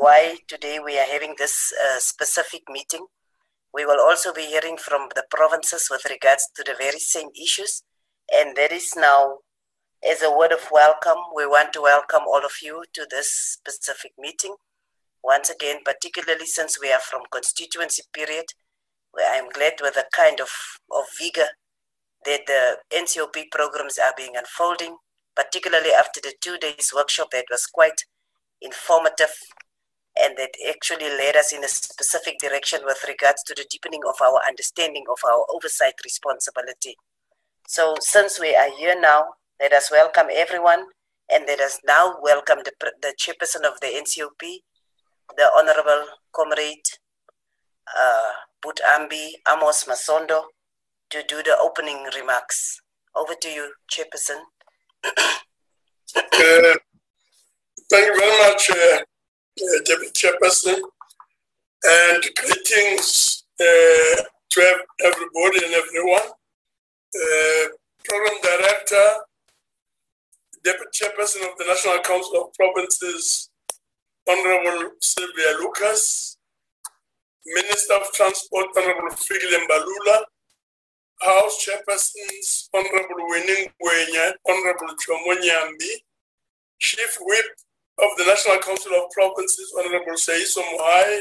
why today we are having this uh, specific meeting. We will also be hearing from the provinces with regards to the very same issues. And that is now, as a word of welcome, we want to welcome all of you to this specific meeting. Once again, particularly since we are from constituency period, where I'm glad with the kind of, of vigor that the NCOP programs are being unfolding, particularly after the two days workshop that was quite informative and that actually led us in a specific direction with regards to the deepening of our understanding of our oversight responsibility. So, since we are here now, let us welcome everyone and let us now welcome the, the chairperson of the NCOP, the Honorable Comrade uh, Butambi Amos Masondo, to do the opening remarks. Over to you, Chairperson. uh, thank you very much, uh, uh, Deputy Chairperson, and greetings uh, to everybody and everyone. Uh, Program Director, Deputy Chairperson of the National Council of Provinces, Honorable Sylvia Lucas, Minister of Transport, Honorable Fikile Mbalula, House Chairpersons, Honorable Winning Honorable Jomo Nyambi, Chief Whip of the National Council of Provinces, Honorable Seiso Mohai,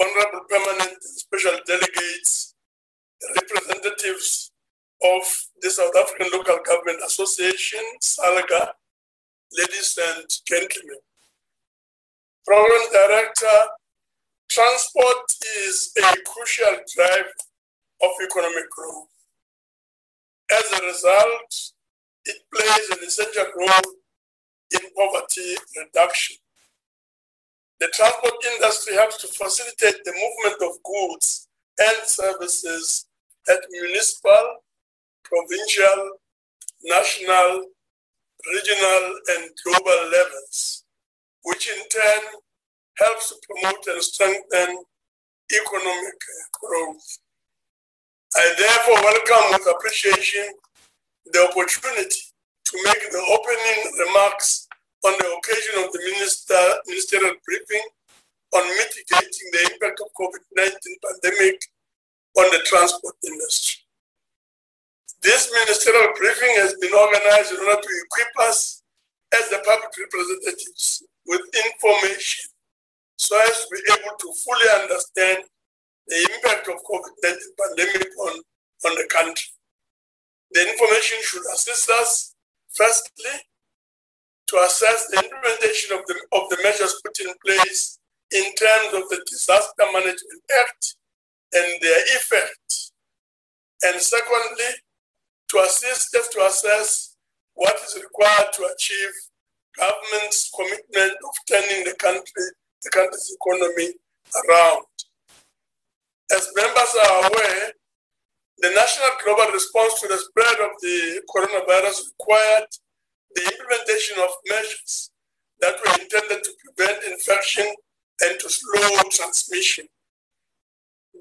Honorable Permanent Special Delegates, representatives of the South African Local Government Association, SALGA, ladies and gentlemen. Program Director, transport is a crucial drive of economic growth. As a result, it plays an essential role in poverty reduction. The transport industry helps to facilitate the movement of goods and services at municipal, provincial, national, regional, and global levels, which in turn helps to promote and strengthen economic growth. I therefore welcome with appreciation the opportunity to make the opening remarks on the occasion of the minister, ministerial briefing on mitigating the impact of COVID-19 pandemic on the transport industry. This ministerial briefing has been organized in order to equip us as the public representatives with information so as to be able to fully understand the impact of COVID-19 pandemic on, on the country. The information should assist us Firstly, to assess the implementation of the, of the measures put in place in terms of the Disaster Management Act and their effect. And secondly, to assist us to assess what is required to achieve government's commitment of turning the country, the country's economy around. As members are aware, the national global response to the spread of the coronavirus required the implementation of measures that were intended to prevent infection and to slow transmission.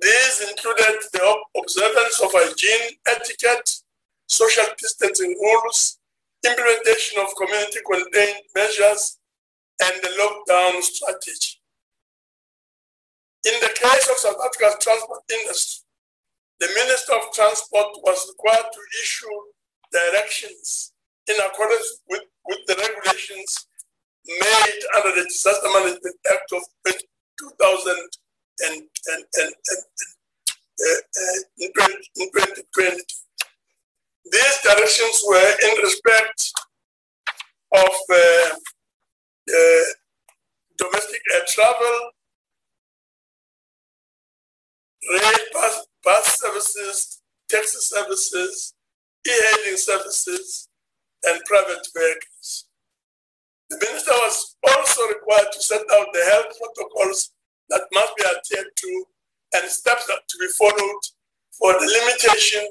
These included the observance of hygiene etiquette, social distancing rules, implementation of community contained measures, and the lockdown strategy. In the case of South Africa's transport industry, the Minister of Transport was required to issue directions in accordance with, with the regulations made under the Disaster Management Act of 2000 and, and, and, and uh, uh, 2020. These directions were in respect of uh, uh domestic air travel, rail pass, bus services, taxi services, e-hailing services, and private vehicles. The minister was also required to set out the health protocols that must be adhered to and steps to be followed for the limitation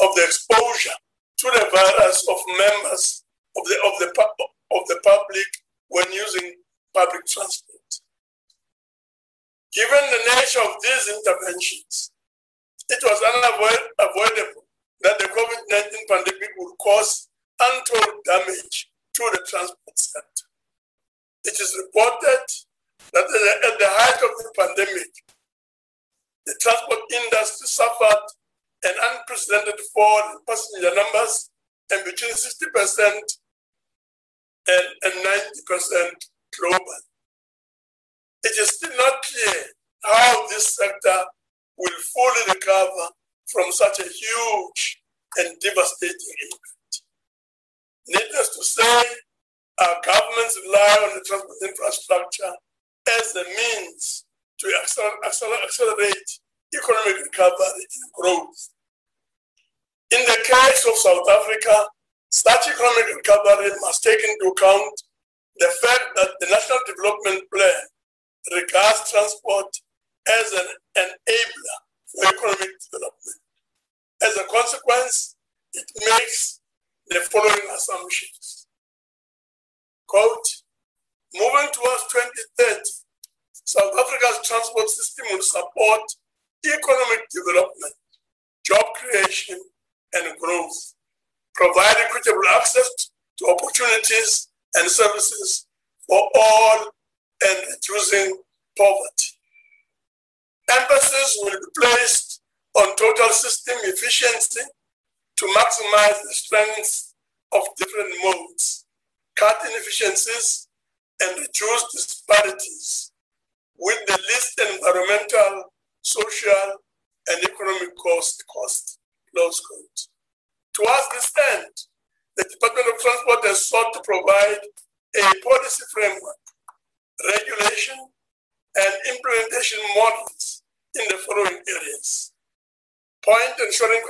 of the exposure to the virus of members of the, of the, of the public when using public transport. Given the nature of these interventions, it was unavoidable that the COVID 19 pandemic would cause untold damage to the transport sector. It is reported that at the height of the pandemic, the transport industry suffered an unprecedented fall in passenger numbers and between 60% and, and 90% global. It is still not clear how this sector will fully recover from such a huge and devastating impact. Needless to say, our governments rely on the transport infrastructure as a means to accelerate economic recovery and growth. In the case of South Africa, such economic recovery must take into account the fact that the National Development Plan regards transport as an enabler for economic development. As a consequence, it makes the following assumptions. Quote, moving towards 2030, South Africa's transport system will support economic development, job creation, and growth, provide equitable access to opportunities and services for all, and reducing poverty. Emphasis will be placed on total system efficiency to maximize the strengths of different modes, cut inefficiencies, and reduce disparities with the least environmental, social, and economic cost, cost close quote. Towards this end, the Department of Transport has sought to provide a policy framework, regulation, and implementation models in the following areas. Point ensuring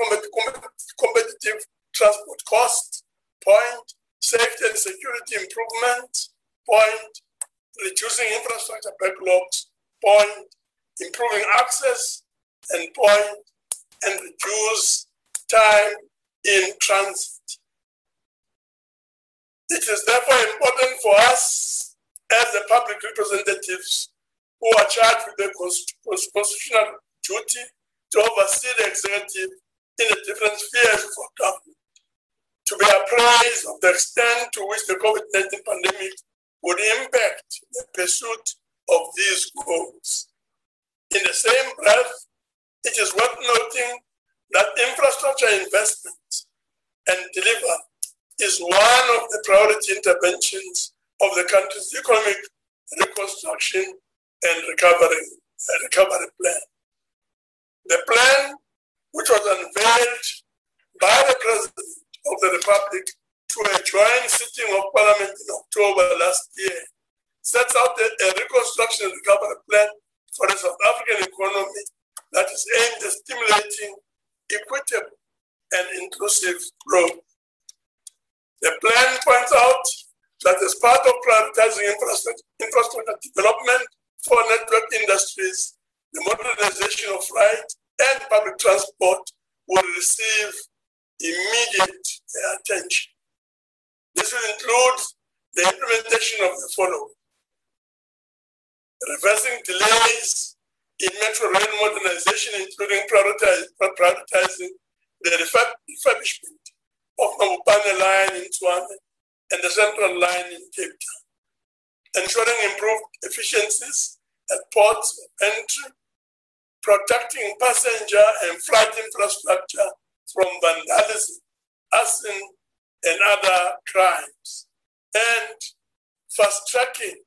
competitive transport cost. Point safety and security improvement. Point reducing infrastructure backlogs. Point improving access. And point and reduce time in transit. It is therefore important for us as the public representatives who are charged with the constitutional duty to oversee the executive in the different spheres of government, to be apprised of the extent to which the COVID 19 pandemic would impact the pursuit of these goals. In the same breath, it is worth noting that infrastructure investment and deliver is one of the priority interventions of the country's economic reconstruction and recovery, uh, recovery plan. The plan, which was unveiled by the President of the Republic to a joint sitting of Parliament in October last year, sets out a, a reconstruction recovery plan for the South African economy that is aimed at stimulating equitable and inclusive growth. The plan points out that as part of prioritizing infrastructure, infrastructure development for network industries, the modernization of freight and public transport will receive immediate attention. This will include the implementation of the following reversing delays in metro rail modernization, including prioritizing the refurbishment of Mabopane line in Tshwane and the central line in Cape Town, ensuring improved efficiencies at ports entry, protecting passenger and freight infrastructure from vandalism, arson, and other crimes, and fast tracking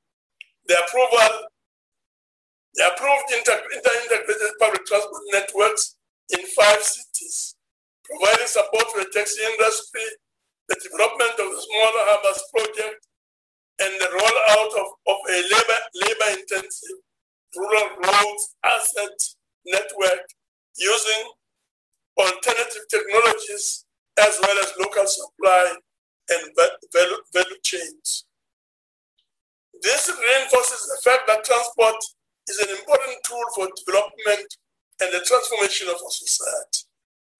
the approval the approved inter- inter-integrated public transport networks in five cities, providing support to the taxi industry, the development of the smaller harbors project, and the rollout of, of a labor, labor-intensive rural roads asset network using alternative technologies as well as local supply and value, value chains. This reinforces the fact that transport is an important tool for development and the transformation of our society.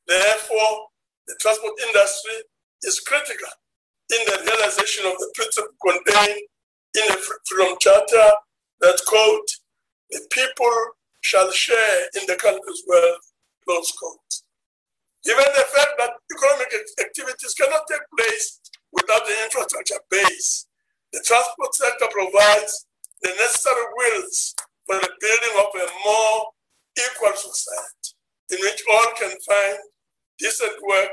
Therefore, the transport industry is critical in the realization of the principle contained in the Freedom Charter that, quote, the people shall share in the country's wealth, close quote. Given the fact that economic activities cannot take place without the infrastructure base, the transport sector provides the necessary wheels for the building of a more equal society in which all can find decent work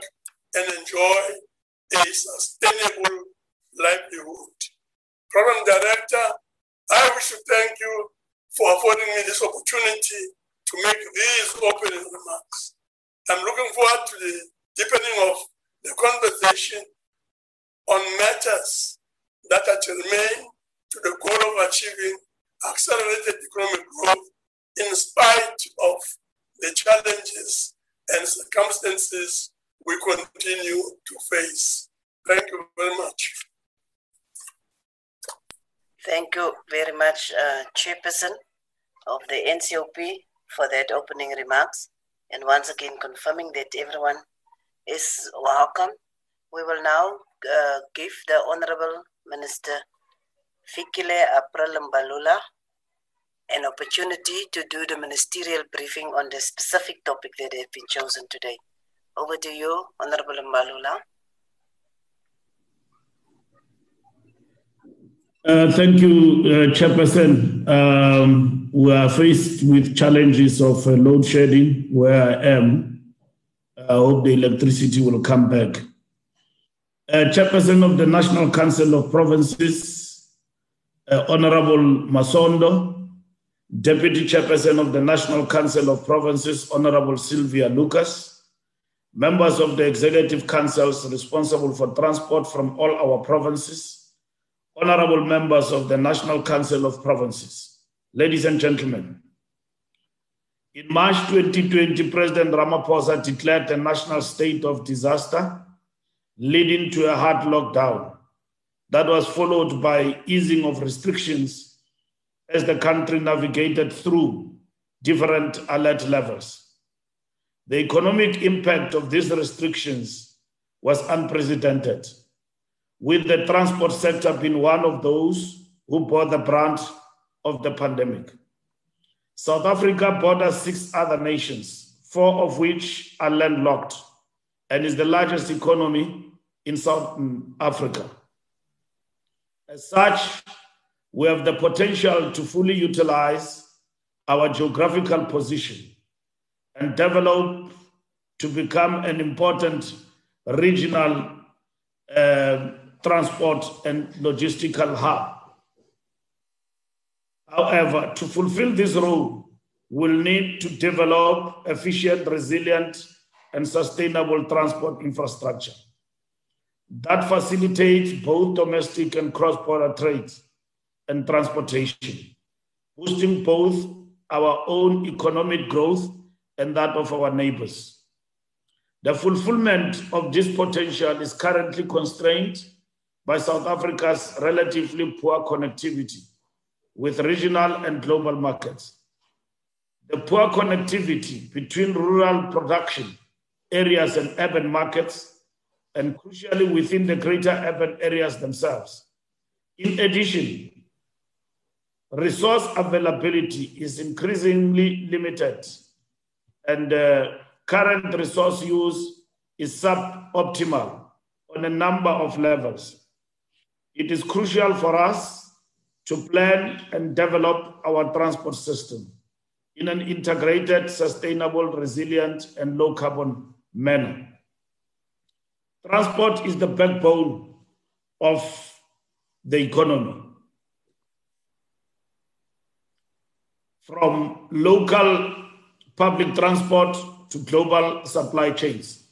and enjoy a sustainable livelihood. Program Director, I wish to thank you for affording me this opportunity to make these opening remarks. I'm looking forward to the deepening of the conversation on matters that are germane to the goal of achieving accelerated economic growth in spite of the challenges and circumstances we continue to face. Thank you very much. Thank you very much, uh, Chairperson of the NCOP, for that opening remarks. And once again, confirming that everyone is welcome. We will now uh, give the Honorable Minister Fikile April Mbalula an opportunity to do the ministerial briefing on the specific topic that has been chosen today. Over to you, Honorable Mbalula. Uh, thank you, uh, Chairperson. Um, we are faced with challenges of uh, load shedding where I am. I hope the electricity will come back. Uh, Chairperson of the National Council of Provinces, uh, Honorable Masondo, Deputy Chairperson of the National Council of Provinces, Honorable Sylvia Lucas, members of the Executive Councils responsible for transport from all our provinces, honorable members of the National Council of Provinces, ladies and gentlemen. In March 2020, President Ramaphosa declared a national state of disaster, leading to a hard lockdown that was followed by easing of restrictions as the country navigated through different alert levels. The economic impact of these restrictions was unprecedented with the transport sector being one of those who bore the brunt of the pandemic. South Africa borders six other nations, four of which are landlocked, and is the largest economy in Southern mm, Africa. As such, we have the potential to fully utilize our geographical position and develop to become an important regional uh, transport and logistical hub. However, to fulfill this role, we'll need to develop efficient, resilient, and sustainable transport infrastructure that facilitates both domestic and cross-border trade and transportation, boosting both our own economic growth and that of our neighbors. The fulfillment of this potential is currently constrained by South Africa's relatively poor connectivity with regional and global markets. The poor connectivity between rural production areas and urban markets, and crucially within the greater urban areas themselves. In addition, resource availability is increasingly limited, and uh, current resource use is suboptimal on a number of levels. It is crucial for us to plan and develop our transport system in an integrated, sustainable, resilient, and low carbon manner. Transport is the backbone of the economy. From local public transport to global supply chains.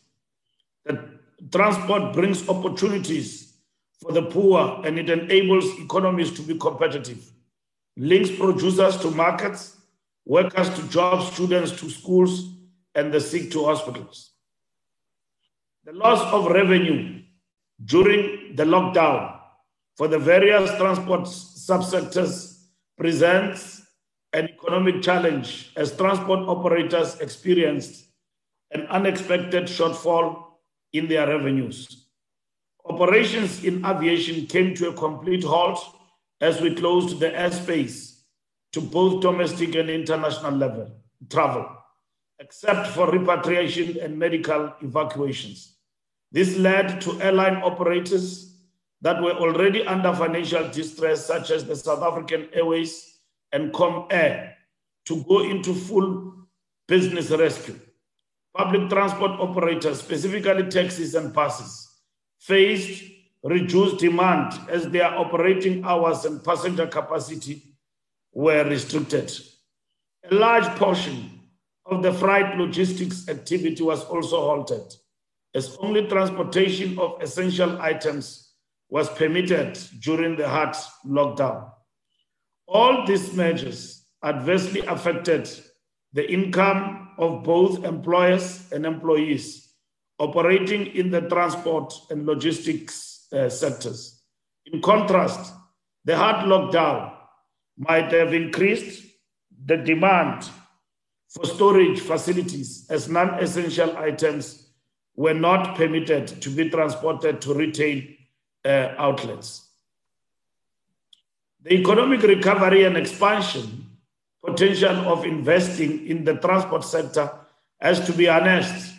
The transport brings opportunities for the poor and it enables economies to be competitive, links producers to markets, workers to jobs, students to schools, and the sick to hospitals. The loss of revenue during the lockdown for the various transport subsectors presents an economic challenge as transport operators experienced an unexpected shortfall in their revenues. Operations in aviation came to a complete halt as we closed the airspace to both domestic and international level travel, except for repatriation and medical evacuations. This led to airline operators that were already under financial distress, such as the South African Airways and Comair, to go into full business rescue. Public transport operators, specifically taxis and buses, faced reduced demand as their operating hours and passenger capacity were restricted. A large portion of the freight logistics activity was also halted, as only transportation of essential items was permitted during the hard lockdown. All these measures adversely affected the income of both employers and employees operating in the transport and logistics uh, sectors. In contrast, the hard lockdown might have increased the demand for storage facilities as non essential items were not permitted to be transported to retail uh, outlets. The economic recovery and expansion potential of investing in the transport sector has to be harnessed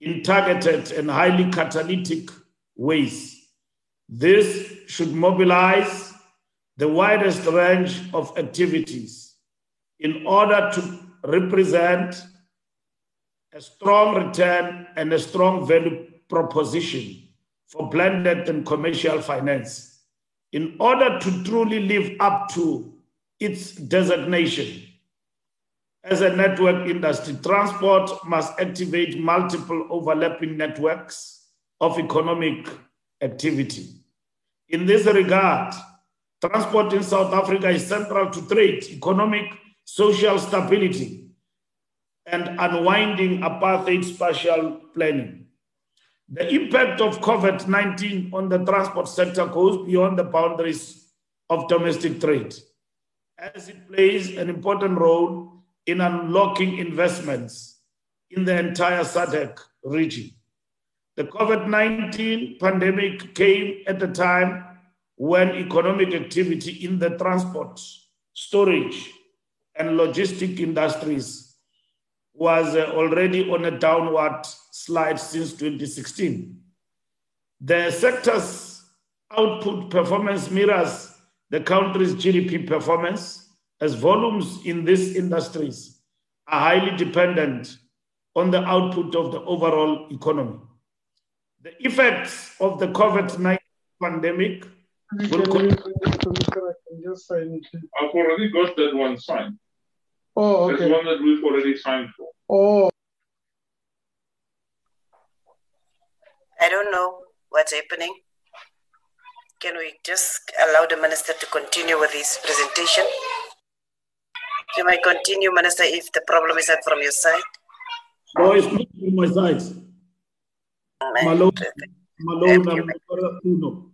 in targeted and highly catalytic ways. This should mobilize the widest range of activities in order to represent a strong return and a strong value proposition for blended and commercial finance. In order to truly live up to its designation as a network industry, transport must activate multiple overlapping networks of economic activity. In this regard, transport in South Africa is central to trade, economic, social stability, and unwinding apartheid spatial planning. The impact of COVID 19 on the transport sector goes beyond the boundaries of domestic trade, as it plays an important role in unlocking investments in the entire SADC region. The COVID 19 pandemic came at a time when economic activity in the transport, storage, and logistic industries was uh, already on a downward slide since 2016. The sector's output performance mirrors the country's GDP performance as volumes in these industries are highly dependent on the output of the overall economy. The effects of the COVID 19 pandemic will I've already got that one signed. Oh, okay. That's one that we've already signed for. Oh, I don't know what's happening. Can we just allow the minister to continue with his presentation? You may continue, Minister, if the problem is not from your side. No, it's not from my side. Malone, Malone, I'm Uno.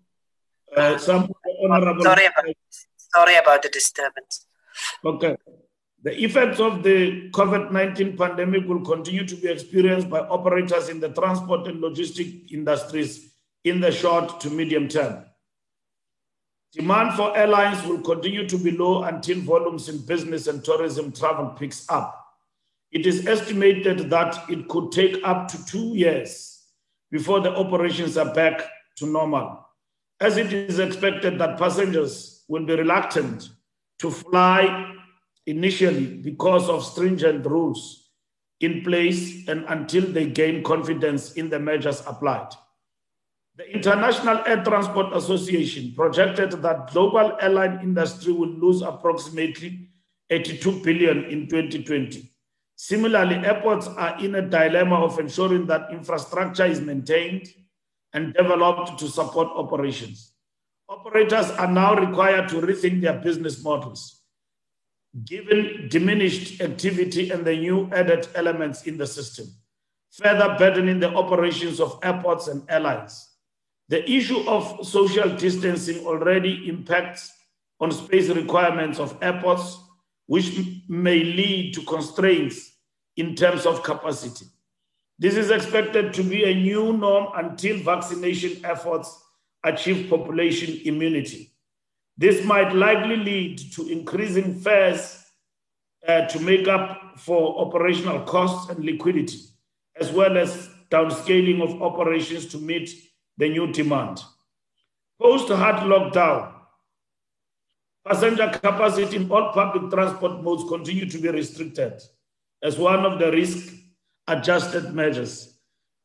Uh, some honorable. Sorry about, sorry about the disturbance. Okay. The effects of the COVID 19 pandemic will continue to be experienced by operators in the transport and logistic industries in the short to medium term. Demand for airlines will continue to be low until volumes in business and tourism travel picks up. It is estimated that it could take up to two years before the operations are back to normal, as it is expected that passengers will be reluctant to fly initially because of stringent rules in place and until they gain confidence in the measures applied. The International Air Transport Association projected that global airline industry will lose approximately 82 billion in 2020. Similarly, airports are in a dilemma of ensuring that infrastructure is maintained and developed to support operations. Operators are now required to rethink their business models, given diminished activity and the new added elements in the system, further burdening the operations of airports and airlines. The issue of social distancing already impacts on space requirements of airports, which may lead to constraints in terms of capacity. This is expected to be a new norm until vaccination efforts achieve population immunity. This might likely lead to increasing fares uh, to make up for operational costs and liquidity, as well as downscaling of operations to meet the new demand. Post hard lockdown, passenger capacity in all public transport modes continue to be restricted as one of the risk adjusted measures.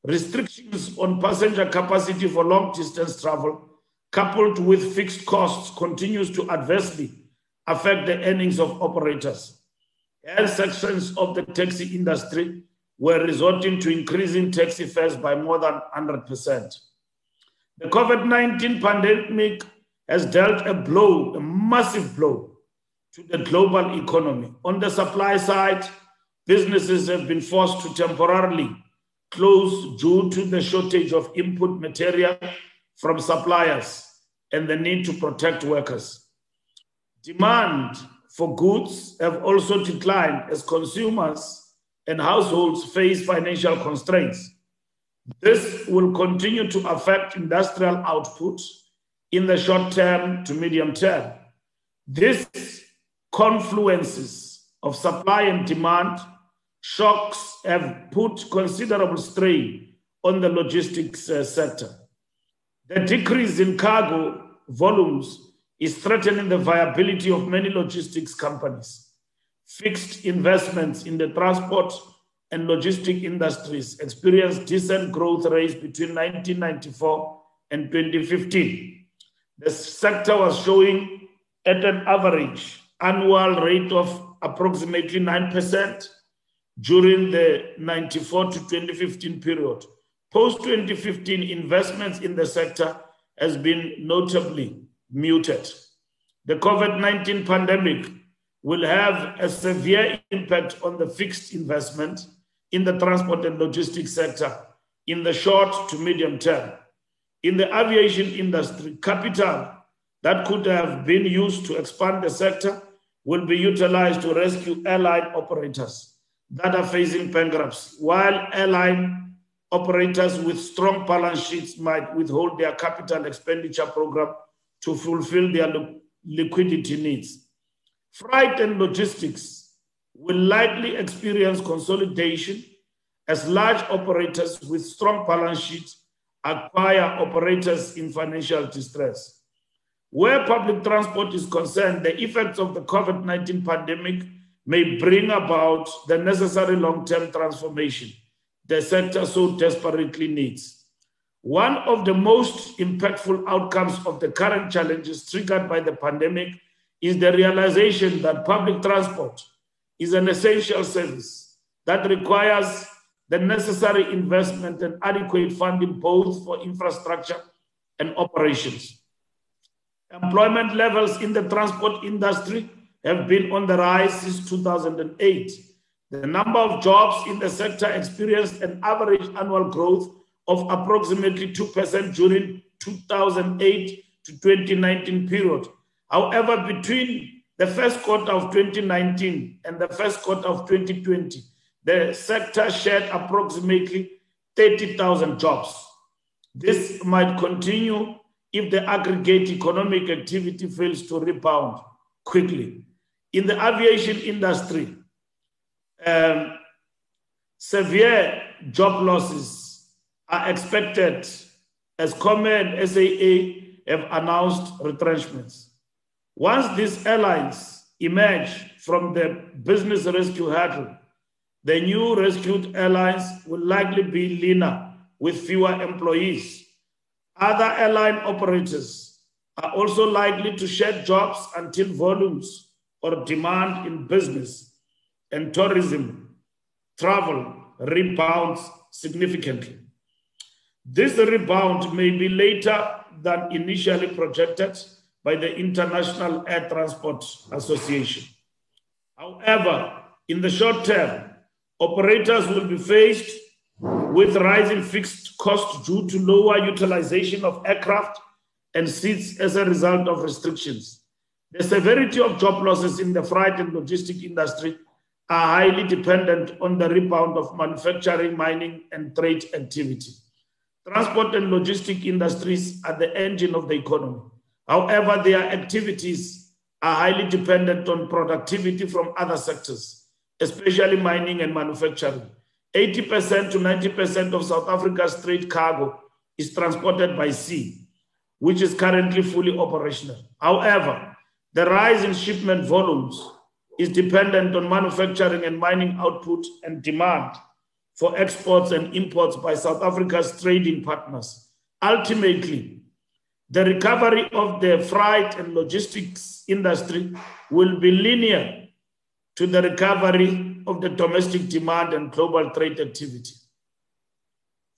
Restrictions on passenger capacity for long distance travel, coupled with fixed costs, continues to adversely affect the earnings of operators. And sections of the taxi industry were resorting to increasing taxi fares by more than 100%. The COVID 19 pandemic has dealt a blow, a massive blow, to the global economy. On the supply side, businesses have been forced to temporarily close due to the shortage of input material from suppliers and the need to protect workers. Demand for goods have also declined as consumers and households face financial constraints. This will continue to affect industrial output in the short term to medium term. This confluences of supply and demand shocks have put considerable strain on the logistics uh, sector. The decrease in cargo volumes is threatening the viability of many logistics companies. Fixed investments in the transport and logistic industries experienced decent growth rates between 1994 and 2015. The sector was showing at an average annual rate of approximately 9% during the 94 to 2015 period. Post 2015 investments in the sector has been notably muted. The COVID 19 pandemic will have a severe impact on the fixed investment in the transport and logistics sector in the short to medium term. In the aviation industry, capital that could have been used to expand the sector will be utilized to rescue airline operators that are facing bankruptcy, while airline operators with strong balance sheets might withhold their capital expenditure program to fulfill their liquidity needs. Freight and logistics will likely experience consolidation as large operators with strong balance sheets acquire operators in financial distress. Where public transport is concerned, the effects of the COVID 19 pandemic may bring about the necessary long term transformation the sector so desperately needs. One of the most impactful outcomes of the current challenges triggered by the pandemic is the realization that public transport is an essential service that requires the necessary investment and adequate funding both for infrastructure and operations. Employment levels in the transport industry have been on the rise since 2008 the number of jobs in the sector experienced an average annual growth of approximately 2% during 2008 to 2019 period. However, between the first quarter of 2019 and the first quarter of 2020, the sector shared approximately 30,000 jobs. This might continue if the aggregate economic activity fails to rebound quickly. In the aviation industry, um, severe job losses are expected as Comair SAA have announced retrenchments. Once these airlines emerge from the business rescue hurdle, the new rescued airlines will likely be leaner with fewer employees. Other airline operators are also likely to shed jobs until volumes or demand in business and tourism travel rebounds significantly. This rebound may be later than initially projected by the International Air Transport Association. However, in the short term, operators will be faced with rising fixed costs due to lower utilization of aircraft and seats as a result of restrictions. The severity of job losses in the freight and logistic industry are highly dependent on the rebound of manufacturing, mining, and trade activity. Transport and logistic industries are the engine of the economy. However, their activities are highly dependent on productivity from other sectors, especially mining and manufacturing. 80% to 90% of South Africa's trade cargo is transported by sea. which is currently fully operational. However, the rise in shipment volumes is dependent on manufacturing and mining output and demand for exports and imports by South Africa's trading partners. Ultimately, the recovery of the freight and logistics industry will be linear to the recovery of the domestic demand and global trade activity.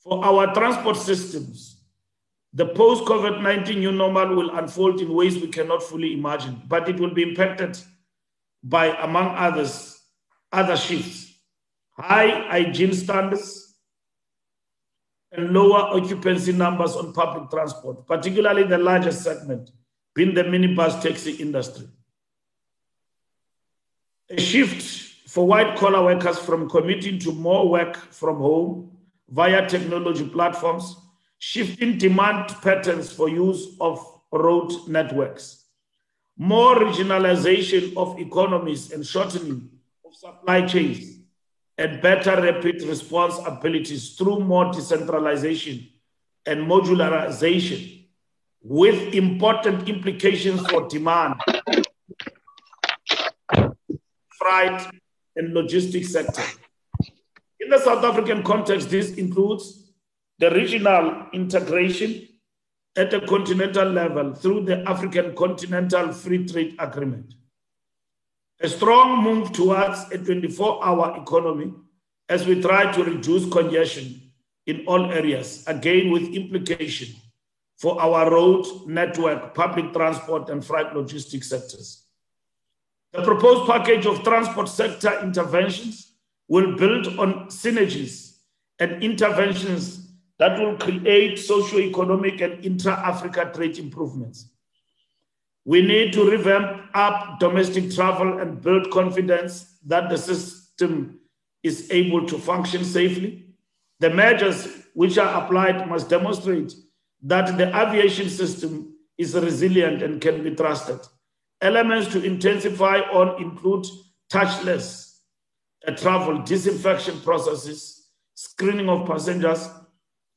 For our transport systems, the post COVID 19 new normal will unfold in ways we cannot fully imagine, but it will be impacted by, among others, other shifts, high hygiene standards, and lower occupancy numbers on public transport, particularly the largest segment, being the minibus taxi industry. A shift for white collar workers from commuting to more work from home via technology platforms, shifting demand patterns for use of road networks, more regionalization of economies and shortening of supply chains, and better rapid response abilities through more decentralization and modularization, with important implications for demand, freight, and logistics sector. In the South African context, this includes the regional integration at a continental level through the African Continental Free Trade Agreement. A strong move towards a 24 hour economy as we try to reduce congestion in all areas, again with implication for our road network, public transport, and freight logistics sectors. The proposed package of transport sector interventions will build on synergies and interventions that will create socio-economic and intra-Africa trade improvements. We need to revamp up domestic travel and build confidence that the system is able to function safely. The measures which are applied must demonstrate that the aviation system is resilient and can be trusted. Elements to intensify on include touchless uh, travel, disinfection processes, screening of passengers,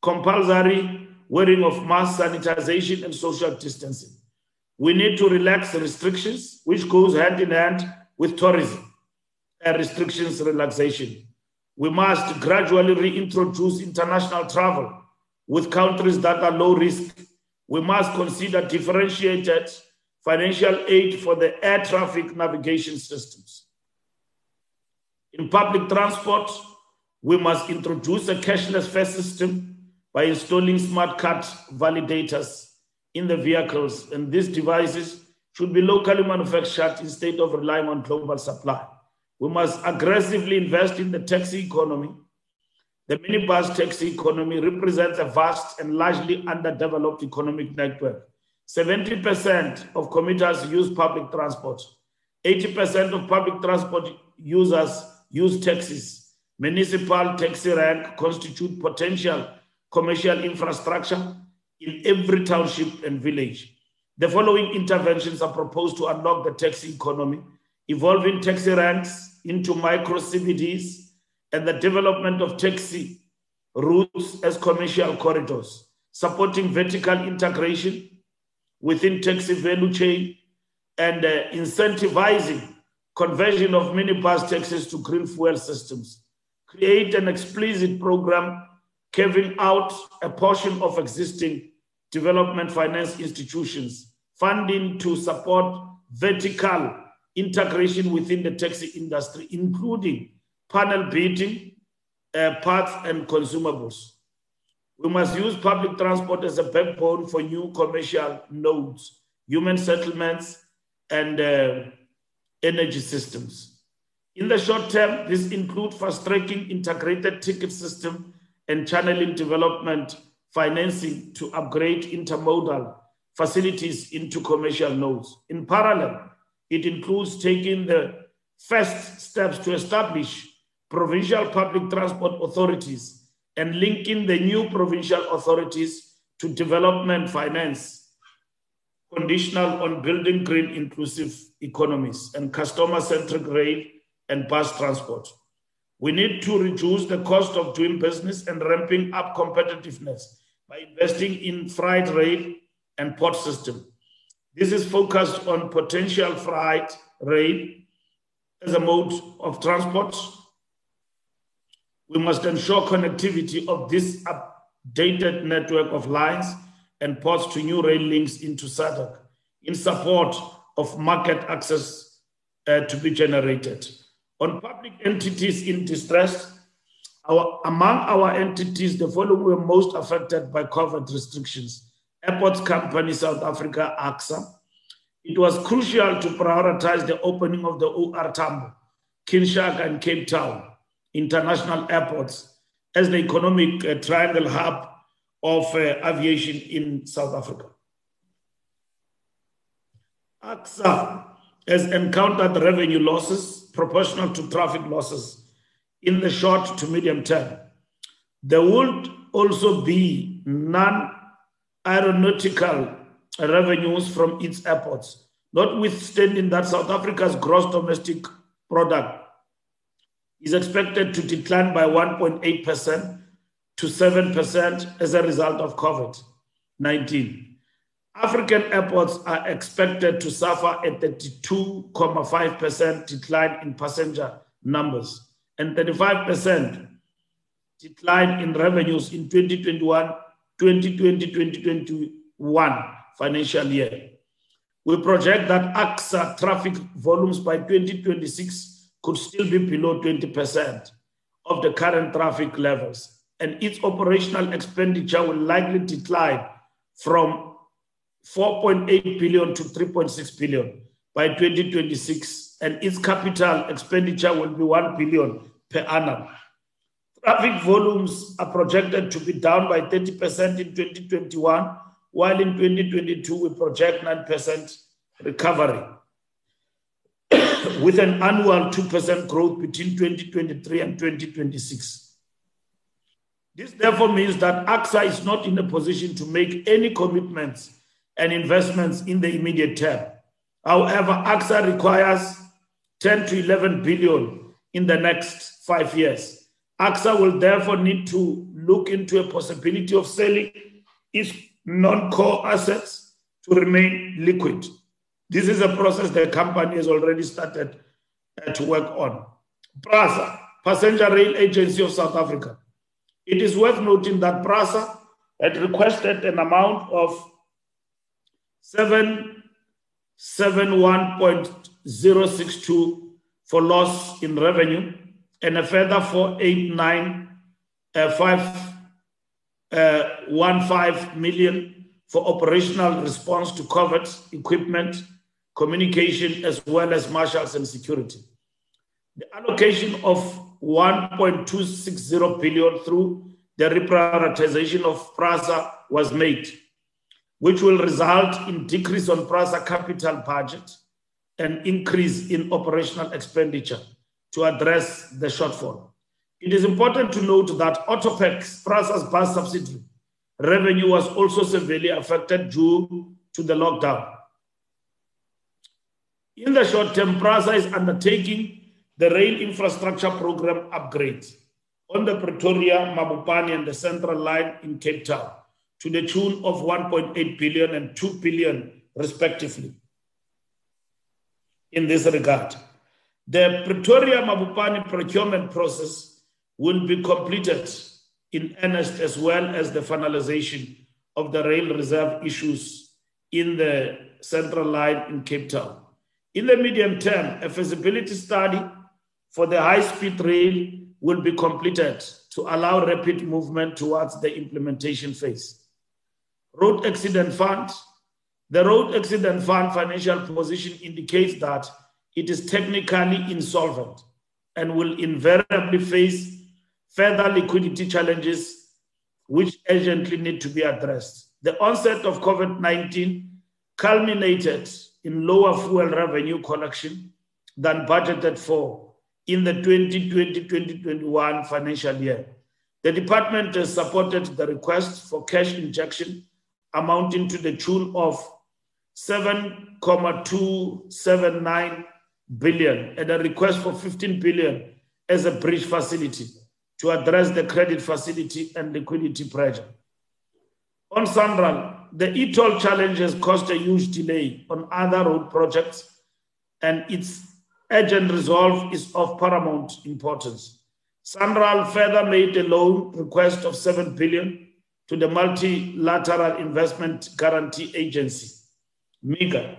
compulsory wearing of mask sanitization and social distancing. We need to relax restrictions, which goes hand in hand with tourism and restrictions relaxation. We must gradually reintroduce international travel with countries that are low risk. We must consider differentiated financial aid for the air traffic navigation systems. In public transport, we must introduce a cashless fare system by installing smart card validators in the vehicles, and these devices should be locally manufactured instead of relying on global supply. We must aggressively invest in the taxi economy. The minibus taxi economy represents a vast and largely underdeveloped economic network. 70% of commuters use public transport. 80% of public transport users use taxis. Municipal taxi rank constitute potential commercial infrastructure in every township and village. The following interventions are proposed to unlock the taxi economy, evolving taxi ranks into micro CBDs, and the development of taxi routes as commercial corridors, supporting vertical integration within taxi value chain, and uh, incentivizing conversion of minibus taxis to green fuel systems. Create an explicit program carving out a portion of existing development finance institutions, funding to support vertical integration within the taxi industry, including panel beating, uh, parts, and consumables. We must use public transport as a backbone for new commercial nodes, human settlements, and uh, energy systems. In the short term, this includes fast-tracking integrated ticket system and channeling development financing to upgrade intermodal facilities into commercial nodes. In parallel, it includes taking the first steps to establish provincial public transport authorities and linking the new provincial authorities to development finance, conditional on building green inclusive economies and customer centric rail and bus transport. We need to reduce the cost of doing business and ramping up competitiveness by investing in freight rail and port system. This is focused on potential freight rail as a mode of transport. We must ensure connectivity of this updated network of lines and ports to new rail links into SADC in support of market access uh, to be generated. On public entities in distress, our, among our entities, the following were most affected by COVID restrictions. Airports Company South Africa, ACSA. It was crucial to prioritize the opening of the OR Tambo, King Shaka, and Cape Town international airports as the economic uh, triangle hub of uh, aviation in South Africa. ACSA has encountered revenue losses proportional to traffic losses in the short to medium term. There would also be non aeronautical revenues from its airports, notwithstanding that South Africa's gross domestic product is expected to decline by 1.8% to 7% as a result of COVID 19. African airports are expected to suffer a 32.5% decline in passenger numbers and 35% decline in revenues in 2021, 2020, 2021 financial year. We project that ACSA traffic volumes by 2026 could still be below 20% of the current traffic levels, and its operational expenditure will likely decline from 4.8 billion to 3.6 billion by 2026, and its capital expenditure will be 1 billion per annum. Traffic volumes are projected to be down by 30% in 2021, while in 2022 we project 9% recovery, with an annual 2% growth between 2023 and 2026. This therefore means that ACSA is not in a position to make any commitments and investments in the immediate term. However, ACSA requires 10 to 11 billion in the next five years. ACSA will therefore need to look into a possibility of selling its non-core assets to remain liquid. This is a process the company has already started to work on. PRASA, Passenger Rail Agency of South Africa. It is worth noting that PRASA had requested an amount of 771.062 for loss in revenue and a further 489.515 uh, uh, million for operational response to COVID equipment, communication, as well as marshals and security. The allocation of 1.260 billion through the reprioritization of PRASA was made, which will result in decrease on PRASA capital budget and increase in operational expenditure to address the shortfall. It is important to note that Autopax, PRASA's bus subsidiary, revenue was also severely affected due to the lockdown. In the short term, PRASA is undertaking the rail infrastructure program upgrade on the Pretoria, Mabopane, and the Central Line in Cape Town to the tune of 1.8 billion and 2 billion, respectively in this regard. The Pretoria Mabopane procurement process will be completed in earnest as well as the finalization of the rail reserve issues in the central line in Cape Town. In the medium term, a feasibility study for the high speed rail will be completed to allow rapid movement towards the implementation phase. Road Accident Fund the Road Accident Fund financial position indicates that it is technically insolvent and will invariably face further liquidity challenges which urgently need to be addressed. The onset of COVID 19 culminated in lower fuel revenue collection than budgeted for in the 2020 2021 financial year. The department has supported the request for cash injection amounting to the tune of 7.279 billion and a request for 15 billion as a bridge facility to address the credit facility and liquidity pressure. On Sanral, the e-toll challenge has caused a huge delay on other road projects, and its urgent resolve is of paramount importance. SANRAL further made a loan request of 7 billion to the Multilateral Investment Guarantee Agency, MIGA,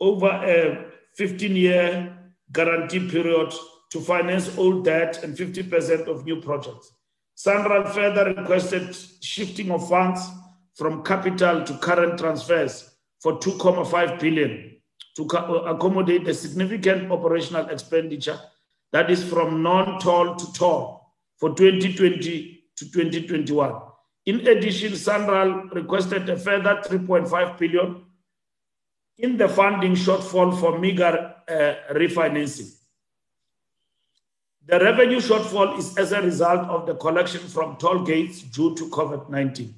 over a 15-year guarantee period to finance old debt and 50% of new projects. SANRAL further requested shifting of funds from capital to current transfers for 2.5 billion to uh, accommodate the significant operational expenditure that is from non-toll to toll for 2020 to 2021. In addition, SANRAL requested a further 3.5 billion in the funding shortfall for MIGA uh, refinancing. The revenue shortfall is as a result of the collection from toll gates due to COVID 19.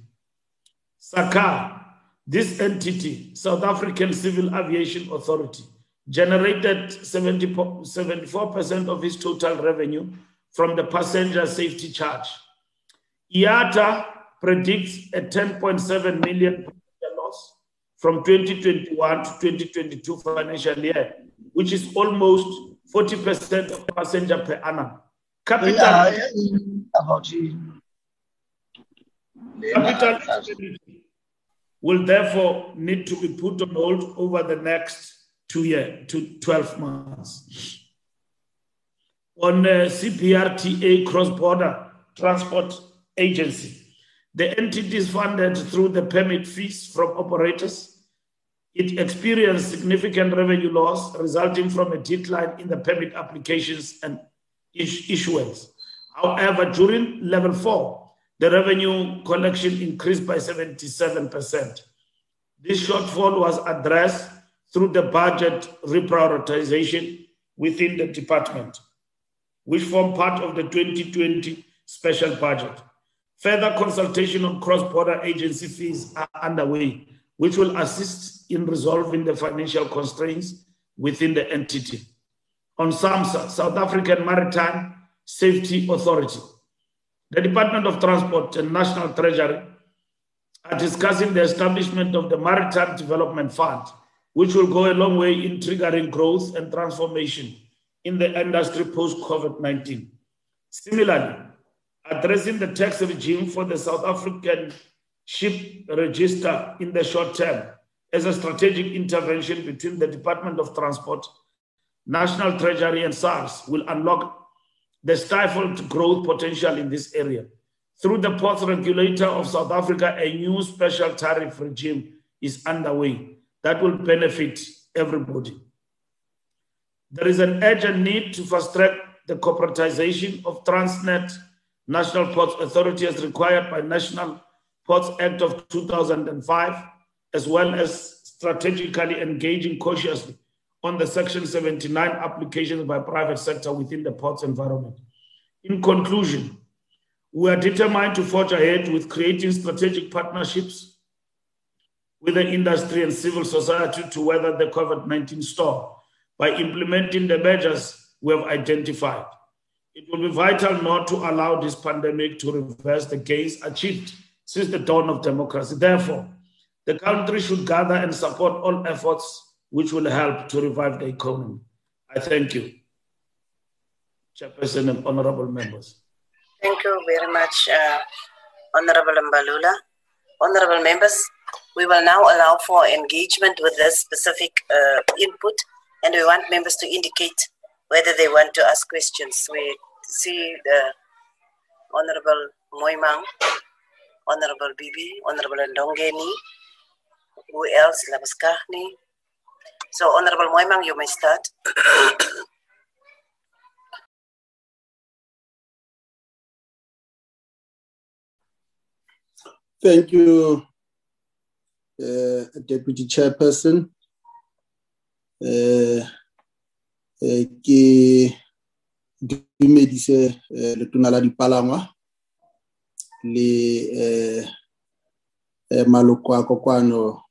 SACA, this entity, South African Civil Aviation Authority, generated 70, 74% of its total revenue from the passenger safety charge. IATA predicts a 10.7 million loss from 2021 to 2022 financial year, which is almost 40% of passenger per annum. Capital, capital will therefore need to be put on hold over the next two years to 12 months. On uh, the CBRTA cross-border transport agency, the entities funded through the permit fees from operators it experienced significant revenue loss resulting from a decline in the permit applications and issuance. However, during level four, the revenue collection increased by 77%. This shortfall was addressed through the budget reprioritization within the department, which formed part of the 2020 special budget. Further consultation on cross-border agency fees are underway which will assist in resolving the financial constraints within the entity. On SAMSA, South African Maritime Safety Authority, the Department of Transport and National Treasury are discussing the establishment of the Maritime Development Fund, which will go a long way in triggering growth and transformation in the industry post COVID 19. Similarly, addressing the tax regime for the South African ship register in the short term as a strategic intervention between the Department of Transport, National Treasury, and SARS will unlock the stifled growth potential in this area. Through the ports regulator of South Africa, a new special tariff regime is underway that will benefit everybody. There is an urgent need to fast track the corporatization of Transnet National Ports Authority as required by national Ports Act of 2005, as well as strategically engaging cautiously on the Section 79 applications by private sector within the ports environment. In conclusion, we are determined to forge ahead with creating strategic partnerships with the industry and civil society to weather the COVID 19 storm by implementing the measures we have identified. It will be vital not to allow this pandemic to reverse the gains achieved since the dawn of democracy. Therefore, the country should gather and support all efforts which will help to revive the economy. I thank you, Chairperson and honorable members. Thank you very much, uh, Honorable Mbalula. Honorable members, we will now allow for engagement with this specific uh, input, and we want members to indicate whether they want to ask questions. We see the Honorable Mmoiemang Honorable Bibi, Honorable Ndongeni, who else? Labuschagne. So, Honorable Mmoiemang, you may start. Thank you, uh, Deputy Chairperson. Uh, uh, ke dumedise uh, letona la dipalangwa le eh, eh, maloko a kokwano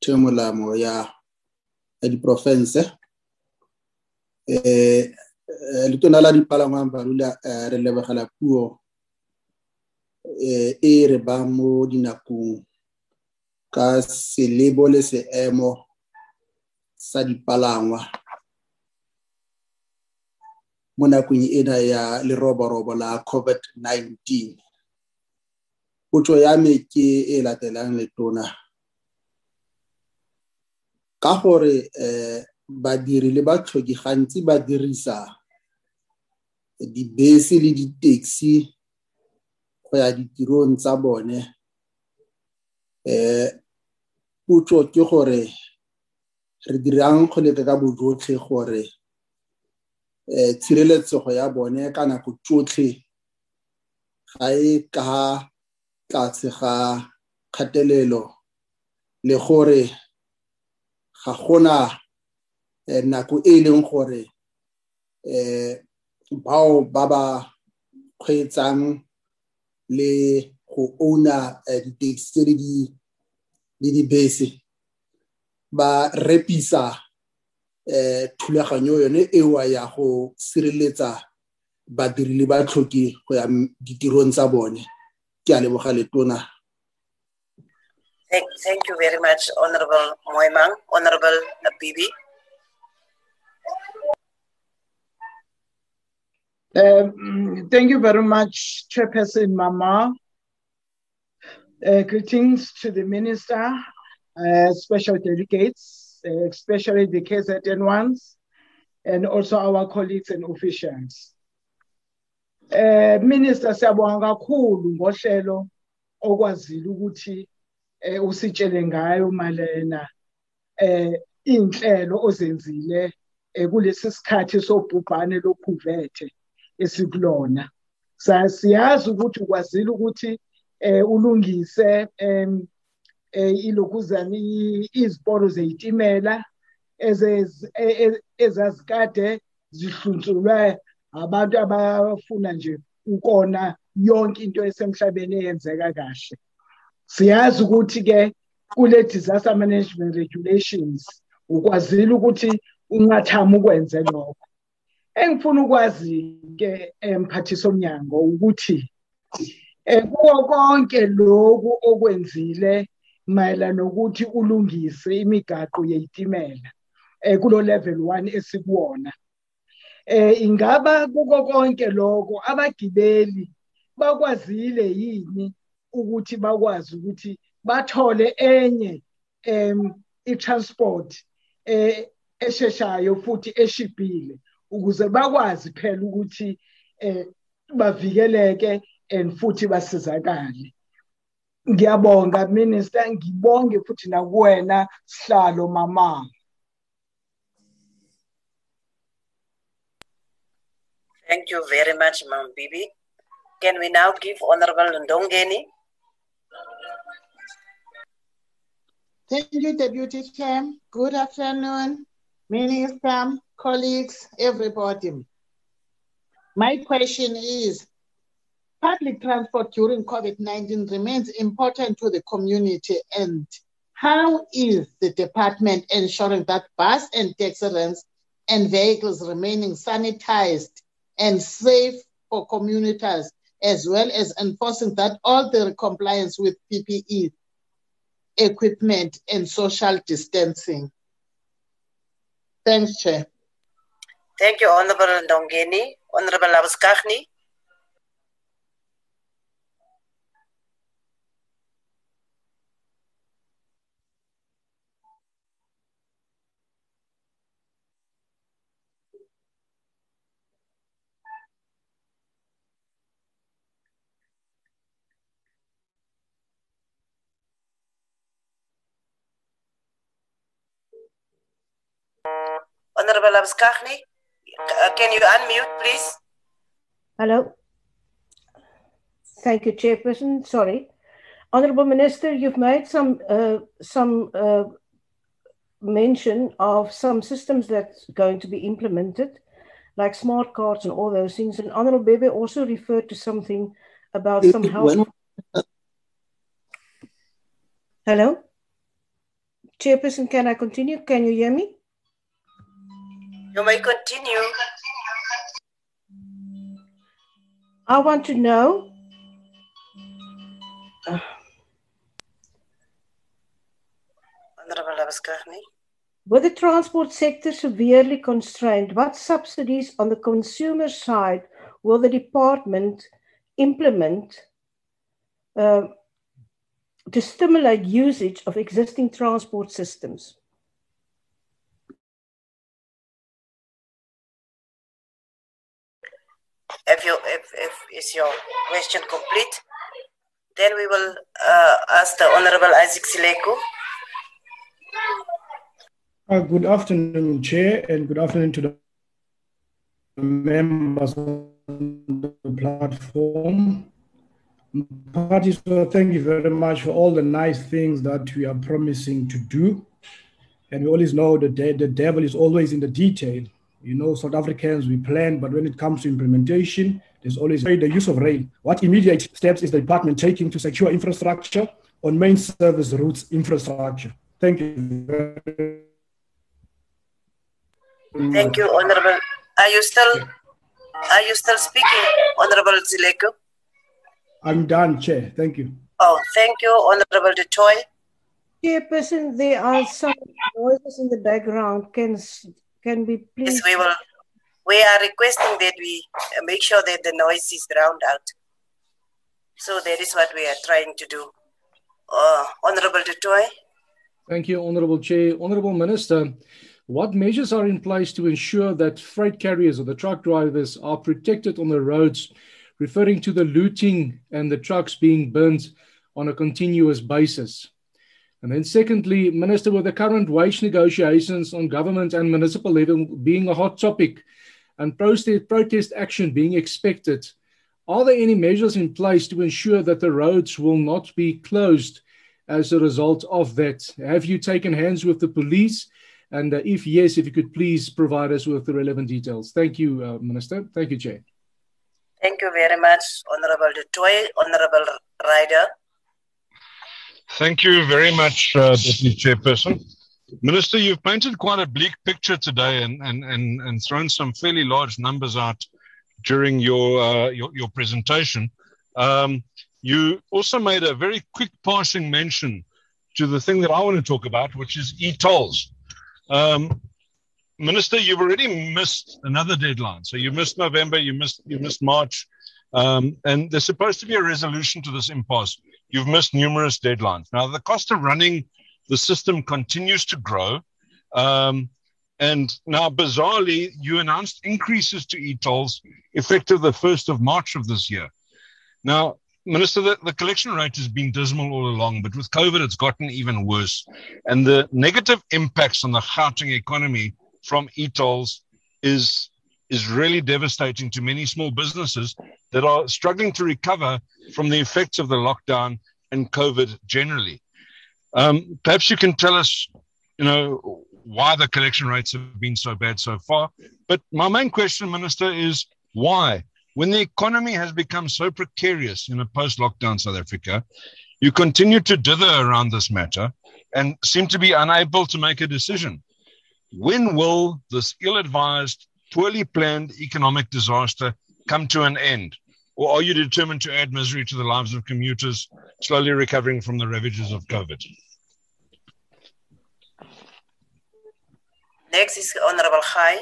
themolamo ya ya diprofense eh, eh letona la dipalangwang barula eh, re lebogela puo eh, e re ba mo dinakong ka selebo le seemo sa dipalangwa mo nakong ena ya leroborobo la COVID-19. Potso ya me ke e latelang letona. Ka gore um badiri le batlhoki gantsi ba dirisa dibese le di-taxi go ya ditirong tsa bone. Um potso ke gore re dirang go leka ka bojotlhe gore eh tshireletsego ya bone ka nako tsotlhe ga e ka tlase ga kgatelelo le gore ga gona nako e leng gore eh bao ba ba kgweetsang le go ouna di-taxi tse le dibese ba repisa eh thulaganyo yone eo ya go sireletsa badiri le batlhoki go ya ditirong tsa bone ke a leboga letona Thank, thank you very much, Honorable Mmoiemang. Honorable Bibi. Um, thank you very much, Chairperson Mama. Uh, greetings to the Minister, uh, special delegates, especially the KZN ones, and also our colleagues and officials. Uh, Minister siyabonga kakhulu ngohlelo okwazile ukuthi eh usitshele ngayo malena eh inhlelo ozenzile kulesi sikhathi sobhubhane lokhuvethe esikulona siyazi ukuthi ukwazile ukuthi eh ulungise em ilokuzani iziporo zeyitimela ezazikade zihlunsulwe abantu abafuna nje ukona yonke into esemhlabeni eyenzeka kahle. Siyazi ukuthi ke kule disaster management regulations ukwazile ukuthi ungathama ukwenze lokho. Engifuna ukwazi ke emphathisa omnyango ukuthi kuwo konke lokhu okwenzile mayelana nokuthi ulungise imigaqo yeyitimela kulo level 1 esikuwona. Eh ingaba kuko konke lokho abagibeli bakwazile yini ukuthi bakwazi ukuthi bathole enye em i-transport eh esheshayo futhi eshibhile ukuze bakwazi phela ukuthi eh bavikeleke and futhi basizakale? Ngiyabonga minister ngibonge futhi nakuwena sihlalo mama Thank you very much, Mam Bibi. Can we now give Honorable Ndongeni? Thank you, Deputy Chair. Good afternoon, Minister, colleagues, everybody. My question is, public transport during COVID-19 remains important to the community and how is the department ensuring that bus and taxi ranks and vehicles remaining sanitized and safe for commuters, as well as enforcing that all the compliance with PPE equipment and social distancing. Thanks, Chair. Thank you, Honorable Ndongeni. Honorable Labuschagne. Honorable Labuschagne, uh, can you unmute, please? Hello. Thank you, Chairperson. Sorry. Honorable Minister, you've made some uh, some uh, mention of some systems that's going to be implemented, like smart cards and all those things. And Honorable Bibi also referred to something about some help. Hello? Chairperson, can I continue? Can you hear me? You may continue. I want to know. Labuschagne. With the transport sector severely constrained, what subsidies on the consumer side will the department implement uh, to stimulate usage of existing transport systems? Is your question complete, then we will uh, ask the Honorable Isaac Sileku. Uh, good afternoon, Chair, and good afternoon to the members of the platform. Parties, thank you very much for all the nice things that we are promising to do. And we always know that the devil is always in the detail. You know, South Africans, we plan, but when it comes to implementation, there's always the use of rail. What immediate steps is the department taking to secure infrastructure on main service routes infrastructure? Thank you. Thank you, Honorable. Are you still are you still speaking, Honorable Sileku? I'm done, Chair. Thank you. Oh, thank you, Honorable Du Toit. Chairperson, there are some noises in the background. Can can we please? Yes, we will. We are requesting that we make sure that the noise is drowned out. So that is what we are trying to do. Uh, Honorable Du Toit. Thank you, Honorable Chair. Honorable Minister, what measures are in place to ensure that freight carriers or the truck drivers are protected on the roads, referring to the looting and the trucks being burnt on a continuous basis? And then, secondly, Minister, with the current wage negotiations on government and municipal level being a hot topic and protest, action being expected, are there any measures in place to ensure that the roads will not be closed as a result of that? Have you taken hands with the police? And uh, if yes, if you could please provide us with the relevant details. Thank you, uh, Minister. Thank you, Chair. Thank you very much, Honorable Du Honorable Ryder. Thank you very much, uh, Deputy Chairperson. Minister, you've painted quite a bleak picture today and, and, and, and thrown some fairly large numbers out during your, uh, your, your, presentation. Um, you also made a very quick passing mention to the thing that I want to talk about, which is e-tolls. Um, Minister, you've already missed another deadline. So you missed November, you missed you missed March, um, and there's supposed to be a resolution to this impasse. You've missed numerous deadlines. Now the cost of running the system continues to grow, um, and now bizarrely, you announced increases to e-tolls effective the first of March of this year. Now Minister, the, the, collection rate has been dismal all along, but with COVID, it's gotten even worse. And the negative impacts on the Gauteng economy from e-tolls is, is really devastating to many small businesses that are struggling to recover from the effects of the lockdown and COVID generally. Um, perhaps you can tell us, you know, why the collection rates have been so bad so far. But my main question, Minister, is why? When the economy has become so precarious in a post lockdown South Africa, you continue to dither around this matter and seem to be unable to make a decision. When will this ill advised, poorly planned economic disaster come to an end? Or are you determined to add misery to the lives of commuters slowly recovering from the ravages of COVID? Next is Honorable Gai.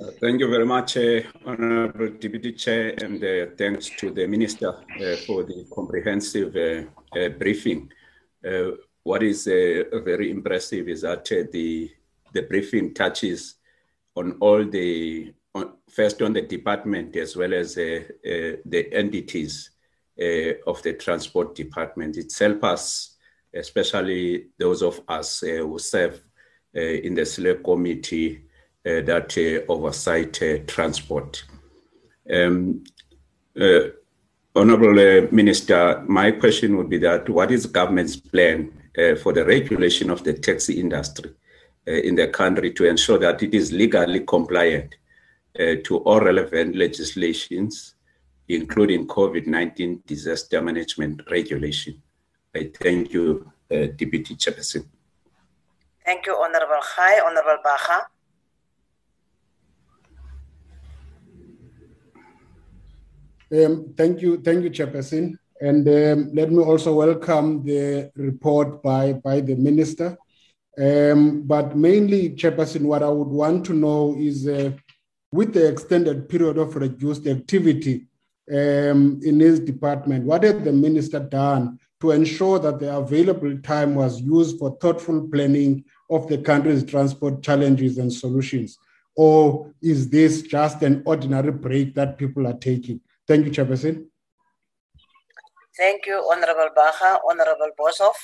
Uh, thank you very much, uh, Honorable Deputy Chair, and uh, thanks to the Minister uh, for the comprehensive uh, uh, briefing. what is very impressive is that the, the briefing touches on all the, on, first on the department as well as the entities of the transport department. It helps us, especially those of us who serve in the select committee, uh, that uh, oversight uh, transport. Um, Honorable Minister, my question would be that what is the government's plan for the regulation of the taxi industry in the country to ensure that it is legally compliant to all relevant legislations, including COVID-19 disaster management regulation? I thank you, uh, Deputy Chairperson. Thank you, Honorable Gai, Honorable Baga. Um, thank you, thank you, Chairperson. And um, let me also welcome the report by, by the minister. Um, but mainly, Chairperson, what I would want to know is uh, with the extended period of reduced activity um, in his department, what has the minister done to ensure that the available time was used for thoughtful planning of the country's transport challenges and solutions? Or is this just an ordinary break that people are taking? Thank you, Chairperson. Thank you, Honorable Baha. Honorable Boshoff.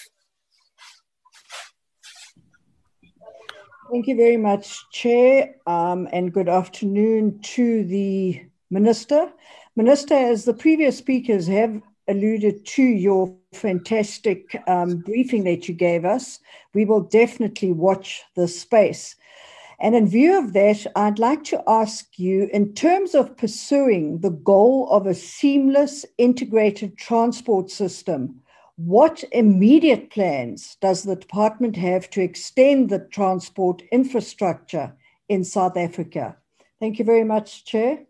Thank you very much, Chair, um, and good afternoon to the Minister. Minister, as the previous speakers have alluded to your fantastic um, briefing that you gave us, we will definitely watch this space. And in view of that, I'd like to ask you in terms of pursuing the goal of a seamless integrated transport system, what immediate plans does the department have to extend the transport infrastructure in South Africa? Thank you very much, Chair.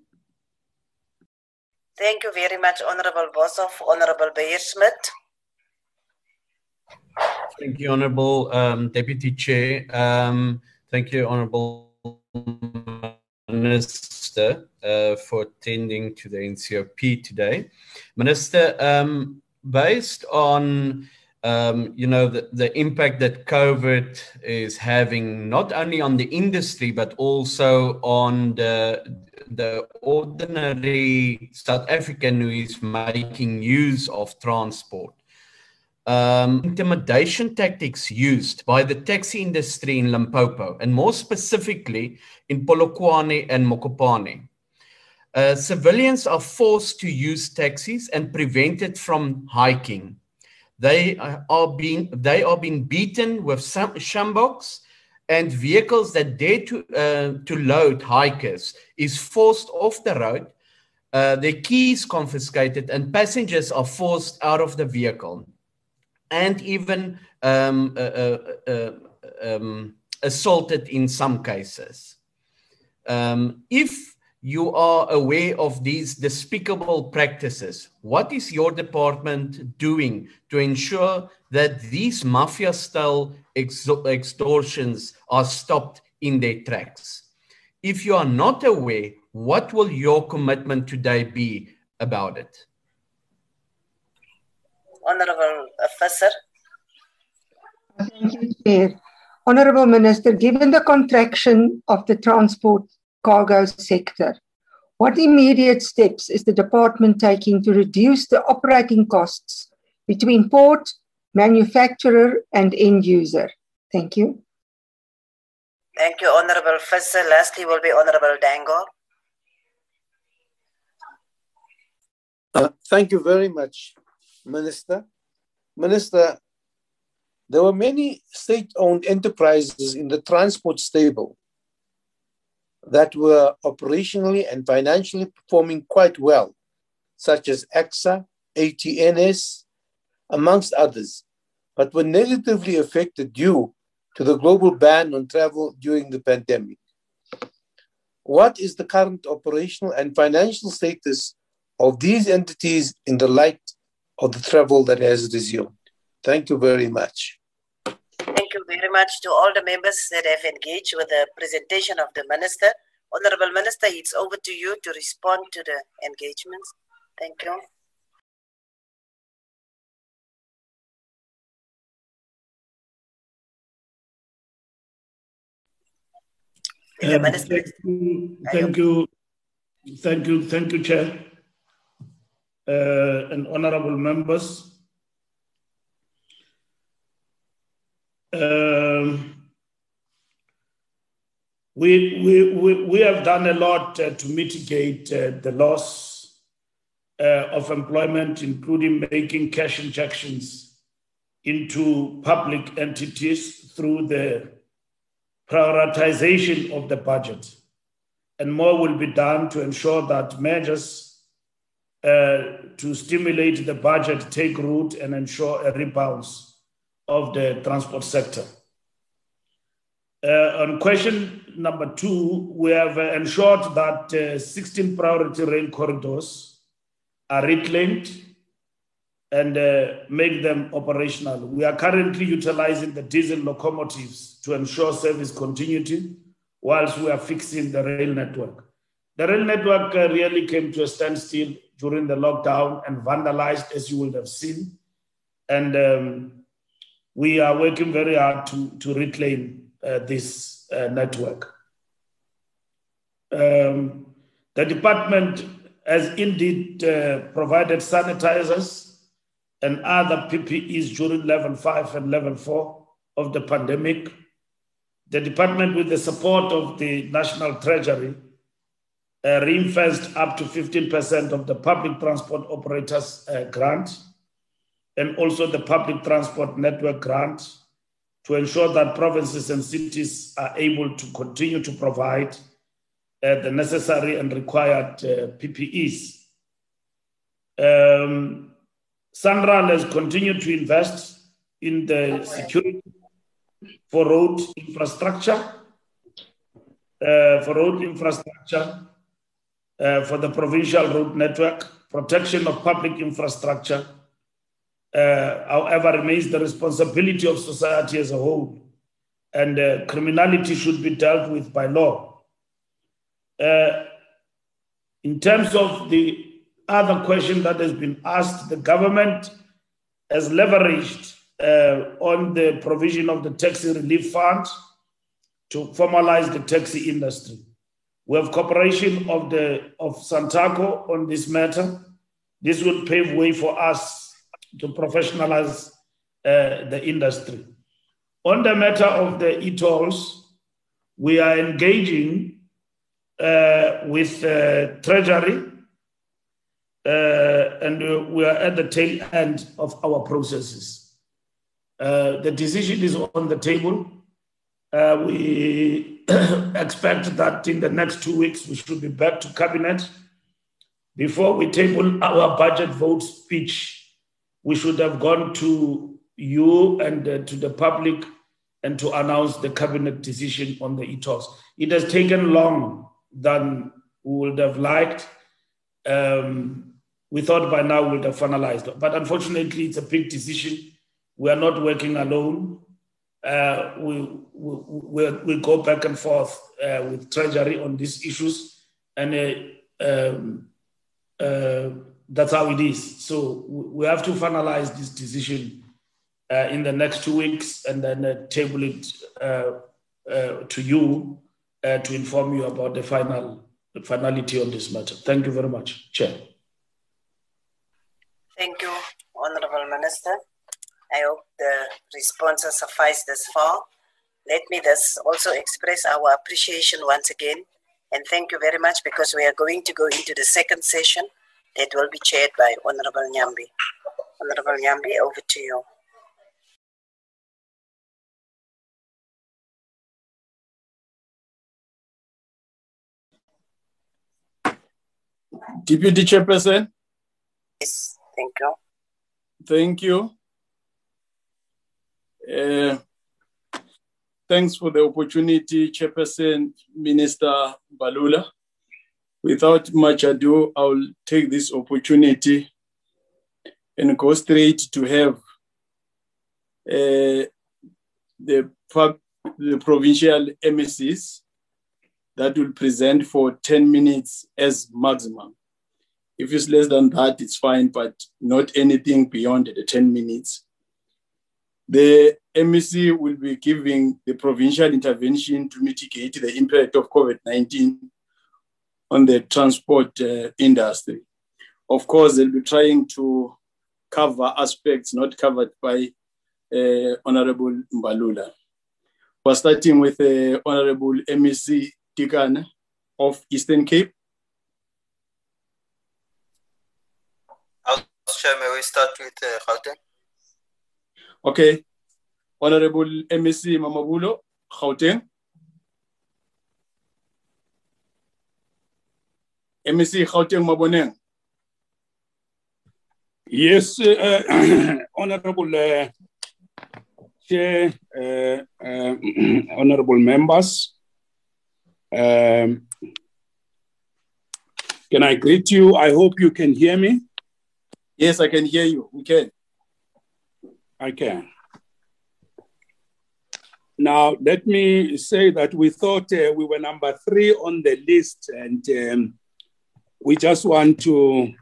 Thank you very much, Honorable Boshoff. Honorable Beyer Schmidt. Thank you, Honorable um, Deputy Chair. Um, Thank you, Honorable Minister, uh, for attending to the NCOP today. Minister, um, based on um, you know the, the impact that COVID is having not only on the industry but also on the the ordinary South African who is making use of transport um, intimidation tactics used by the taxi industry in Limpopo, and more specifically in Polokwane and Mokopane. Uh, civilians are forced to use taxis and prevented from hiking. They are being they are being beaten with shamboks and vehicles that dare to uh, to load hikers is forced off the road. Uh, their keys confiscated and passengers are forced out of the vehicle and even um, uh, uh, uh, um, assaulted in some cases. Um, if you are aware of these despicable practices, what is your department doing to ensure that these mafia style extortions are stopped in their tracks? If you are not aware, what will your commitment today be about it? Honorable uh, Officer. Thank you, Chair. Honorable Minister, given the contraction of the transport cargo sector, what immediate steps is the department taking to reduce the operating costs between port, manufacturer, and end user? Thank you. Thank you, Honorable Officer. Lastly will be Honorable Dango. Uh, thank you very much, Minister. Minister, there were many state owned enterprises in the transport stable that were operationally and financially performing quite well, such as ACSA, ATNS, amongst others, but were negatively affected due to the global ban on travel during the pandemic. What is the current operational and financial status of these entities in the light of the travel that has resumed. Thank you very much. Very much to all the members that have engaged with the presentation of the Minister. Honorable Minister, it's over to you to respond to the engagements. Thank you. Um, thank, you, thank you, thank you, thank you, Chair uh, and honorable members. Um, we, we, we, we have done a lot uh, to mitigate uh, the loss uh, of employment, including making cash injections into public entities through the prioritization of the budget. And more will be done to ensure that measures uh, to stimulate the budget take root and ensure a rebound of the transport sector. Uh, on question number two, we have uh, ensured that uh, 16 priority rail corridors are reclaimed and uh, make them operational. We are currently utilizing the diesel locomotives to ensure service continuity whilst we are fixing the rail network. The rail network uh, really came to a standstill during the lockdown and vandalized, as you would have seen. And um, we are working very hard to, to reclaim uh, this uh, network. Um, the department has indeed uh, provided sanitizers and other PPEs during level five and level four of the pandemic. The department, with the support of the National Treasury, uh, reinvest up to 15% of the public transport operators uh, grant and also the public transport network grant to ensure that provinces and cities are able to continue to provide uh, the necessary and required uh, PPEs. Um, has continued to invest in the security for road infrastructure, uh, for road infrastructure, uh, for the provincial road network, protection of public infrastructure, uh, however, remains the responsibility of society as a whole, and uh, criminality should be dealt with by law. Uh, in terms of the other question that has been asked, the government has leveraged uh, on the provision of the taxi relief fund to formalize the taxi industry. We have cooperation of the of Santaco on this matter. This will pave way for us to professionalize uh, the industry. On the matter of the e-tolls, we are engaging uh, with uh, Treasury uh, and we are at the tail end of our processes. Uh, the decision is on the table. Uh, we expect that in the next two weeks we should be back to cabinet. Before we table our budget vote speech, we should have gone to you and uh, to the public and to announce the cabinet decision on the e-tolls. It has taken long than we would have liked. Um, we thought by now we'd have finalized. But unfortunately, it's a big decision. We are not working alone. Uh, we, we, we, go back and forth uh, with Treasury on these issues, and uh, um, uh, that's how it is. So we have to finalize this decision uh, in the next two weeks and then uh, table it to you to inform you about the final the finality on this matter. Thank you very much, Chair. Thank you, Honorable Minister. I hope the responses suffice this far. Let me thus also express our appreciation once again and thank you very much because we are going to go into the second session that will be chaired by Honorable Nyambi. Honorable Nyambi, over to you. Deputy Chairperson. Yes. Thank you. Thank you. Uh, thanks for the opportunity, Chairperson Minister Mbalula. Without much ado, I'll take this opportunity and go straight to have uh, the, the provincial MECs that will present for 10 minutes as maximum. If it's less than that, it's fine, but not anything beyond the 10 minutes. The MEC will be giving the provincial intervention to mitigate the impact of COVID 19 on the transport uh, industry. Of course, they'll be trying to cover aspects not covered by uh, Honorable Mbalula. We're starting with uh, Honorable MEC Tikan of Eastern Cape. Chair, may we start with uh, Gauteng? Okay. Honorable MEC Mamabolo, Gauteng. MEC Gauteng Maboneng. Yes, uh, Honorable uh, Chair, uh, Honorable members. Um, can I greet you? I hope you can hear me. Yes, I can hear you. We can. I can. Now, let me say that we thought uh, we were number three on the list, and um, we just want to.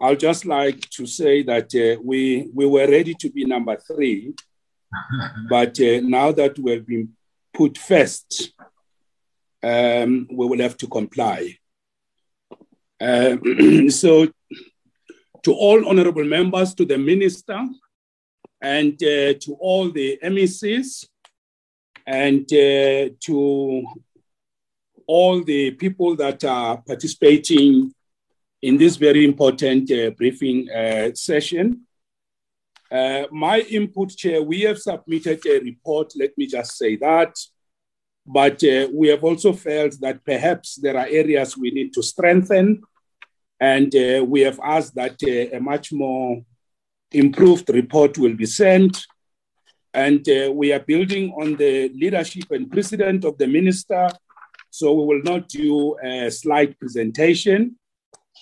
I'll just like to say that uh, we we were ready to be number three, but uh, now that we've been put first, um, we will have to comply. Uh, so, to all honorable members, to the minister, and uh, to all the MECs, and uh, to all the people that are participating in this very important uh, briefing uh, session. Uh, my input, Chair, we have submitted a report, let me just say that. But uh, we have also felt that perhaps there are areas we need to strengthen. And uh, we have asked that uh, a much more improved report will be sent. And we are building on the leadership and precedent of the minister. So we will not do a slide presentation.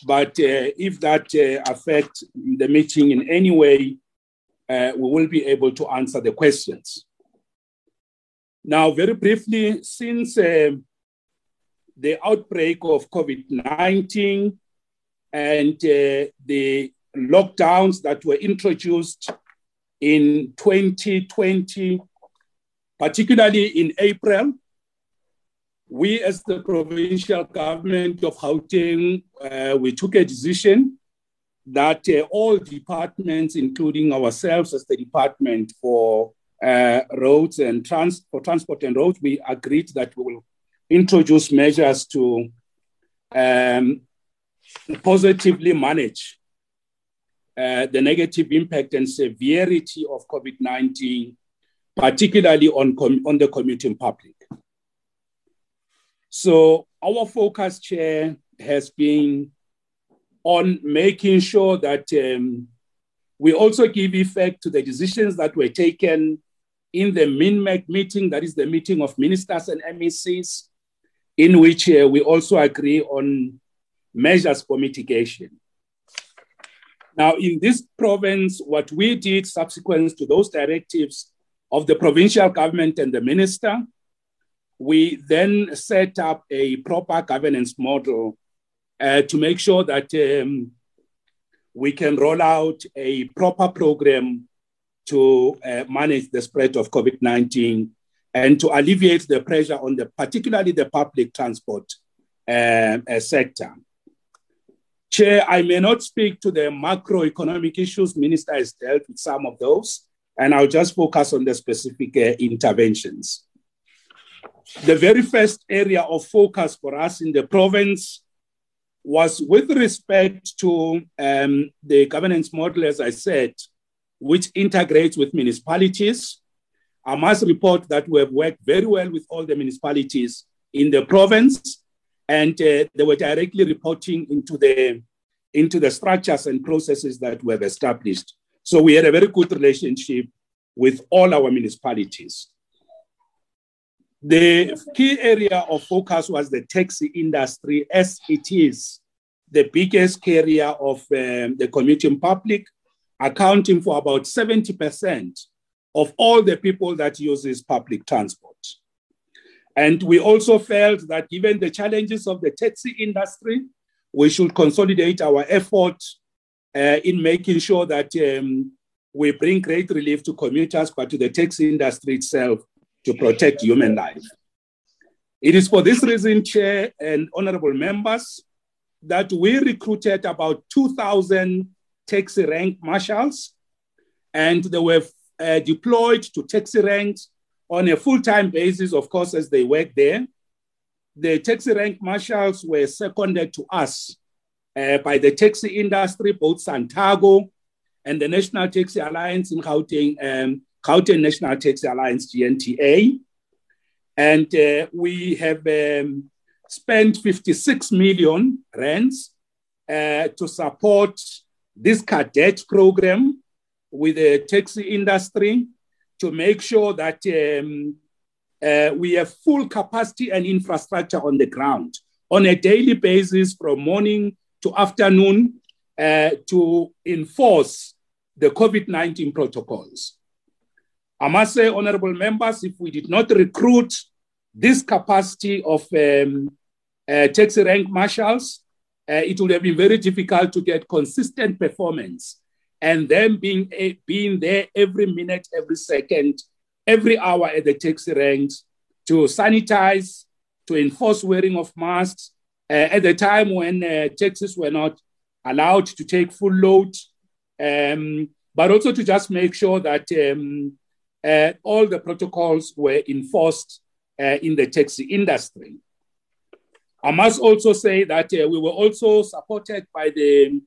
But uh, if that uh, affects the meeting in any way, uh, we will be able to answer the questions. Now, very briefly, since the outbreak of COVID 19 and uh, the lockdowns that were introduced in 2020, particularly in April, we as the provincial government of Gauteng, uh, we took a decision that uh, all departments, including ourselves as the department for uh, roads and trans- for transport and roads, we agreed that we will introduce measures to um, positively manage uh, the negative impact and severity of COVID 19, particularly on, com- on the commuting public. So, our focus, Chair, has been on making sure that um, we also give effect to the decisions that were taken in the MINMEC meeting, that is the meeting of ministers and MECs, in which uh, we also agree on measures for mitigation. Now, in this province, what we did subsequent to those directives of the provincial government and the minister, we then set up a proper governance model uh, to make sure that um, we can roll out a proper program to uh, manage the spread of COVID 19 and to alleviate the pressure on the particularly the public transport uh, uh, sector. Chair, I may not speak to the macroeconomic issues. Minister has dealt with some of those, and I'll just focus on the specific uh, interventions. The very first area of focus for us in the province was with respect to um, the governance model, as I said, which integrates with municipalities. I must report that we have worked very well with all the municipalities in the province, and uh, they were directly reporting into the into the structures and processes that we have established. So we had a very good relationship with all our municipalities. The key area of focus was the taxi industry, as it is the biggest carrier of um, the commuting public, accounting for about 70% of all the people that uses public transport. And we also felt that given the challenges of the taxi industry, we should consolidate our effort uh, in making sure that um, we bring great relief to commuters, but to the taxi industry itself to protect human life. It is for this reason, Chair and honorable members, that we recruited about 2,000 taxi rank marshals, and they were uh, deployed to taxi ranks on a full time basis, of course, as they work there. The taxi rank marshals were seconded to us uh, by the taxi industry, both Santaco and the National Taxi Alliance in Gauteng, um, Gauteng National Taxi Alliance, GNTA. And uh, we have um, spent 56 million rands uh, to support this cadet program with the taxi industry to make sure that um, uh, we have full capacity and infrastructure on the ground on a daily basis from morning to afternoon. uh, to enforce the COVID 19 protocols. I must say, honorable members, if we did not recruit this capacity of um, uh, taxi rank marshals, uh, it would have been very difficult to get consistent performance. And then being, a, being there every minute, every second, every hour at the taxi ranks to sanitize, to enforce wearing of masks. Uh, at the time when uh, taxis were not allowed to take full load, um, but also to just make sure that um, uh, all the protocols were enforced uh, in the taxi industry. I must also say that uh, we were also supported by the,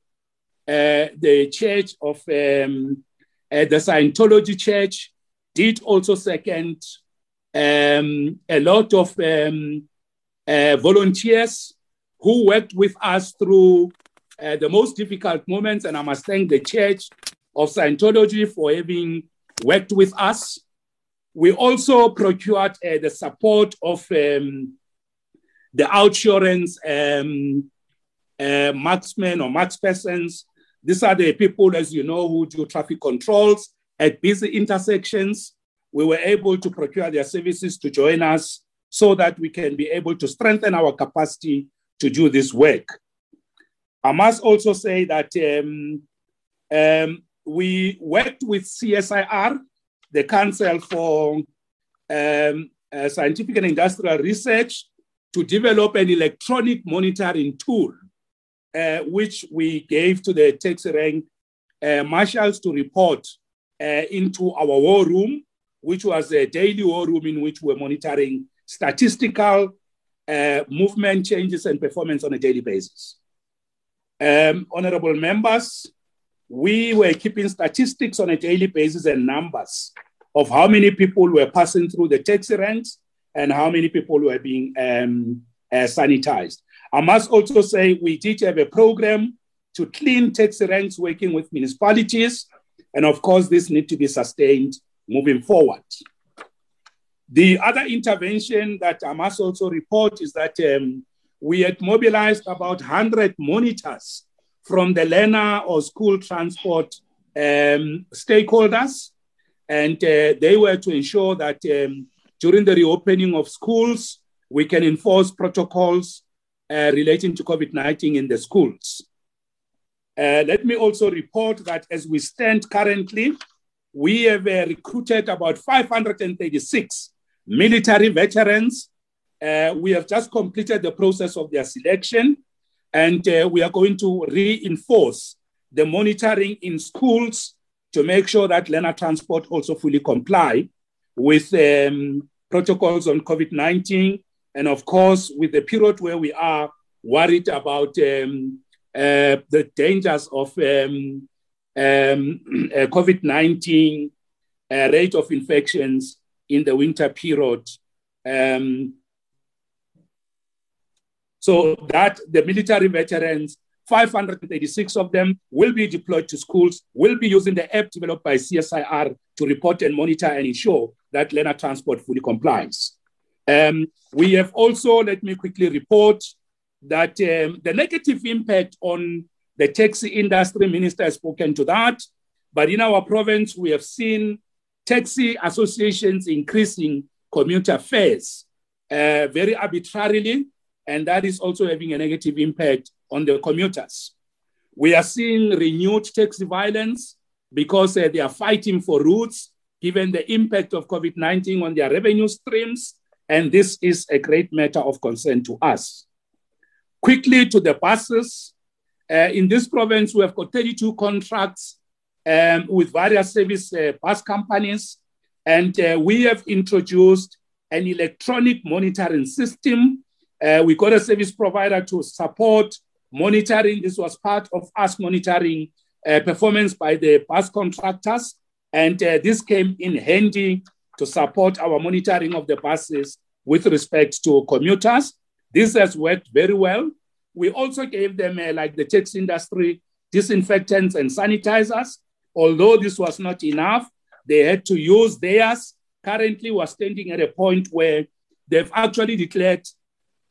uh, the Church of um, uh, the Scientology Church, did also second um, a lot of um, uh, volunteers who worked with us through the most difficult moments. And I must thank the Church of Scientology for having worked with us. We also procured uh, the support of um, the OUTsurance um, uh, marksmen or markspersons. These are the people, as you know, who do traffic controls at busy intersections. We were able to procure their services to join us so that we can be able to strengthen our capacity to do this work. I must also say that um, um, we worked with CSIR, the Council for um, uh, Scientific and Industrial Research, to develop an electronic monitoring tool, uh, which we gave to the taxi rank uh, marshals to report uh, into our war room, which was a daily war room in which we're monitoring statistical uh, movement changes and performance on a daily basis. Um, honorable members, we were keeping statistics on a daily basis and numbers of how many people were passing through the taxi ranks and how many people were being um, uh, sanitized. I must also say we did have a program to clean taxi ranks working with municipalities. And of course, this need to be sustained moving forward. The other intervention that I must also report is that um, we had mobilized about 100 monitors from the learner or school transport um, stakeholders. And uh, they were to ensure that um, during the reopening of schools, we can enforce protocols uh, relating to COVID 19 in the schools. Uh, let me also report that as we stand currently, we have uh, recruited about 536 military veterans. Uh, we have just completed the process of their selection, and uh, we are going to reinforce the monitoring in schools to make sure that learner transport also fully comply with um, protocols on COVID 19. And of course, with the period where we are worried about um, uh, the dangers of um, um, uh, COVID 19 uh, rate of infections in the winter period. Um, so that the military veterans, 586 of them, will be deployed to schools, will be using the app developed by CSIR to report and monitor and ensure that learner transport fully complies. Um, we have also, let me quickly report that um, the negative impact on the taxi industry minister has spoken to that. But in our province, we have seen taxi associations increasing commuter fares uh, very arbitrarily, and that is also having a negative impact on the commuters. We are seeing renewed taxi violence because uh, they are fighting for routes, given the impact of COVID 19 on their revenue streams, and this is a great matter of concern to us. Quickly to the buses. Uh, in this province, we have got 32 contracts um, with various service uh, bus companies, and uh, we have introduced an electronic monitoring system. Uh, we got a service provider to support monitoring. This was part of us monitoring uh, performance by the bus contractors, and uh, this came in handy to support our monitoring of the buses with respect to commuters. This has worked very well. We also gave them, uh, like the taxi industry, disinfectants and sanitizers. Although this was not enough, they had to use theirs. Currently, we're standing at a point where they've actually declared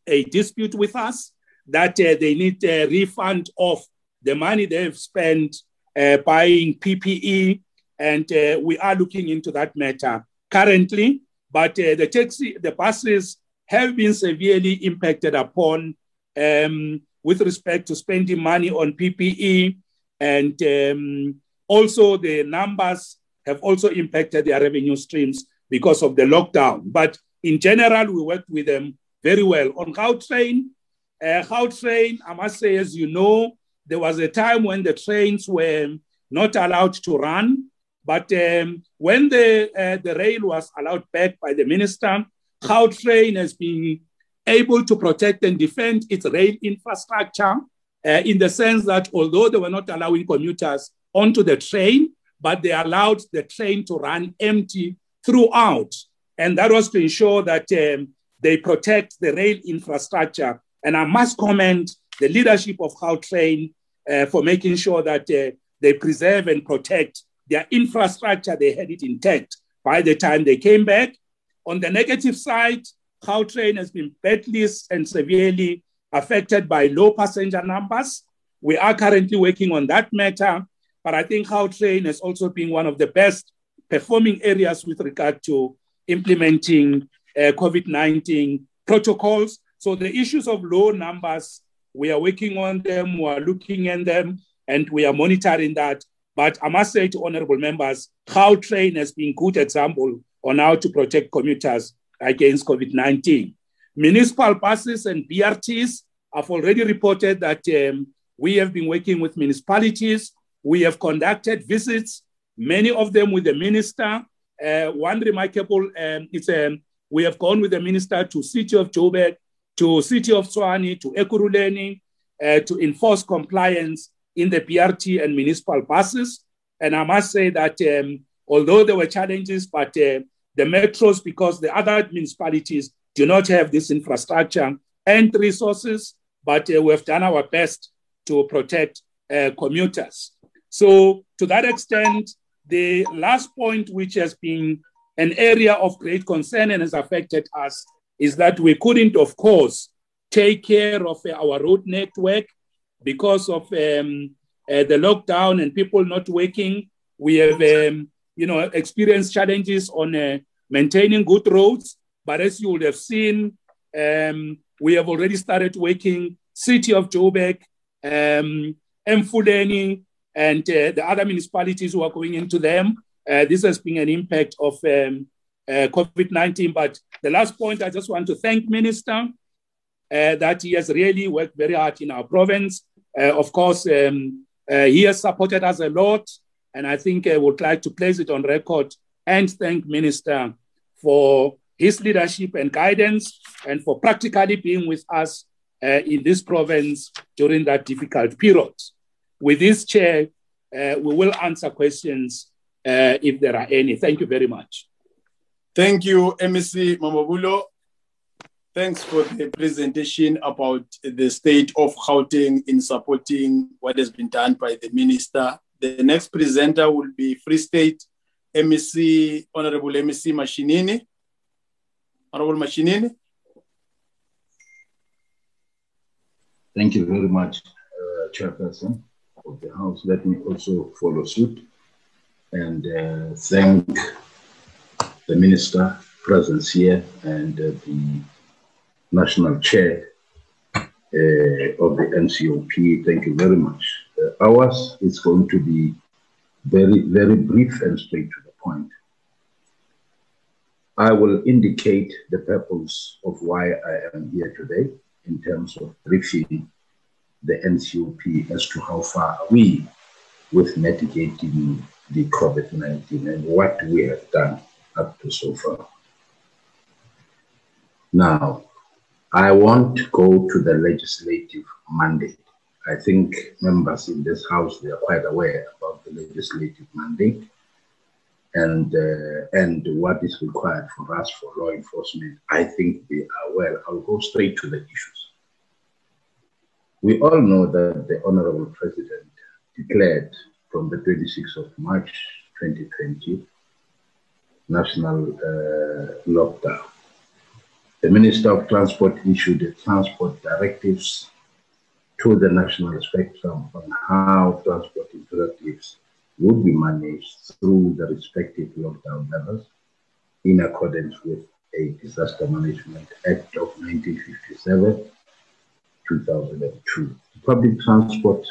a dispute with us that uh, they need a refund of the money they've spent uh, buying PPE, and uh, we are looking into that matter currently. But uh, the taxi, the buses have been severely impacted upon um, with respect to spending money on PPE, and um, also the numbers have also impacted their revenue streams because of the lockdown. But in general, we worked with them very well. On Gautrain, uh, Gautrain, I must say, as you know, there was a time when the trains were not allowed to run. But um, when the, uh, the rail was allowed back by the minister, Gautrain has been able to protect and defend its rail infrastructure uh, in the sense that although they were not allowing commuters onto the train, but they allowed the train to run empty throughout. And that was to ensure that um, they protect the rail infrastructure. And I must commend the leadership of Gautrain uh, for making sure that uh, they preserve and protect their infrastructure. They had it intact by the time they came back. On the negative side, Gautrain has been badly and severely affected by low passenger numbers. We are currently working on that matter, but I think Gautrain has also been one of the best performing areas with regard to implementing uh, COVID 19 protocols. So the issues of low numbers, we are working on them, we are looking at them, and we are monitoring that. But I must say to honorable members, Gautrain has been good example on how to protect commuters against COVID 19. Municipal buses and BRTs have already reported that um, we have been working with municipalities. We have conducted visits, many of them with the minister. Uh, one remarkable um, is um, we have gone with the minister to city of Joburg, to city of Tshwane, to Ekurhuleni, uh, to enforce compliance in the BRT and municipal buses. And I must say that um, although there were challenges, but uh, the metros, because the other municipalities do not have this infrastructure and resources, but uh, we've done our best to protect uh, commuters. So, to that extent, the last point, which has been an area of great concern and has affected us, is that we couldn't, of course, take care of our road network because of um, uh, the lockdown and people not working. We have, um, you know, experienced challenges on uh, maintaining good roads. But as you would have seen, um, we have already started working City of Joburg, um, Emfuleni, and uh, the other municipalities who are going into them. Uh, this has been an impact of um, uh, COVID-19. But the last point, I just want to thank Minister uh, that he has really worked very hard in our province. Uh, of course, um, uh, he has supported us a lot, and I think I would like to place it on record and thank Minister for his leadership and guidance and for practically being with us uh, in this province during that difficult period. With this chair, uh, we will answer questions uh, if there are any. Thank you very much. Thank you, MEC Mamabolo. Thanks for the presentation about the state of Gauteng in supporting what has been done by the minister. The next presenter will be Free State MEC, Honorable MEC Mashinini. Honorable Mashinini. Thank you very much, uh, Chairperson of the House. Let me also follow suit and uh, thank the Minister presence here and uh, the National Chair uh, of the NCOP. Thank you very much. Uh, ours is going to be very, very brief and straight to the point. I will indicate the purpose of why I am here today in terms of briefing the NCOP as to how far are we with mitigating the COVID-19 and what we have done up to so far. Now, I want to go to the legislative mandate. I think members in this House, they are quite aware about the legislative mandate and, uh, and what is required for us for law enforcement. I think they are well. I'll go straight to the issues. We all know that the Honorable President declared from the 26th of March 2020 national uh, lockdown. The Minister of Transport issued the transport directives to the national spectrum on how transport imperatives would be managed through the respective lockdown levels in accordance with a Disaster Management Act of 1957, 2002. Public transport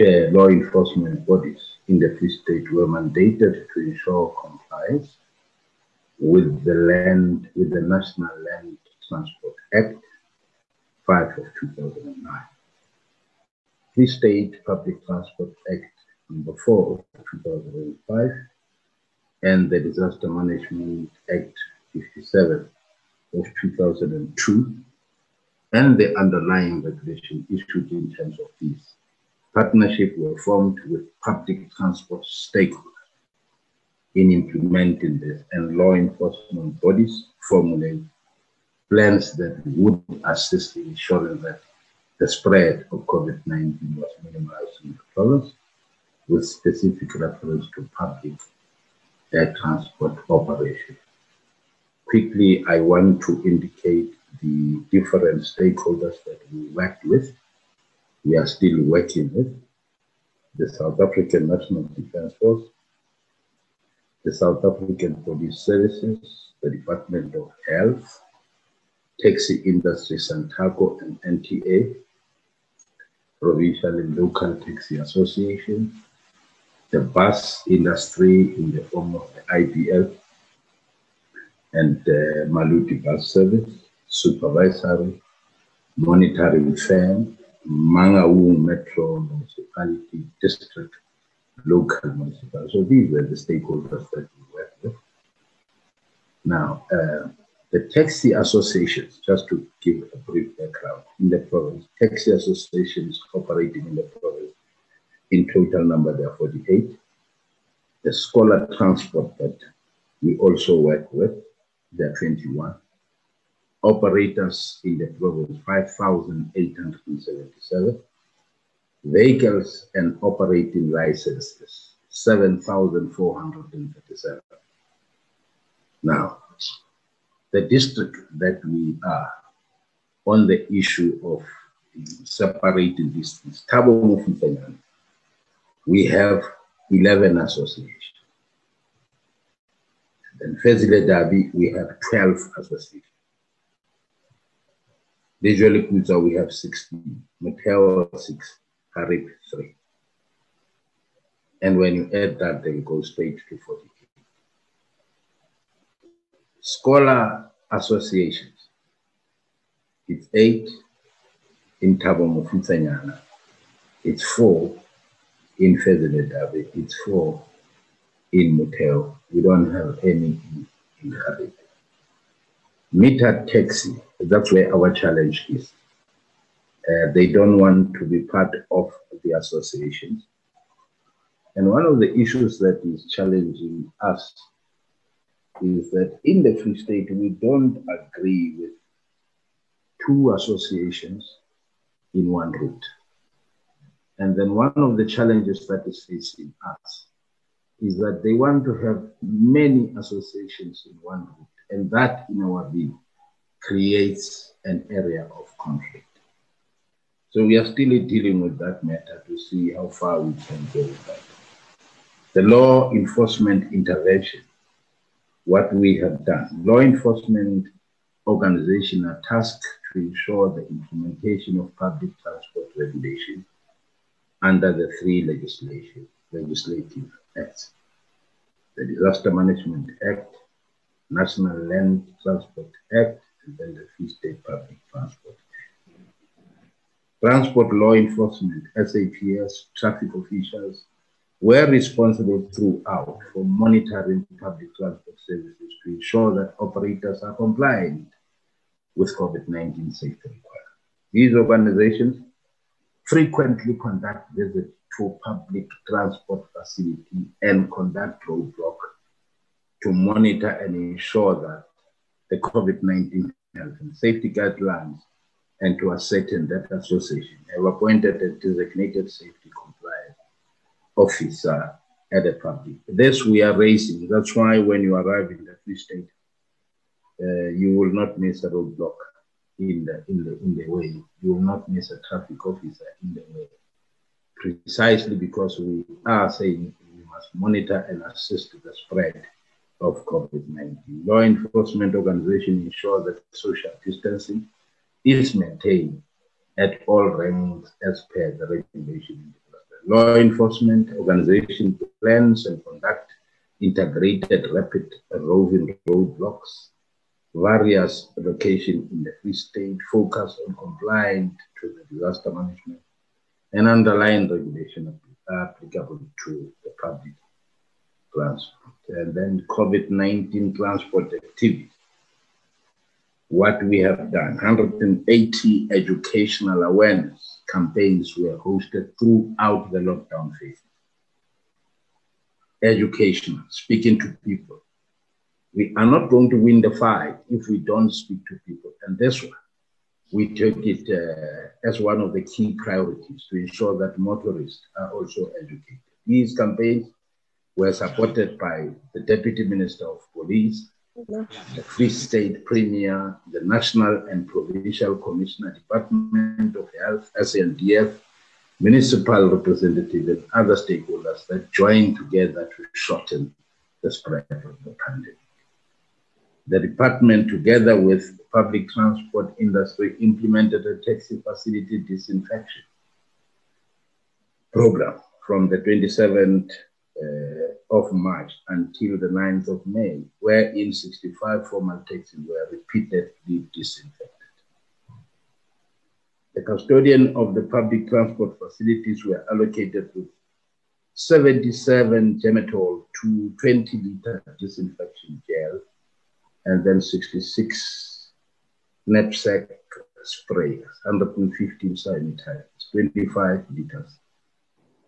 law enforcement bodies in the Free State were mandated to ensure compliance with the land with the National Land Transport Act 5 of 2009. Free State Public Transport Act number 4 of 2005 and the Disaster Management Act 57 of 2002 and the underlying regulation issued in terms of these. Partnership were formed with public transport stakeholders in implementing this and law enforcement bodies formulate plans that would assist in ensuring that the spread of COVID-19 was minimized in the province with specific reference to public air transport operation. Quickly, I want to indicate the different stakeholders that we worked with, we are still working with, the South African National Defence Force, the South African Police Services, the Department of Health, Taxi Industry Santaco and NTA, Provincial and Local Taxi Association, the bus industry in the form of the IBL, and the Maluti Bus Service, Supervisory, Monitoring Firm, Mangaung Metro Municipality District, Local Municipality. So these were the stakeholders that we worked with. Now, uh, the taxi associations, just to give a brief background, in the province, taxi associations operating in the province, in total number there are 48. The scholar transport that we also work with, there are 21. Operators in the province, 5,877. Vehicles and operating licenses, 7,437. Now, the district that we are on the issue of separating Thabo Mofokeng, we have 11 associations. Then Fezile Dabi, we have 12 associations. Visually Kuza, we have 16. Motheo, 6. Xhariep, 3. And when you add that, then go straight to 48. Scholar associations, it's 8 in Thabo Mofokeng. It's 4 in Fezile Dabi, it's 4 in Motheo. We don't have any in Xhariep. Meter taxi, that's where our challenge is. Uh, they don't want to be part of the associations. And one of the issues that is challenging us is that in the Free State, we don't agree with two associations in one route. And then one of the challenges that is facing us is that they want to have many associations in one route. And that, in our view, creates an area of conflict. So we are still dealing with that matter to see how far we can go with that. The law enforcement intervention, what we have done, law enforcement organizations are tasked to ensure the implementation of public transport regulation under the three legislation, legislative acts. The Disaster Management Act, National Land Transport Act, and then the Free State Public Transport Transport law enforcement, SAPS, traffic officials were responsible throughout for monitoring public transport services to ensure that operators are compliant with COVID-19 safety requirements. These organizations frequently conduct visits to public transport facility and conduct roadblock to monitor and ensure that the COVID-19 health and safety guidelines and to ascertain that association have appointed a designated safety compliance officer at the public. This we are raising. That's why when you arrive in the Free State, uh, you will not miss a roadblock in the in the in the way. You will not miss a traffic officer in the way. Precisely because we are saying we must monitor and assist the spread of COVID-19. Law enforcement organizations ensure that social distancing is maintained at all ranks as per the regulation. Law enforcement organization plans and conduct integrated rapid roving roadblocks, various locations in the Free State focus on compliance to the disaster management and underlying regulation applicable to the public transport. And then COVID-19 transport activity. What we have done, 180 educational awareness campaigns were hosted throughout the lockdown phase educational, speaking to people. We are not going to win the fight if we don't speak to people. And this one, we take it uh, as one of the key priorities to ensure that motorists are also educated. These campaigns were supported by the Deputy Minister of Police, the Free State Premier, the National and Provincial Commissioner, Department of Health, SNDF, municipal representatives and other stakeholders that joined together to shorten the spread of the pandemic. The department, together with public transport industry, implemented a taxi facility disinfection program from the 27th uh, of March until the 9th of May, wherein 65 formal taxis were repeatedly disinfected. The custodian of the public transport facilities were allocated with 77 Gemitol to 20 liter disinfection gel and then 66 knapsack sprays, 115 sanitizers, 25 liters,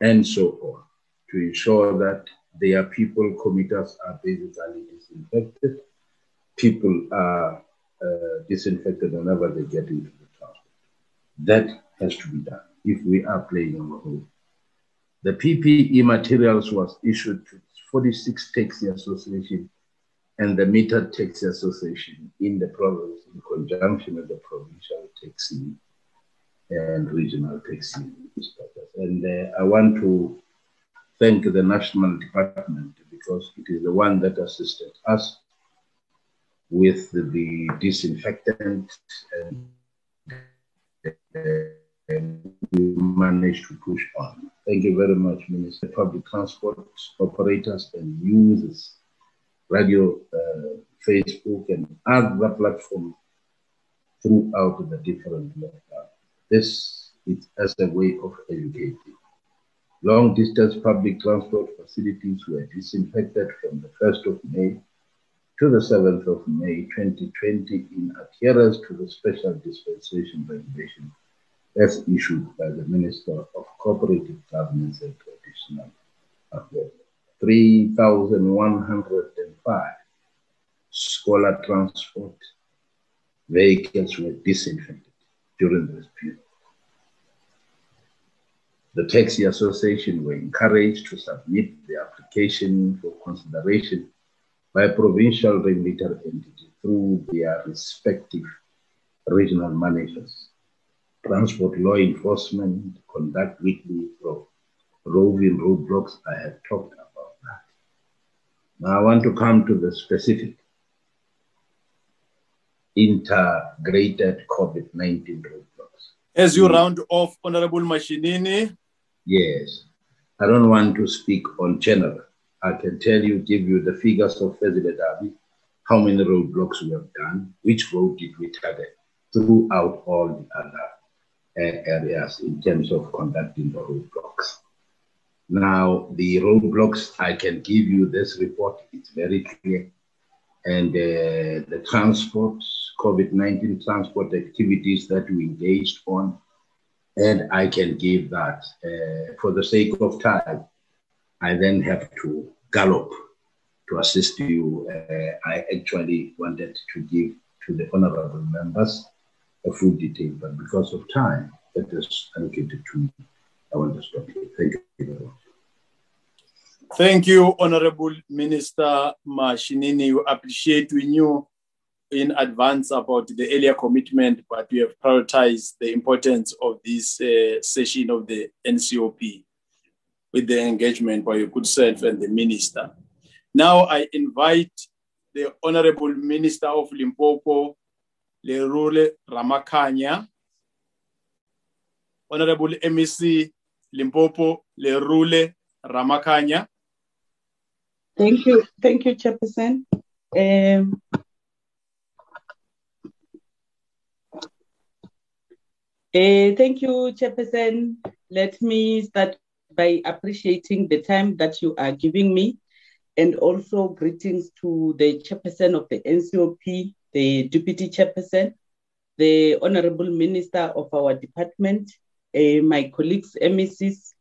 and so on, to ensure that their people, commuters are basically disinfected. People are uh, disinfected whenever they get into the town. that has to be done if we are playing our role. The PPE materials was issued to 46 taxi association and the Meter Taxi Association in the province in conjunction with the provincial taxi and regional taxi inspectors. And uh, I want to thank the national department because it is the one that assisted us with the disinfectant and and we managed to push on. Thank you very much, Minister. Public transport operators and users, radio, uh, Facebook, and other platforms throughout the different lockdowns. This is as a way of educating. Long distance public transport facilities were disinfected from the 1st of May to the 7th of May 2020 in adherence to the special dispensation regulation as issued by the Minister of Cooperative Governance and Traditional Affairs. 3,105 scholar transport vehicles were disinfected during this period. The Taxi Association were encouraged to submit the application for consideration by provincial regulatory entity through their respective regional managers. Transport law enforcement conduct weekly roving roadblocks. I have talked about that. Now I want to come to the specific integrated COVID-19 roadblocks. As you round off, Honorable Mashinini. Yes. I don't want to speak on general. I can tell you, give you the figures of Fezile Dabi, how many roadblocks we have done, which road did we target throughout all the other uh, areas in terms of conducting the roadblocks. Now, the roadblocks, I can give you this report, it's very clear. And uh, the transport, COVID 19 transport activities that we engaged on, and I can give that. Uh, for the sake of time, I then have to gallop to assist you. Uh, I actually wanted to give to the honorable members a full detail, but because of time that is allocated to me, I want to stop here. Thank you very much. Thank you, Honorable Minister Mashinini. We appreciate we you in advance about the earlier commitment, but we have prioritized the importance of this uh, session of the NCOP with the engagement by your good self and the minister. Now I invite the Honorable Minister of Limpopo, Lerule Ramakhanya, Honorable MEC Limpopo, Lerule Ramakhanya. Thank you, thank you, Chairperson. Um, uh, thank you, Chairperson. Let me start by appreciating the time that you are giving me and also greetings to the chairperson of the NCOP, the deputy chairperson, the honorable minister of our department, uh, my colleagues, MECs,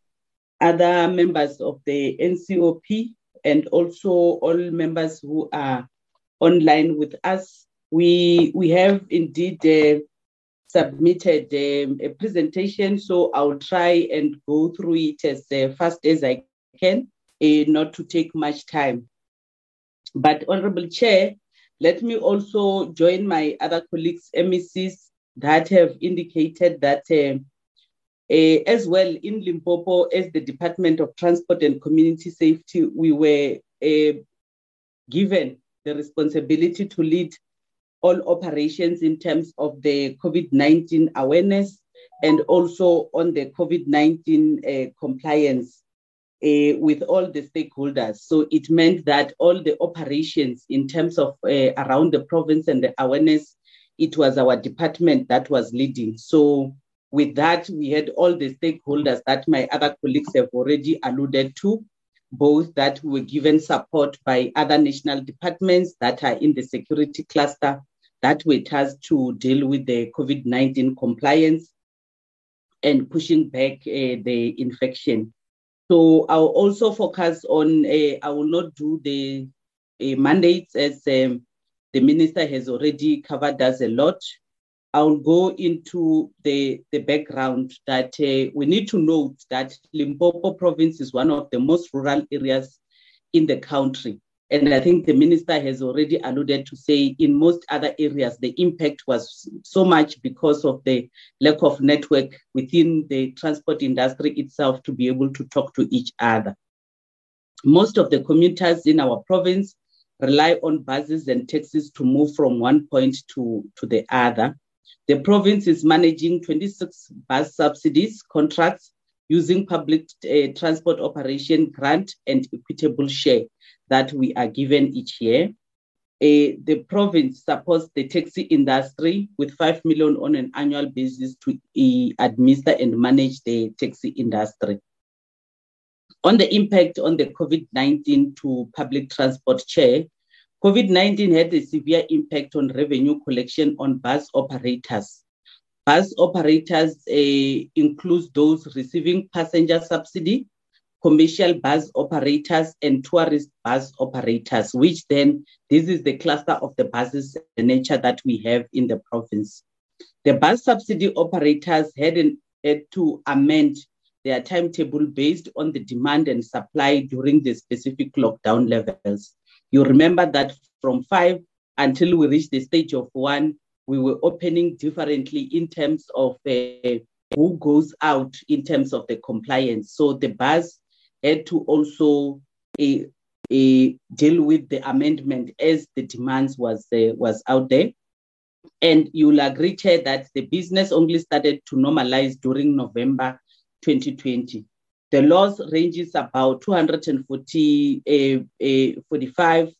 other members of the NCOP, and also all members who are online with us. We, we have indeed uh, submitted um, a presentation, so I'll try and go through it as uh, fast as I can, uh, not to take much time. But Honorable Chair, let me also join my other colleagues, MECs, that have indicated that uh, uh, as well in Limpopo, as the Department of Transport and Community Safety, we were uh, given the responsibility to lead all operations in terms of the COVID 19 awareness and also on the COVID 19 uh, compliance uh, with all the stakeholders. So it meant that all the operations in terms of uh, around the province and the awareness, it was our department that was leading. So with that, we had all the stakeholders that my other colleagues have already alluded to, both that were given support by other national departments that are in the security cluster that were tasked to deal with the COVID 19 compliance and pushing back uh, the infection. So I'll also focus on, uh, I will not do the uh, mandates as um, the minister has already covered us a lot. I'll go into the, the background that uh, we need to note that Limpopo province is one of the most rural areas in the country. And I think the minister has already alluded to say in most other areas, the impact was so much because of the lack of network within the transport industry itself to be able to talk to each other. Most of the commuters in our province rely on buses and taxis to move from one point to, to the other. The province is managing 26 bus subsidies contracts using public uh, transport operation grant and equitable share that we are given each year. Uh, the province supports the taxi industry with 5 million on an annual basis to uh, administer and manage the taxi industry. On the impact on the COVID 19 to public transport chair, COVID 19 had a severe impact on revenue collection on bus operators. Bus operators uh, include those receiving passenger subsidy, commercial bus operators and tourist bus operators, which then this is the cluster of the buses, the nature that we have in the province. The bus subsidy operators had, an, had to amend their timetable based on the demand and supply during the specific lockdown levels. You remember that from five until we reached the stage of one, we were opening differently in terms of uh, who goes out in terms of the compliance. So the bus had to also uh, uh, deal with the amendment as the demands was uh, was out there. And you'll agree, Chair, that the business only started to normalize during November 2020. The loss ranges about 240, 45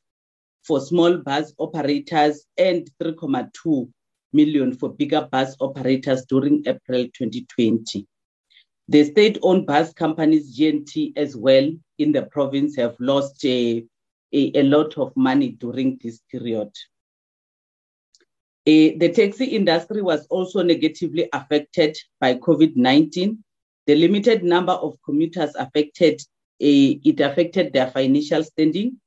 for small bus operators and 3.2 million for bigger bus operators during April 2020. The state-owned bus companies, GNT, as well in the province, have lost a, a, a lot of money during this period. Uh, the taxi industry was also negatively affected by COVID-19. The limited number of commuters affected, uh, it affected their financial standing.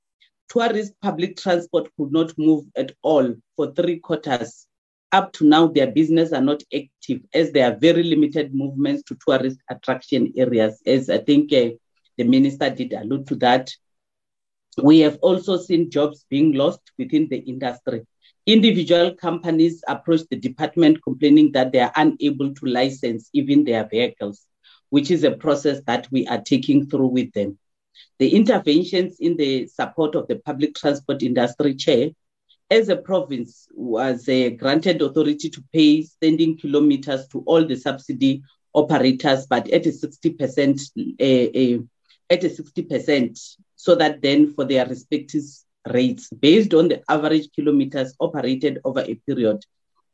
Tourist public transport could not move at all for three quarters up to now, their business are not active as there are very limited movements to tourist attraction areas, as I think uh, the minister did allude to that. We have also seen jobs being lost within the industry. Individual companies approach the department complaining that they are unable to license even their vehicles, which is a process that we are taking through with them. The interventions in the support of the public transport industry chair, as a province, was uh, granted authority to pay standing kilometers to all the subsidy operators, but at a 60%, uh, uh, at a 60%, so that then for their respective rates based on the average kilometers operated over a period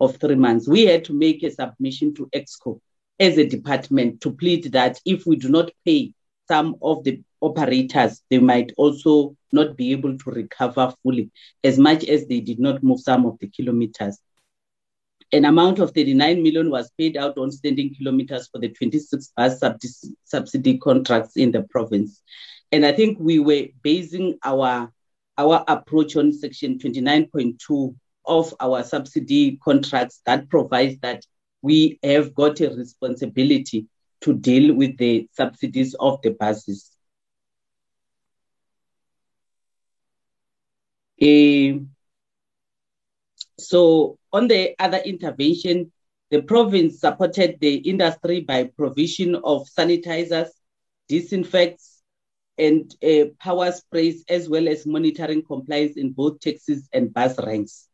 of three months. We had to make a submission to EXCO as a department to plead that if we do not pay some of the operators, they might also not be able to recover fully as much as they did not move some of the kilometers. An amount of 39 million was paid out on standing kilometers for the 26 bus subsidy contracts in the province. And I think we were basing our our approach on section 29.2 of our subsidy contracts that provides that we have got a responsibility to deal with the subsidies of the buses. Uh, so on the other intervention, the province supported the industry by provision of sanitizers, disinfects, and uh, power sprays, as well as monitoring compliance in both taxis and bus ranks.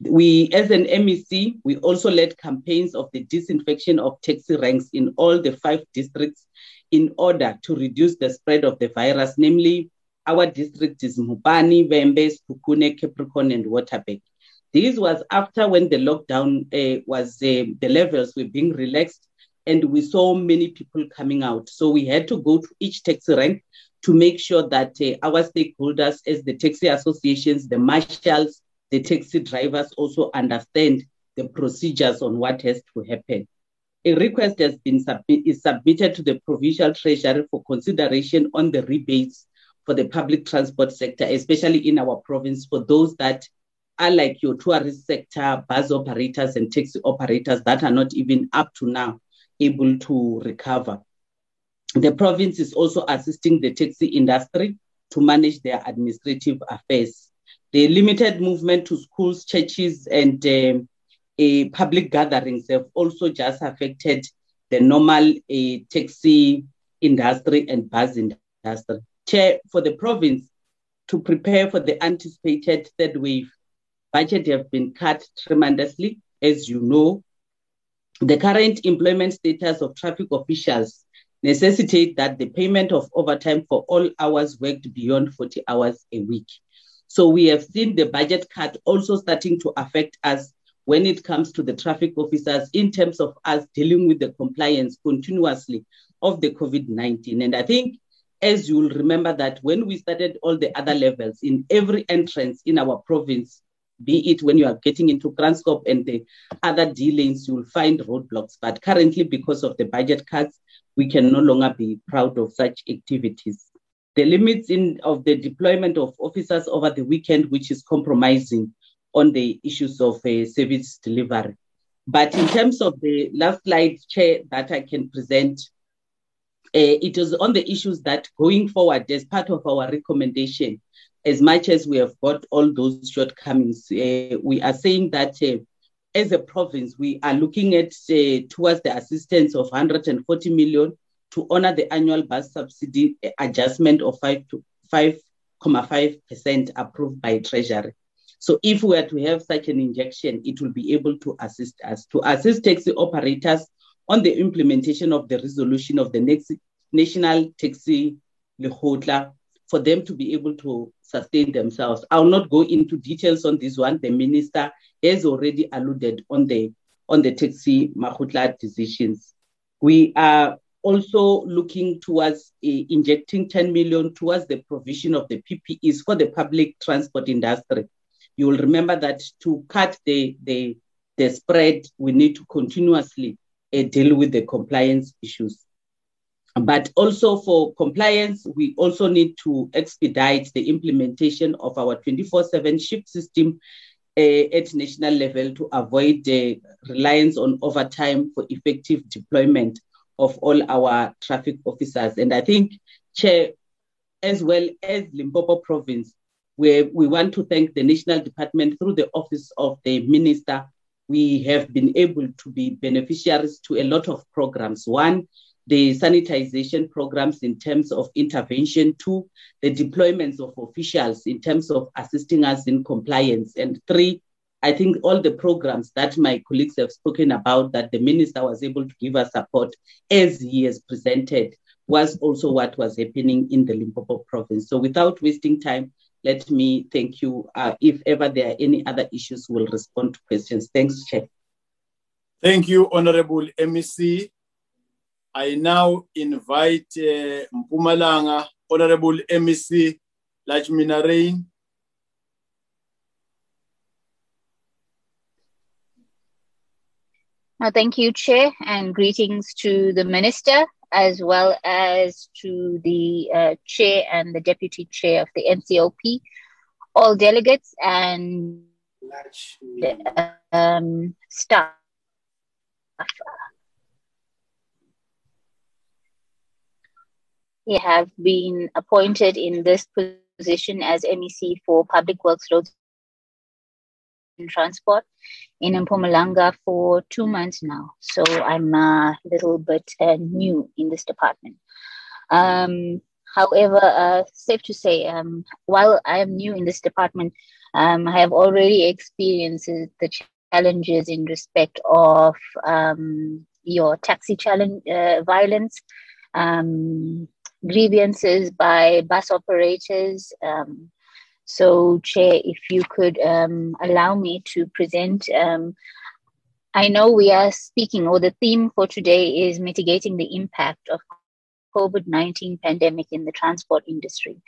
We, as an MEC, we also led campaigns of the disinfection of taxi ranks in all the five districts in order to reduce the spread of the virus, namely our district is Mopani, Vhembe, Sekhukhune, Capricorn, and Waterberg. This was after when the lockdown uh, was, uh, the levels were being relaxed and we saw many people coming out. So we had to go to each taxi rank to make sure that uh, our stakeholders, as the taxi associations, the marshals, the taxi drivers also understand the procedures on what has to happen. A request has been is submitted to the provincial treasury for consideration on the rebates for the public transport sector, especially in our province, for those that are like your tourist sector, bus operators, and taxi operators that are not even up to now able to recover. The province is also assisting the taxi industry to manage their administrative affairs. The limited movement to schools, churches, and um, uh, public gatherings have also just affected the normal uh, taxi industry and bus industry. Chair, for the province to prepare for the anticipated third wave, budget have been cut tremendously, as you know. The current employment status of traffic officials necessitate that the payment of overtime for all hours worked beyond 40 hours a week. So we have seen the budget cut also starting to affect us when it comes to the traffic officers in terms of us dealing with the compliance continuously of the COVID 19. And I think, as you'll remember, that when we started all the other levels in every entrance in our province, be it when you are getting into Transcorp and the other D lanes, you'll find roadblocks. But currently, because of the budget cuts, we can no longer be proud of such activities. The limits in, of the deployment of officers over the weekend, which is compromising on the issues of uh, service delivery. But in terms of the last slide, Chair, that I can present, it is on the issues that going forward, as part of our recommendation, as much as we have got all those shortcomings, uh, we are saying that uh, as a province, we are looking at uh, towards the assistance of 140 million to honor the annual bus subsidy adjustment of 5 to 5.5% approved by Treasury. So if we were to have such an injection, it will be able to assist us to assist taxi operators on the implementation of the resolution of the next national taxi Lekgotla for them to be able to sustain themselves. I'll not go into details on this one. The minister has already alluded on the on the taxi Makgotla decisions. We are also looking towards uh, injecting 10 million towards the provision of the PPEs for the public transport industry. You will remember that to cut the, the, the spread, we need to continuously uh, deal with the compliance issues. But also for compliance, we also need to expedite the implementation of our 24 7 shift system uh, at national level to avoid the reliance on overtime for effective deployment of all our traffic officers. And I think, Chair, as well as Limpopo province, where we want to thank the National Department through the Office of the Minister. We have been able to be beneficiaries to a lot of programs. One, the sanitization programs in terms of intervention. Two, the deployments of officials in terms of assisting us in compliance. And three, I think all the programs that my colleagues have spoken about that the minister was able to give us support as he has presented was also what was happening in the Limpopo province. So without wasting time, let me thank you. Uh, if ever there are any other issues, we'll respond to questions. Thanks, Chair. Thank you, Honorable MEC. I now invite uh, Mpumalanga, Honorable MEC Lachmina Rain. Uh, thank you, Chair, and greetings to the Minister as well as to the uh, Chair and the Deputy Chair of the NCOP, all delegates and um, staff. He have been appointed in this position as MEC for Public Works, Roads and Transport in Mpumalanga for two months now. So I'm a little bit uh, new in this department. Um, however, uh, safe to say, um, while I am new in this department, um, I have already experienced the challenges in respect of um, your taxi challenge uh, violence, um, grievances by bus operators. Um, so, Chair, if you could um, allow me to present. Um, I know we are speaking, or the theme for today is mitigating the impact of COVID-19 pandemic in the transport industry.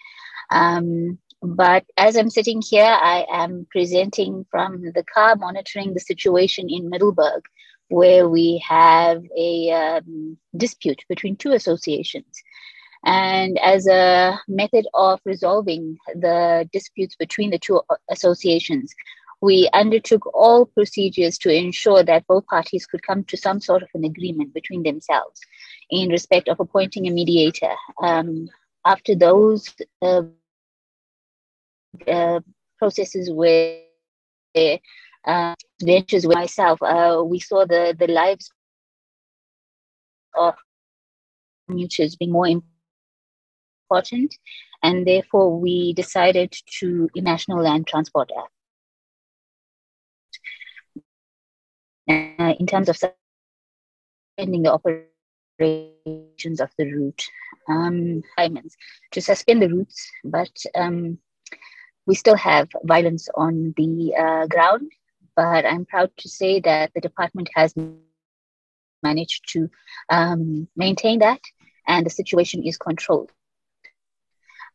Um, but as I'm sitting here, I am presenting from the car monitoring the situation in Middelburg, where we have a um, dispute between two associations. And as a method of resolving the disputes between the two associations, we undertook all procedures to ensure that both parties could come to some sort of an agreement between themselves in respect of appointing a mediator. Um, after those uh, uh, processes were uh, ventures with myself, uh, we saw the, the lives of commuters being more important important, and therefore we decided to National Land Transport Act. Uh, in terms of suspending the operations of the route, um, to suspend the routes, but um, we still have violence on the uh, ground. But I'm proud to say that the department has managed to um, maintain that, and the situation is controlled.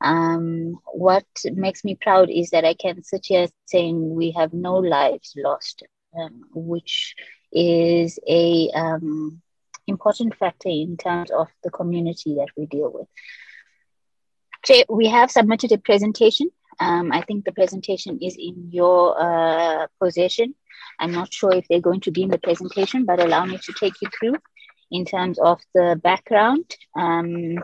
Um, what makes me proud is that I can sit here saying we have no lives lost, um, which is a um, important factor in terms of the community that we deal with. Okay, we have submitted a presentation. Um, I think the presentation is in your uh, possession. I'm not sure if they're going to be in the presentation, but allow me to take you through in terms of the background. Um,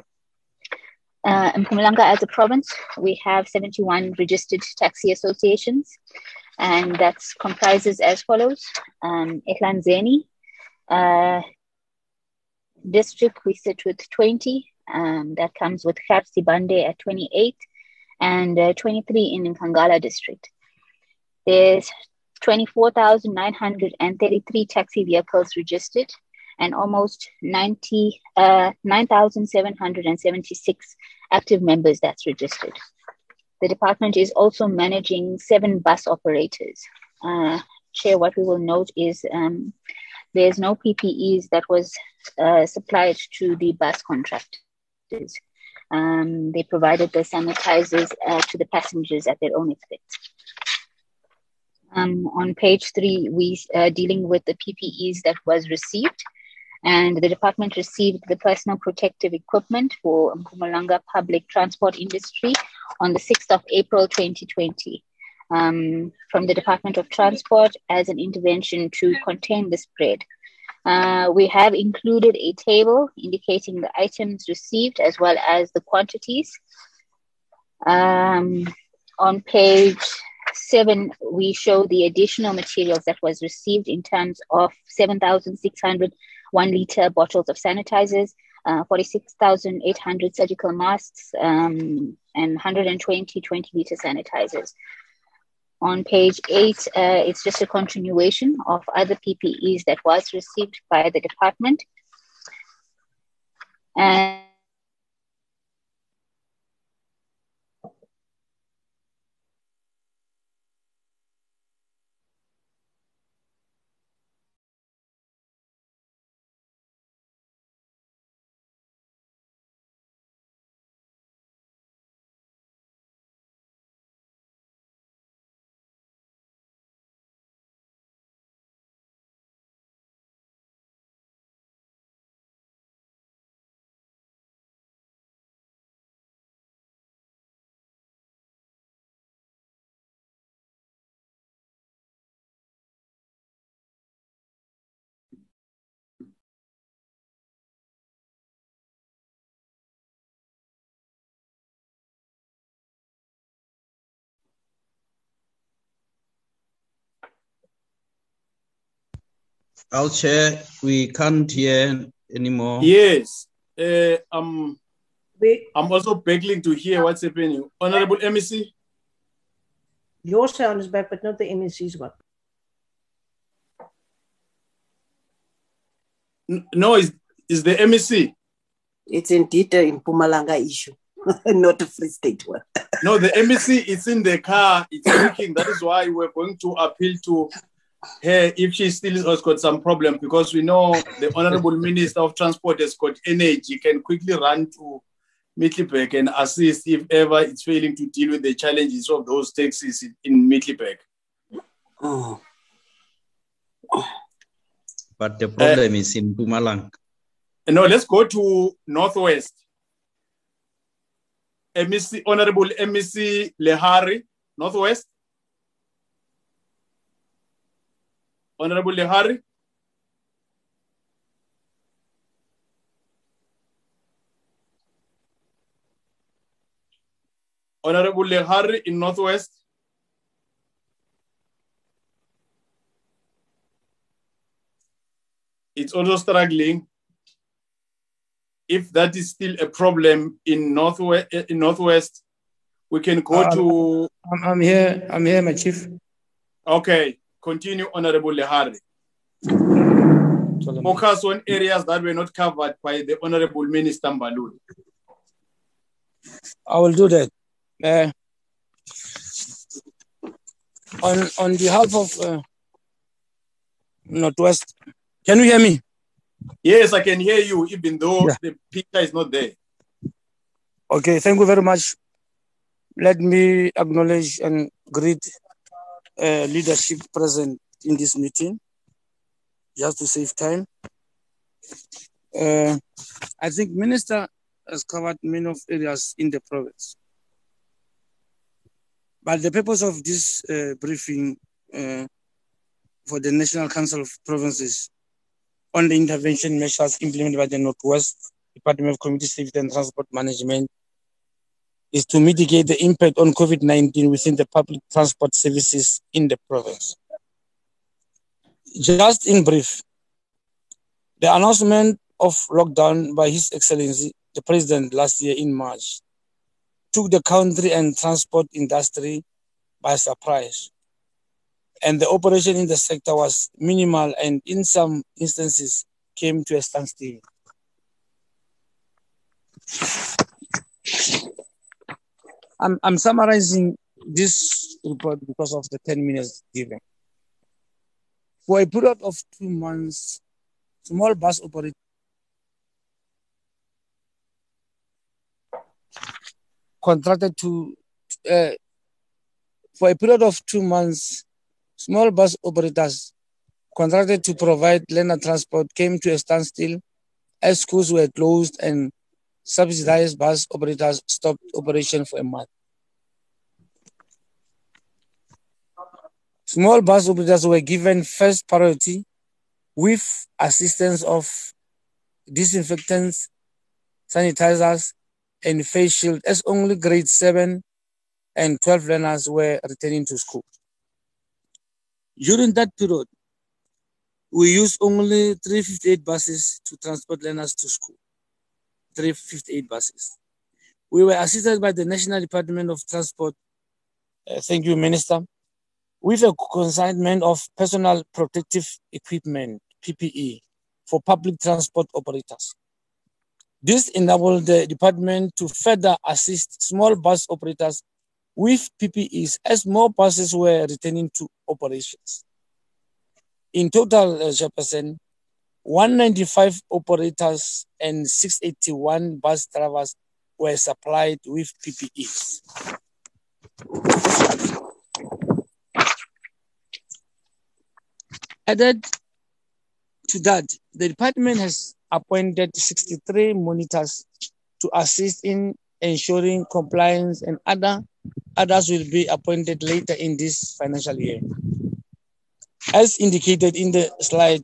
uh, in Mpumalanga as a province, we have 71 registered taxi associations, and that comprises as follows. Um, uh, district, we sit with 20. Um, that comes with Gert Sibande at 28 and uh, 23 in Nkangala district. There's 24,933 taxi vehicles registered and almost 90, uh, 9,776 active members that's registered. The department is also managing seven bus operators. Uh, Chair, what we will note is um, there's no PPEs that was uh, supplied to the bus contractors. Um, they provided the sanitizers uh, to the passengers at their own expense. Um, on page three, we uh, dealing with the PPEs that was received and the department received the personal protective equipment for Mpumalanga public transport industry on the 6th of April 2020 um, from the Department of Transport as an intervention to contain the spread. Uh, we have included a table indicating the items received as well as the quantities. Um, on page seven, we show the additional materials that was received in terms of 7,600 one liter bottles of sanitizers, uh, 46,800 surgical masks, um, and 120 20 liter sanitizers. On page eight, uh, it's just a continuation of other PPEs that was received by the department. And Al Chair, we can't hear anymore. Yes. Uh, I'm, I'm also begging to hear what's happening. Honorable MEC? Your sound is back, but not the MEC's one. No, is is the MEC? It's indeed in Pumalanga issue, not a Free State one. No, the MEC is in the car. It's working. That is why we're going to appeal to her if she still has got some problem because we know the Honorable Minister of Transport has got energy, can quickly run to Middelburg and assist if ever it's failing to deal with the challenges of those taxis in, in Middelburg. Oh. But the problem is in Pumalang. Uh, no, let's go to Northwest. MEC, Honorable MEC Lehari, Northwest. Honorable Lehari. Honorable Lehari in Northwest. It's also struggling. If that is still a problem in Northwest, in Northwest, we can go Uh, to. I'm, I'm here. I'm here, my chief. Okay, continue, Honorable Lehari. Focus on areas that were not covered by the Honorable Minister Mbalula. I will do that. Uh, on on behalf of uh, Northwest, can you hear me? Yes, I can hear you, even though the picture is not there. Okay, thank you very much. Let me acknowledge and greet uh, leadership present in this meeting, just to save time. Uh, I think Minister has covered many of areas in the province. But the purpose of this uh, briefing uh, for the National Council of Provinces on the intervention measures implemented by the Northwest Department of Community Safety and Transport Management is to mitigate the impact on COVID 19 within the public transport services in the province. Just in brief, the announcement of lockdown by His Excellency the President last year in March took the country and transport industry by surprise. And the operation in the sector was minimal and in some instances came to a standstill. I'm, I'm summarizing this report because of the 10 minutes given. For a period of two months, small bus operators contracted to, uh, for a period of two months, small bus operators contracted to provide learner transport came to a standstill as schools were closed and subsidized bus operators stopped operation for a month. Small bus operators were given first priority with assistance of disinfectants, sanitizers, and face shield as only grade 7 and 12 learners were returning to school. During that period, we used only 358 buses to transport learners to school. 358 buses. We were assisted by the National Department of Transport, uh, thank you, Minister, with a consignment of personal protective equipment, PPE, for public transport operators. This enabled the department to further assist small bus operators with PPEs as more buses were returning to operations. In total, uh, Chairperson, 195 operators and 681 bus drivers were supplied with PPEs. Added to that, the department has appointed 63 monitors to assist in ensuring compliance and other others will be appointed later in this financial year. As indicated in the slide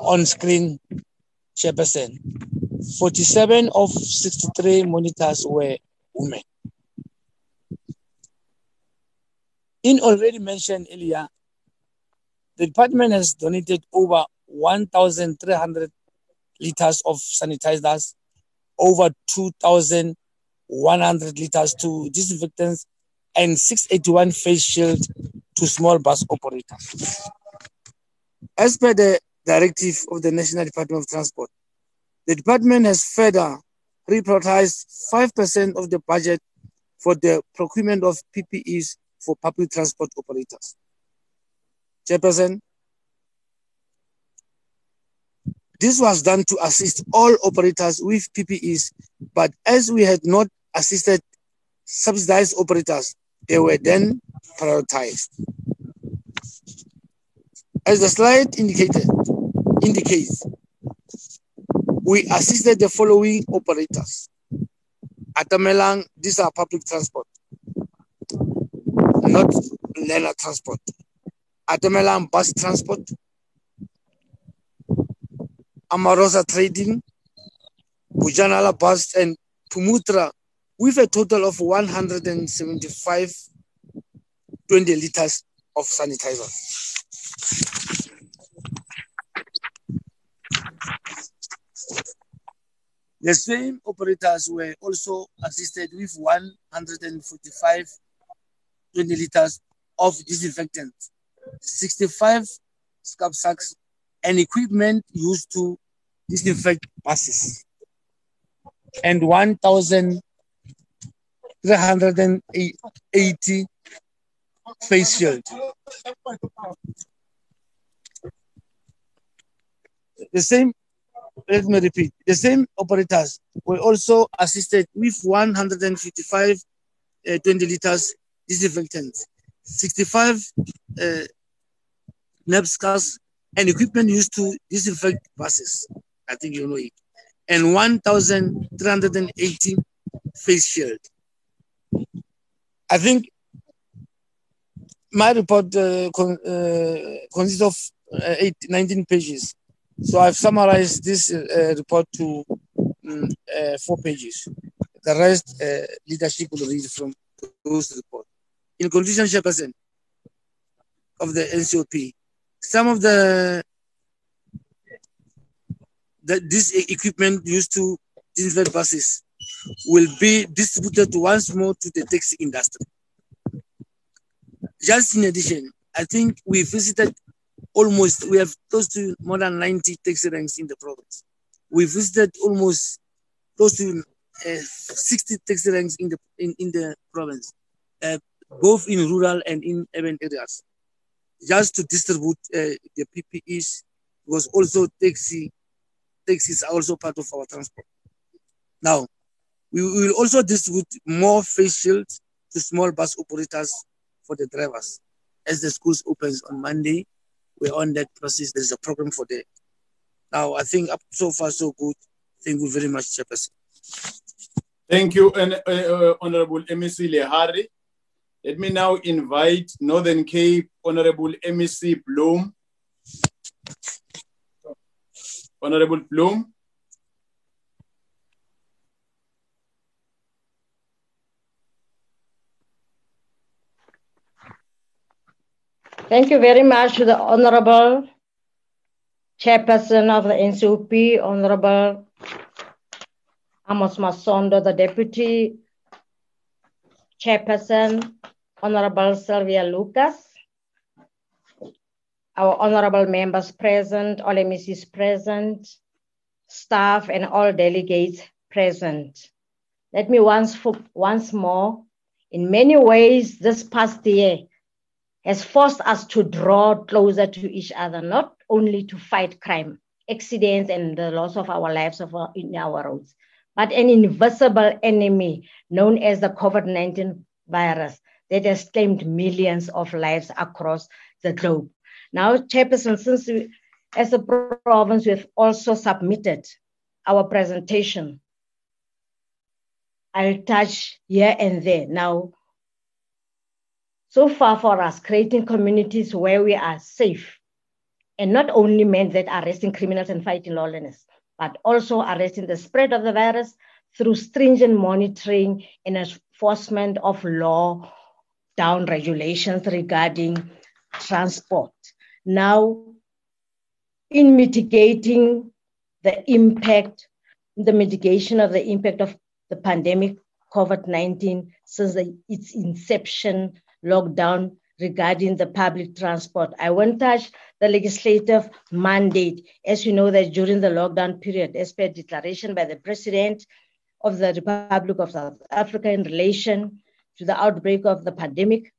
on screen, Chairperson, 47 of 63 monitors were women. In already mentioned earlier, the department has donated over 1,300 liters of sanitizers, over 2,100 liters to disinfectants, and 681 face shields to small bus operators. As per the directive of the National Department of Transport, the department has further reprioritized 5% of the budget for the procurement of PPEs for public transport operators. Chairperson, this was done to assist all operators with PPEs, but as we had not assisted subsidized operators, they were then prioritized. As the slide indicated, indicates, we assisted the following operators. Atamelang, these are public transport, not learner transport. Atamelang bus transport, Amarosa Trading, Bojanala Bus, and Pumutra with a total of 175 20 liters of sanitizer. The same operators were also assisted with 145 20 liters of disinfectant, 65 scab sacks, and equipment used to disinfect buses, and 1,380 face shield. The same, let me repeat, the same operators were also assisted with 155 uh, 20 liters disinfectant, 65 uh, knapsacks, and equipment used to disinfect buses. I think you know it. And 1,380 face shield. I think my report uh, con- uh, consists of uh, eight, 19 pages. So I've summarized this uh, report to um, uh, four pages. The rest, uh, leadership will read from those reports. In conclusion, Chairperson of the NCOP, some of the, the this equipment used to disinfect buses will be distributed once more to the taxi industry. Just in addition, I think we visited almost, we have close to more than 90 taxi ranks in the province. We visited almost close to uh, 60 taxi ranks in the, in, in the province, uh, both in rural and in urban areas, just to distribute uh, the PPEs, because also taxi, taxis are also part of our transport. Now, we will also distribute more face shields to small bus operators for the drivers. As the schools opens on Monday, we're on that process. There's a program for that. Now, I think up so far so good. Thank you very much, Chairperson. Thank you, and, uh, uh, Honorable MEC Lehari. Let me now invite Northern Cape Honorable MEC Bloom. Honorable Bloom. Thank you very much to the Honorable Chairperson of the NCOP, Honorable Amos Masondo, the Deputy Chairperson, Honorable Sylvia Lucas, our honorable members present, all MECs present, staff and all delegates present. Let me once, once more, in many ways, this past year has forced us to draw closer to each other, not only to fight crime, accidents, and the loss of our lives of our, in our roads, but an invisible enemy known as the COVID 19 virus that has claimed millions of lives across the globe. Now, Chairperson, since we, as a province, we have also submitted our presentation. I'll touch here and there. Now, so far for us, creating communities where we are safe, and not only meant that arresting criminals and fighting lawlessness, but also arresting the spread of the virus through stringent monitoring and enforcement of law down regulations regarding transport. Now, in mitigating the impact, the mitigation of the impact of the pandemic COVID 19 since the, its inception, lockdown regarding the public transport. I won't touch the legislative mandate. As you know, that during the lockdown period, as per declaration by the President of the Republic of South Africa in relation to the outbreak of the pandemic,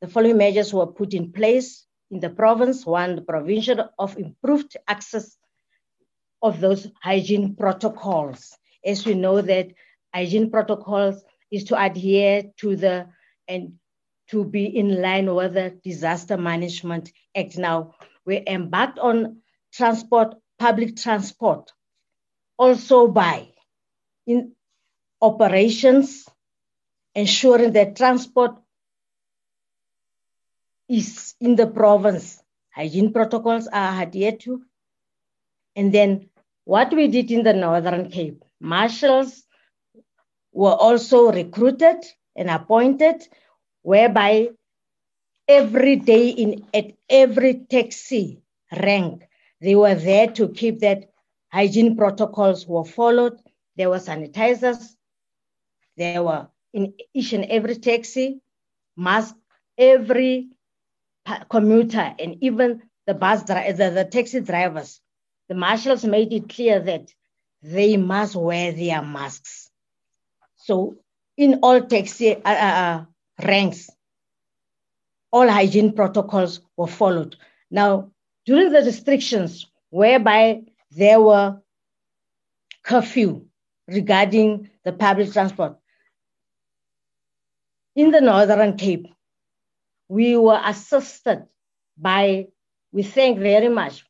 the following measures were put in place in the province. One, the provision of improved access of those hygiene protocols. As we know that hygiene protocols is to adhere to the and to be in line with the Disaster Management Act. Now, we embarked on transport, public transport, also by in operations, ensuring that transport is in the province. Hygiene protocols are adhered to. And then what we did in the Northern Cape, marshals were also recruited and appointed, whereby every day in at every taxi rank, they were there to keep that hygiene protocols were followed. There were sanitizers. There were in each and every taxi, mask every commuter and even the bus the, the taxi drivers. The marshals made it clear that they must wear their masks. So in all taxi uh, uh, uh, ranks, all hygiene protocols were followed. Now, during the restrictions, whereby there were curfew regarding the public transport, in the Northern Cape, we were assisted by, we thank very much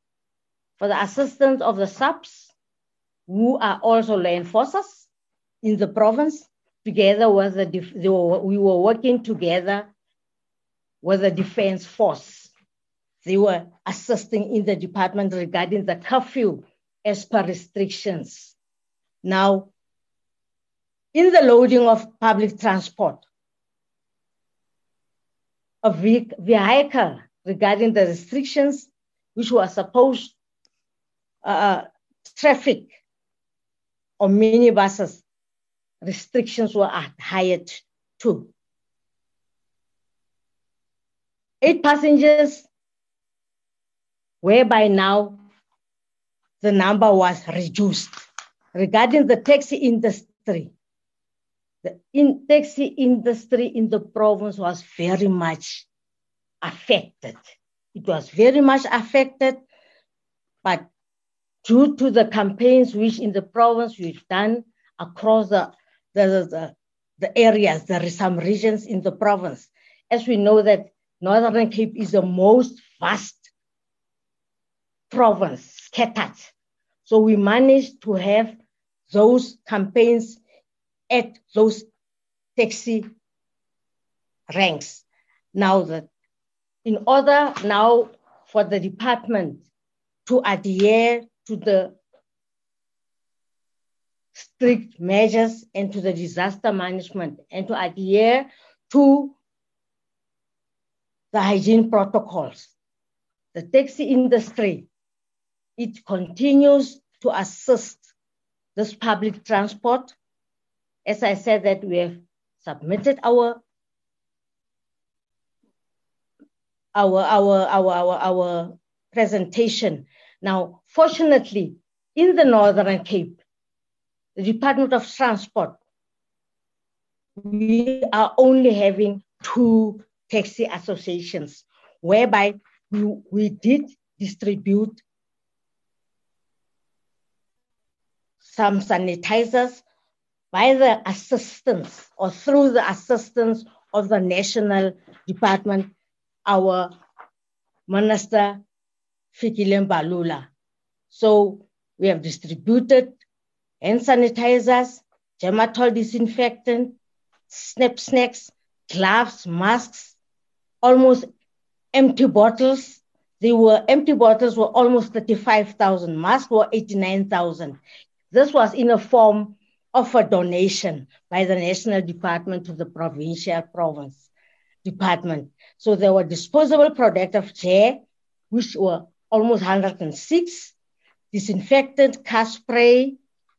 for the assistance of the SAPs, who are also law enforcers in the province, together with the, were, we were working together with the defense force. They were assisting in the department regarding the curfew as per restrictions. Now, in the loading of public transport, a vehicle regarding the restrictions which were supposed uh, traffic or minibuses restrictions were adhered to. Eight passengers, whereby now the number was reduced. Regarding the taxi industry, the in taxi industry in the province was very much affected. It was very much affected, but due to the campaigns which in the province we've done across the, the, the, the areas, there are some regions in the province. As we know that Northern Cape is the most vast province, scattered. So we managed to have those campaigns at those taxi ranks. Now that in order now for the department to adhere to the strict measures and to the disaster management and to adhere to the hygiene protocols. The taxi industry, it continues to assist this public transport. As I said that we have submitted our our our our our, our presentation. Now, fortunately, in the Northern Cape, Department of Transport, we are only having two taxi associations, whereby we, we did distribute some sanitizers by the assistance or through the assistance of the National Department, our Minister Fikile Mbalula. So we have distributed hand sanitizers, germatol disinfectant, snap snacks, gloves, masks, almost empty bottles. They were empty bottles were almost 35,000, masks were 89,000. This was in a form of a donation by the National Department to the provincial province department. So there were disposable protective gear, which were almost 106, disinfectant car spray,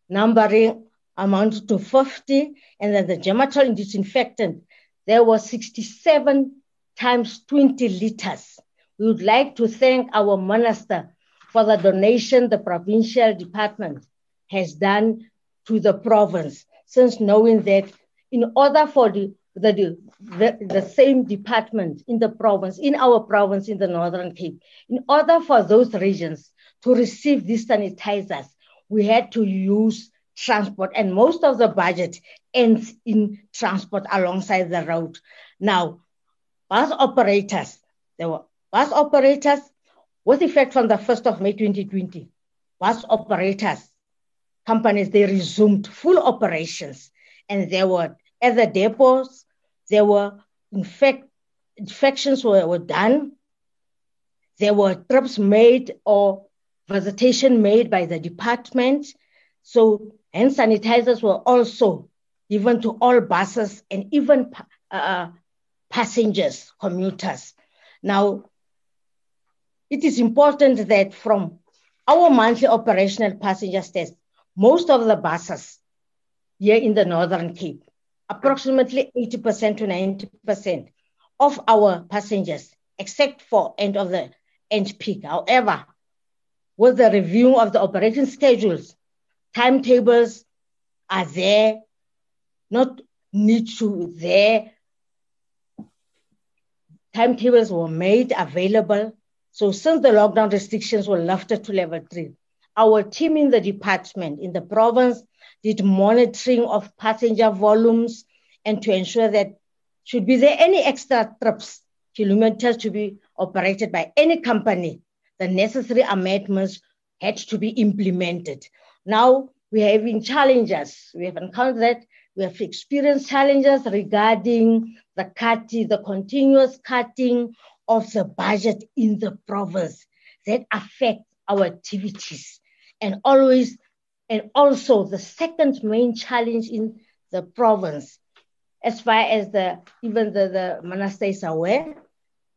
numbering amounted to 50, and then the germatol disinfectant, there was 67 times 20 liters. We would like to thank our minister for the donation the provincial department has done to the province, since knowing that in order for the, the, the, the same department in the province, in our province in the Northern Cape, in order for those regions to receive these sanitizers, we had to use transport, and most of the budget ends in transport alongside the road. Now, bus operators, there were bus operators with effect from the 1st of May 2020. Bus operators, companies, they resumed full operations, and there were at the depots, there were infect, infections were, were done. There were trips made or visitation made by the department. So hand sanitizers were also given to all buses and even uh, passengers, commuters. Now, it is important that from our monthly operational passenger test, most of the buses here in the Northern Cape, approximately 80% to 90% of our passengers, except for end of the end peak. However, with the review of the operating schedules, timetables are there, not need to there. Timetables were made available. So since the lockdown restrictions were lifted to level three, our team in the department, in the province, did monitoring of passenger volumes and to ensure that should be there any extra trips, kilometers to be operated by any company, the necessary amendments had to be implemented. Now we're having challenges. We have encountered that. We have experienced challenges regarding the cutting, the continuous cutting of the budget in the province that affect our activities. And always, and also the second main challenge in the province, as far as the even the, the minister is aware,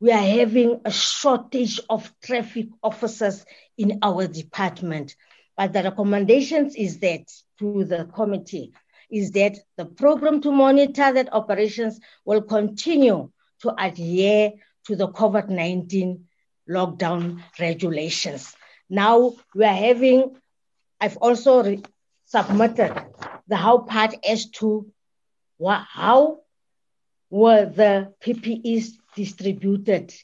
we are having a shortage of traffic officers in our department. But the recommendations is that to the committee is that the program to monitor that operations will continue to adhere to the COVID-19 lockdown regulations. Now we are having, I've also re- submitted the how part as to what, how were the PPEs distributed,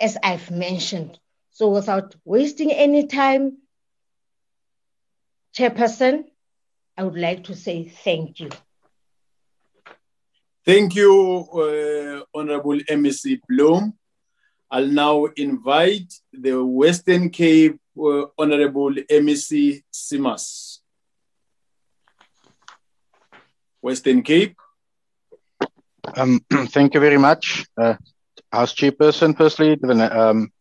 as I've mentioned. So without wasting any time, Chairperson, I would like to say thank you. Thank you, uh, Honorable MEC Bloom. I'll now invite the Western Cape uh, Honorable MEC Simas. Western Cape. Um, thank you very much. Uh, House Chairperson, firstly, the um,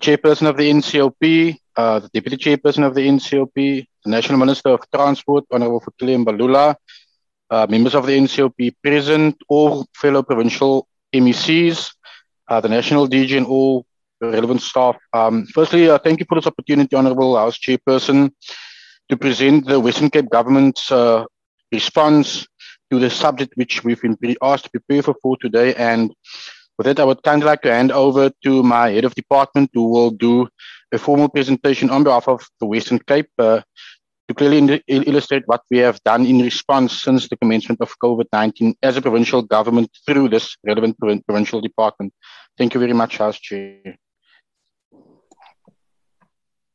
Chairperson of the NCOP, uh, the Deputy Chairperson of the NCOP, the National Minister of Transport, Honorable Fikile Mbalula, uh, members of the NCOP present, all fellow provincial MECs, uh, the national DG, and all relevant staff. Um, firstly, uh, thank you for this opportunity, Honourable House Chairperson, to present the Western Cape Government's uh, response to the subject which we've been asked to prepare for, today. And with that, I would kindly like to hand over to my head of department who will do a formal presentation on behalf of the Western Cape uh, to clearly illustrate what we have done in response since the commencement of COVID-19 as a provincial government through this relevant provincial department. Thank you very much, House Chair.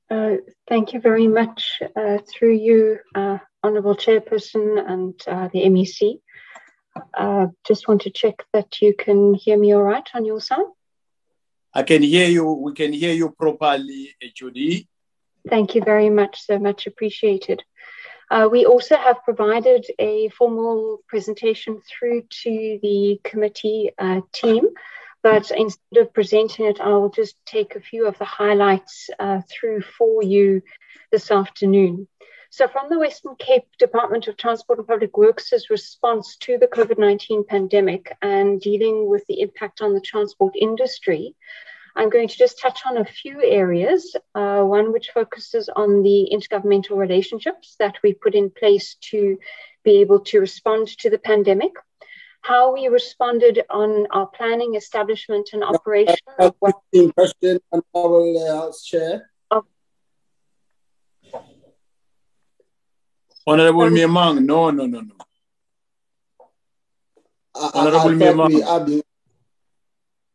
Uh, thank you very much uh, through you, uh, Honourable Chairperson and uh, the MEC. Uh, just want to check that you can hear me all right on your side. I can hear you. We can hear you properly, Judy. Thank you very much. So much appreciated. Uh, we also have provided a formal presentation through to the committee uh, team, but instead of presenting it, I will just take a few of the highlights uh, through for you this afternoon. So, from the Western Cape Department of Transport and Public Works' response to the COVID 19 pandemic and dealing with the impact on the transport industry, I'm going to just touch on a few areas. Uh, one which focuses on the intergovernmental relationships that we put in place to be able to respond to the pandemic, how we responded on our planning, establishment, and operation. Question, Honorable House Chair. Honorable um, Mmoiemang, no, no, no, no. I, Honorable Mmoiemang.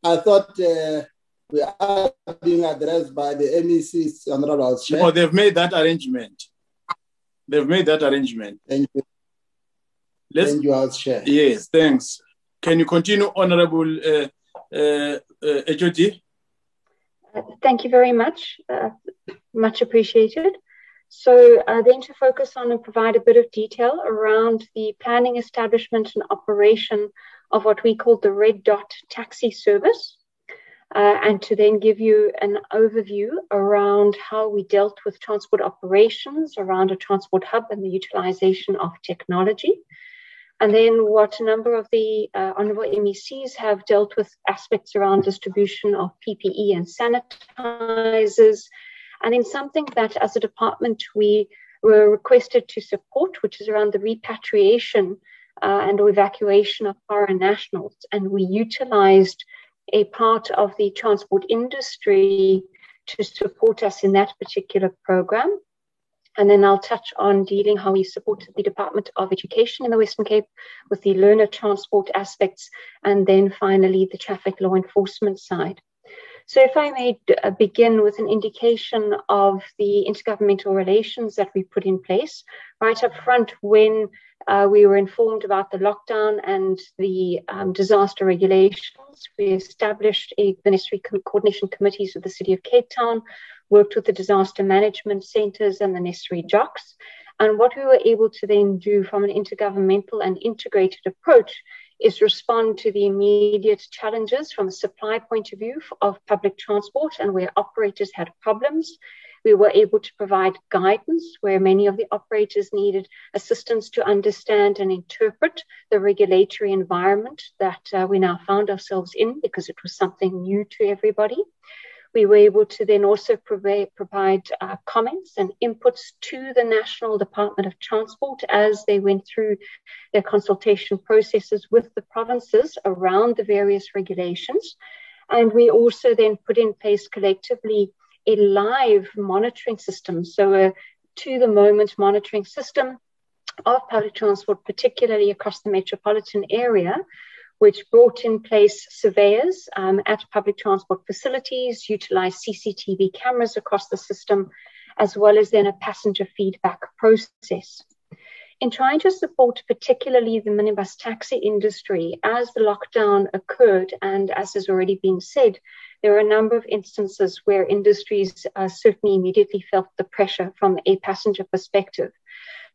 I thought uh, we are being addressed by the MEC's Honorable Chair. No, they've made that arrangement. They've made that arrangement. Thank you. Let's, Thank you, House Chair. Yes, thanks. Can you continue, Honorable uh, uh, uh, Thank you very much. Uh, much appreciated. So uh, then to focus on and provide a bit of detail around the planning, establishment and operation of what we call the Red Dot taxi service. Uh, and to then give you an overview around how we dealt with transport operations around a transport hub and the utilization of technology. And then what a number of the uh, honorable MECs have dealt with aspects around distribution of PPE and sanitizers, and in something that as a department we were requested to support, which is around the repatriation uh, and evacuation of foreign nationals. And we utilized a part of the transport industry to support us in that particular program. And then I'll touch on dealing how we supported the Department of Education in the Western Cape with the learner transport aspects, and then finally the traffic law enforcement side. So, if I may uh, begin with an indication of the intergovernmental relations that we put in place, right up front, when uh, we were informed about the lockdown and the um, disaster regulations, we established a ministry coordination committees with the City of Cape Town, worked with the disaster management centres and the necessary JOCs. And what we were able to then do from an intergovernmental and integrated approach is respond to the immediate challenges from a supply point of view of public transport and where operators had problems. We were able to provide guidance where many of the operators needed assistance to understand and interpret the regulatory environment that uh, we now found ourselves in because it was something new to everybody. We were able to then also provide, provide uh, comments and inputs to the National Department of Transport as they went through their consultation processes with the provinces around the various regulations. And we also then put in place collectively a live monitoring system, so a to the moment monitoring system of public transport, particularly across the metropolitan area, which brought in place surveyors um, at public transport facilities, utilized CCTV cameras across the system, as well as then a passenger feedback process. In trying to support particularly the minibus taxi industry as the lockdown occurred, and as has already been said, there are a number of instances where industries uh, certainly immediately felt the pressure from a passenger perspective.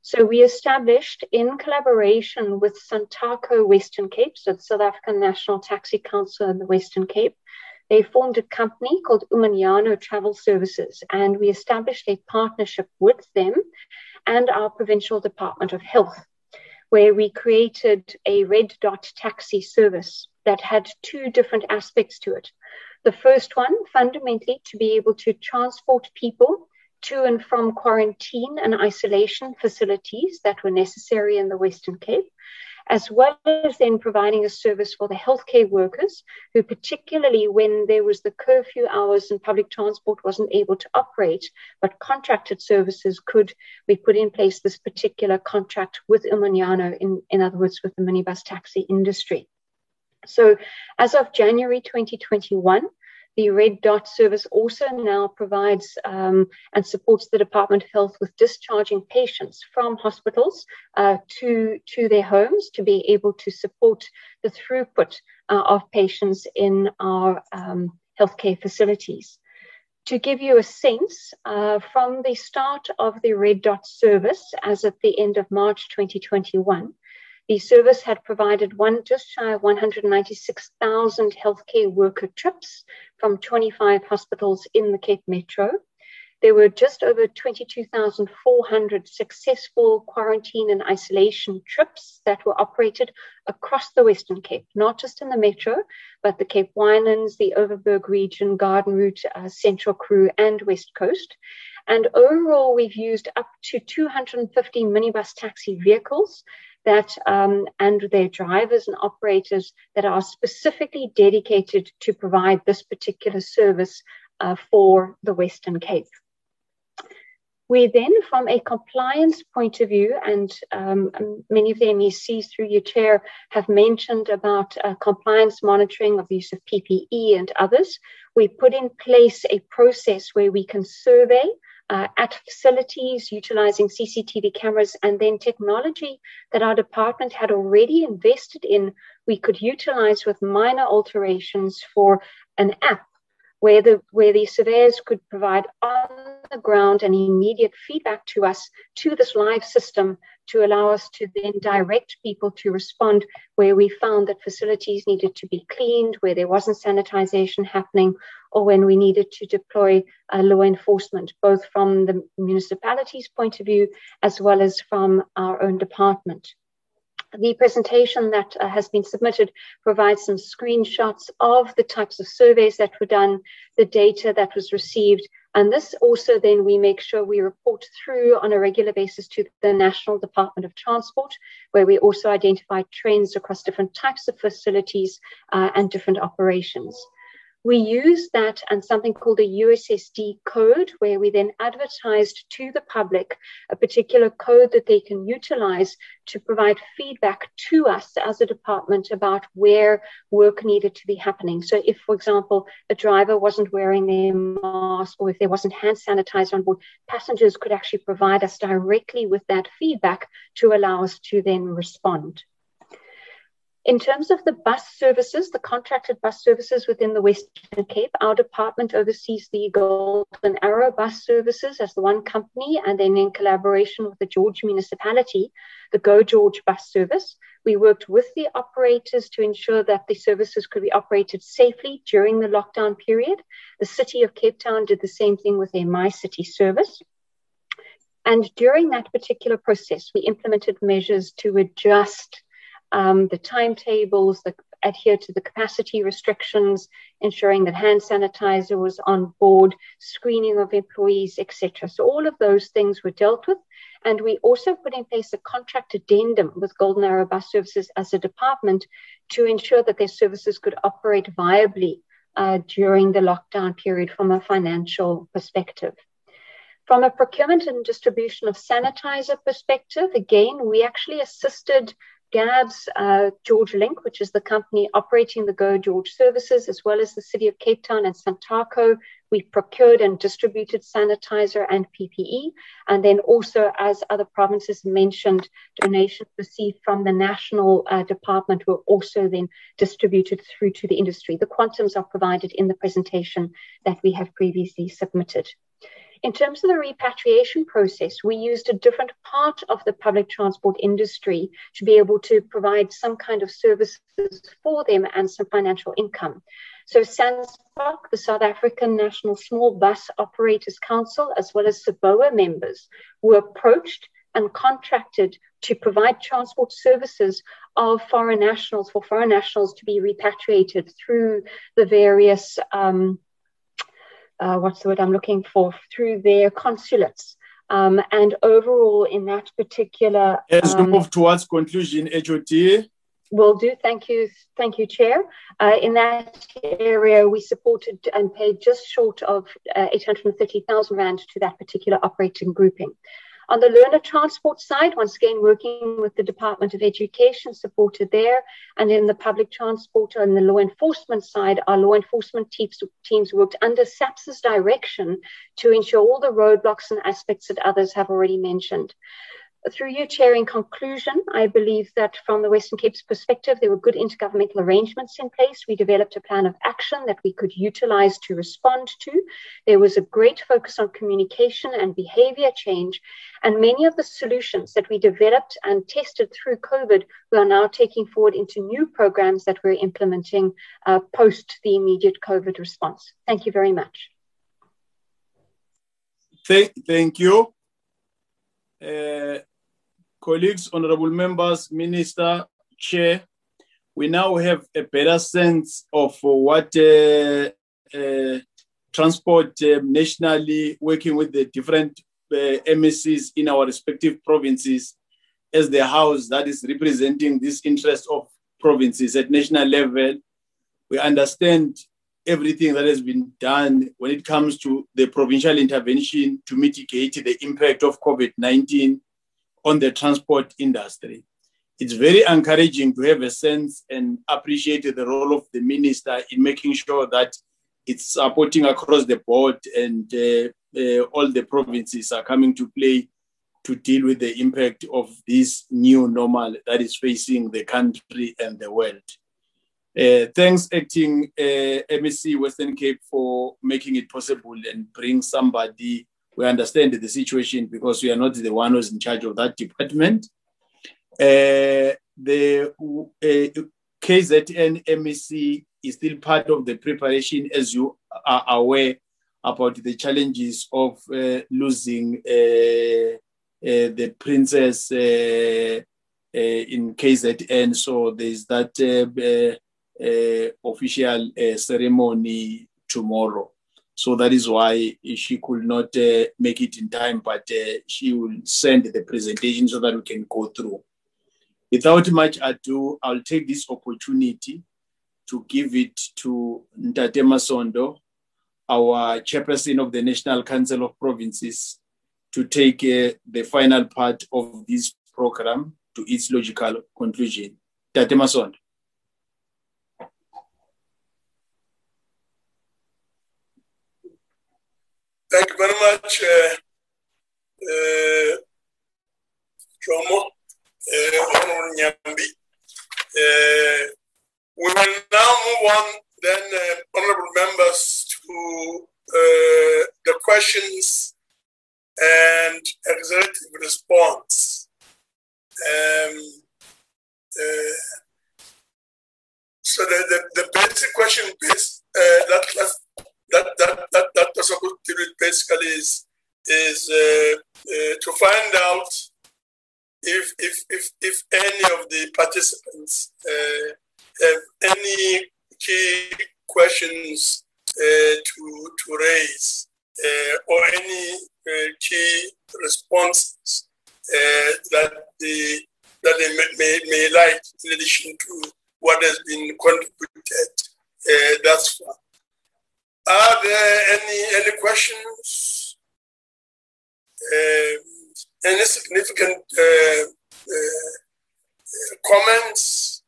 So we established in collaboration with Santaco Western Cape, so the South African National Taxi Council in the Western Cape, they formed a company called Umanyano Travel Services, and we established a partnership with them and our provincial Department of Health, where we created a red dot taxi service that had two different aspects to it. The first one, fundamentally, to be able to transport people to and from quarantine and isolation facilities that were necessary in the Western Cape, as well as then providing a service for the healthcare workers who, particularly when there was the curfew hours and public transport wasn't able to operate, but contracted services could, we put in place this particular contract with Umanyano, in, in other words, with the minibus taxi industry. So as of January 2021, the Red Dot service also now provides um, and supports the Department of Health with discharging patients from hospitals uh, to, to their homes to be able to support the throughput uh, of patients in our um, healthcare facilities. To give you a sense, uh, from the start of the Red Dot service as at the end of March 2021, the service had provided one just shy of 196,000 healthcare worker trips from 25 hospitals in the Cape Metro. There were just over 22,400 successful quarantine and isolation trips that were operated across the Western Cape, not just in the Metro, but the Cape Winelands, the Overberg region, Garden Route, uh, Central Karoo, and West Coast. And overall, we've used up to 250 minibus taxi vehicles that um, and their drivers and operators that are specifically dedicated to provide this particular service uh, for the Western Cape. We then, from a compliance point of view, and um, many of the MECs through your chair have mentioned about uh, compliance monitoring of the use of PPE and others, we put in place a process where we can survey uh, at facilities utilizing CCTV cameras and then technology that our department had already invested in, we could utilize with minor alterations for an app where the where the surveyors could provide on the ground and immediate feedback to us to this live system to allow us to then direct people to respond where we found that facilities needed to be cleaned, where there wasn't sanitization happening, or when we needed to deploy uh, law enforcement, both from the municipality's point of view as well as from our own department. The presentation that uh, has been submitted provides some screenshots of the types of surveys that were done, the data that was received, and this also then we make sure we report through on a regular basis to the National Department of Transport, where we also identify trends across different types of facilities uh, and different operations. We use that and something called a USSD code, where we then advertised to the public a particular code that they can utilize to provide feedback to us as a department about where work needed to be happening. So, if, for example, a driver wasn't wearing their mask or if there wasn't hand sanitizer on board, passengers could actually provide us directly with that feedback to allow us to then respond. In terms of the bus services, the contracted bus services within the Western Cape, our department oversees the Golden Arrow bus services as the one company, and then in collaboration with the George municipality, the Go George bus service. We worked with the operators to ensure that the services could be operated safely during the lockdown period. The city of Cape Town did the same thing with their MyCiTi service. And during that particular process, we implemented measures to adjust um, the timetables, the adhere to the capacity restrictions, ensuring that hand sanitizer was on board, screening of employees, etc. So all of those things were dealt with. And we also put in place a contract addendum with Golden Arrow Bus Services as a department to ensure that their services could operate viably uh, during the lockdown period from a financial perspective. From a procurement and distribution of sanitizer perspective, again, we actually assisted GABS, uh, George Link, which is the company operating the Go George services, as well as the City of Cape Town and Santaco. We procured and distributed sanitizer and PPE. And then also, as other provinces mentioned, donations received from the national uh, department were also then distributed through to the industry. The quantums are provided in the presentation that we have previously submitted. In terms of the repatriation process, we used a different part of the public transport industry to be able to provide some kind of services for them and some financial income. So SANSBOC, the South African National Small Bus Operators Council, as well as SABOA members, were approached and contracted to provide transport services of foreign nationals for foreign nationals to be repatriated through the various um, uh, what's the word I'm looking for through their consulates. Um, and overall, in that particular, as we um, move towards conclusion, HOT. Will do. Thank you. Thank you, Chair. Uh, in that area, we supported and paid just short of uh, 830,000 Rand to that particular operating grouping. On the learner transport side, once again, working with the Department of Education, supported there. And in the public transport and the law enforcement side, our law enforcement teams, teams worked under SAPS's direction to ensure all the roadblocks and aspects that others have already mentioned through you, Chair, in conclusion, I believe that from the Western Cape's perspective, there were good intergovernmental arrangements in place. We developed a plan of action that we could utilize to respond to. There was a great focus on communication and behavior change. And many of the solutions that we developed and tested through COVID, we are now taking forward into new programs that we're implementing uh, post the immediate COVID response. Thank you very much. Thank, thank you. Uh, colleagues, honorable members, minister, chair, we now have a better sense of what uh, uh, transport uh, nationally working with the different uh, MECs in our respective provinces as the house that is representing this interest of provinces at national level. We understand everything that has been done when it comes to the provincial intervention to mitigate the impact of COVID 19 on the transport industry. It's very encouraging to have a sense and appreciate the role of the minister in making sure that it's supporting across the board and uh, uh, all the provinces are coming to play to deal with the impact of this new normal that is facing the country and the world. Uh, thanks, acting uh, MEC Western Cape, for making it possible and bring somebody we understand the situation because we are not the one who's in charge of that department. Uh, the uh, KZN MEC is still part of the preparation, as you are aware, about the challenges of uh, losing uh, uh, the princess uh, in KZN. So there's that official ceremony tomorrow. So that is why she could not uh, make it in time, but uh, she will send the presentation so that we can go through. Without much ado, I'll take this opportunity to give it to Ntate Masondo, our chairperson of the National Council of Provinces, to take uh, the final part of this program to its logical conclusion. Ntate Masondo. Thank you very much, uh, uh, uh, Nyambi. Uh, we will now move on, then, uh, honorable members, to uh, the questions and executive response. Um, uh, so the, the, the basic question is uh, that, that that that that was to do basically is is uh, uh, to find out if if if if any of the participants uh, have any key questions uh, to to raise uh, or any uh, key responses that the that they may, may, may like in addition to what has been contributed thus far. Are there any any questions? Uh, any significant uh, uh, comments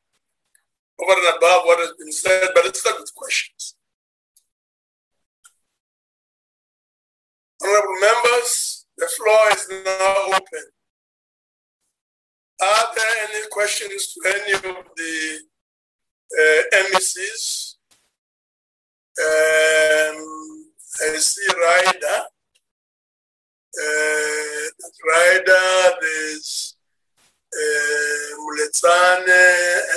over and above what has been said? But let's start with questions. Honorable members, the floor is now open. Are there any questions to any of the uh, MECs? Um, I see Ryder. Uh, Ryder, there's uh,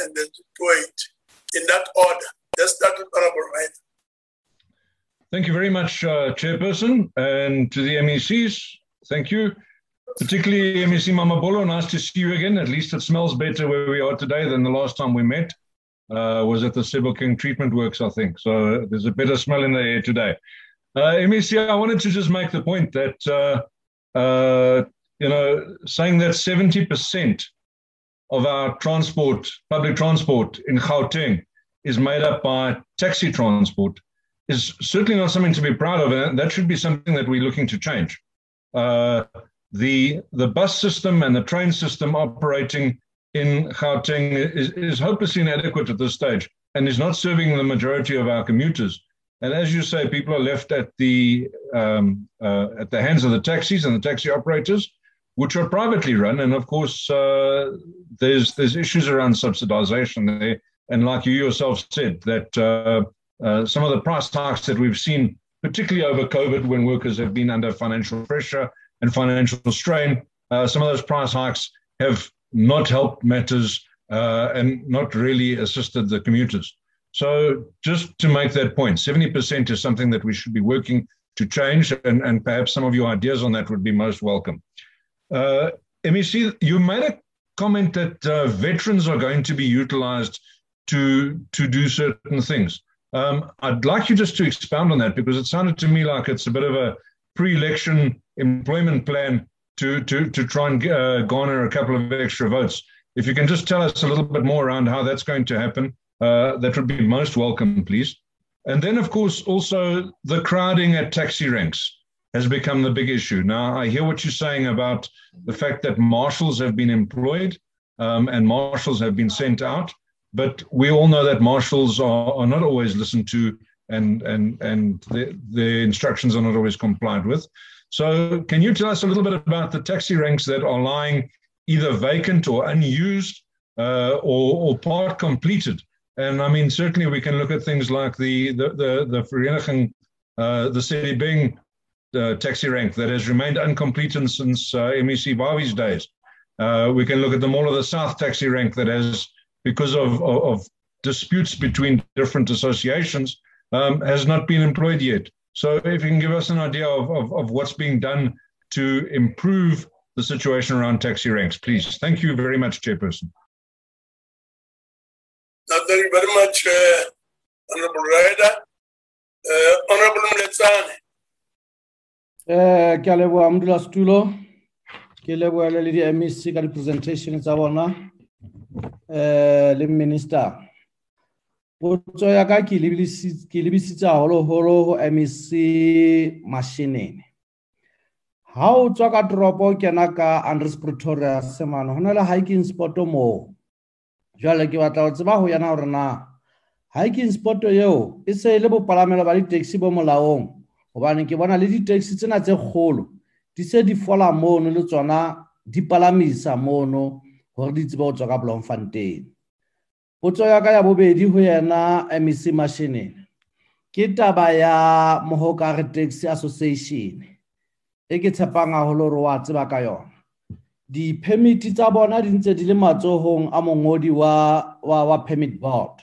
and the Poet. In that order. Let's start with Honorable Ryder. Thank you very much, uh, Chairperson, and to the MECs. Thank you. particularly MEC Mamabolo, nice to see you again. At least it smells better where we are today than the last time we met. Uh, was at the Sebokeng Treatment Works, I think. So there's a better smell in the air today. Uh, MEC, I wanted to just make the point that, uh, uh, you know, saying that 70% of our transport, public transport in Gauteng is made up by taxi transport is certainly not something to be proud of. And that should be something that we're looking to change. Uh, the, the bus system and the train system operating in Gauteng is, is hopelessly inadequate at this stage and is not serving the majority of our commuters. And as you say, people are left at the um, uh, at the hands of the taxis and the taxi operators, which are privately run. And of course, uh, there's there's issues around subsidization there. And like you yourself said, that uh, uh some of the price hikes that we've seen, particularly over COVID, when workers have been under financial pressure and financial strain, uh, some of those price hikes have not helped matters uh, and not really assisted the commuters. So just to make that point, 70% is something that we should be working to change, and, and perhaps some of your ideas on that would be most welcome. Uh, MEC, you made a comment that uh, veterans are going to be utilized to, to do certain things. Um, I'd like you just to expound on that because it sounded to me like it's a bit of a pre-election employment plan to to to try and uh, garner a couple of extra votes. If you can just tell us a little bit more around how that's going to happen, uh, that would be most welcome, please. And then, of course, also the crowding at taxi ranks has become the big issue. Now, I hear what you're saying about the fact that marshals have been employed um, and marshals have been sent out, but we all know that marshals are, are not always listened to and and and the, the instructions are not always complied with. So, can you tell us a little bit about the taxi ranks that are lying either vacant or unused uh, or, or part completed? And I mean, certainly we can look at things like the the the, the Vereeniging, uh, the Sedibeng uh, taxi rank that has remained uncompleted since uh, MEC Bawi's days. Uh, we can look at the Mall of the South taxi rank that has, because of, of, of disputes between different associations, um, has not been employed yet. So if you can give us an idea of, of, of what's being done to improve the situation around taxi ranks, please. Thank you very much, Chairperson. thank you very much, uh, Honorable Ryder. Uh, Honorable Mletsane. Eh, ke a leboa modulasetulo ke leboele le di-mec ka di-presentation tsa bona eh, le minister potso ya ka ke lebisitse haholoholo ho mec mashinini ha o tswa ka toropo o kena ka andres pretoria semane ho na le hiking spot moo. Jwale ke batla ho tseba ho yana hore na hiking spot eo e se e le bopalamelo ba di-taxi bo molaong. Hobane ke bona le di-taxi tsena tse kgolo di se di fola mono le tsona di palamisa mono hore di tsebe ho tswa ka bloemfontein potso ya ka ya bobedi ho yena mec mashinini ke taba ya mohokare taxi association e ke tshepang haholo hore wa tseba ka yona. Di-permit tsa bona di ntse di le matsohong a mongodi wa, wa, wa permit board.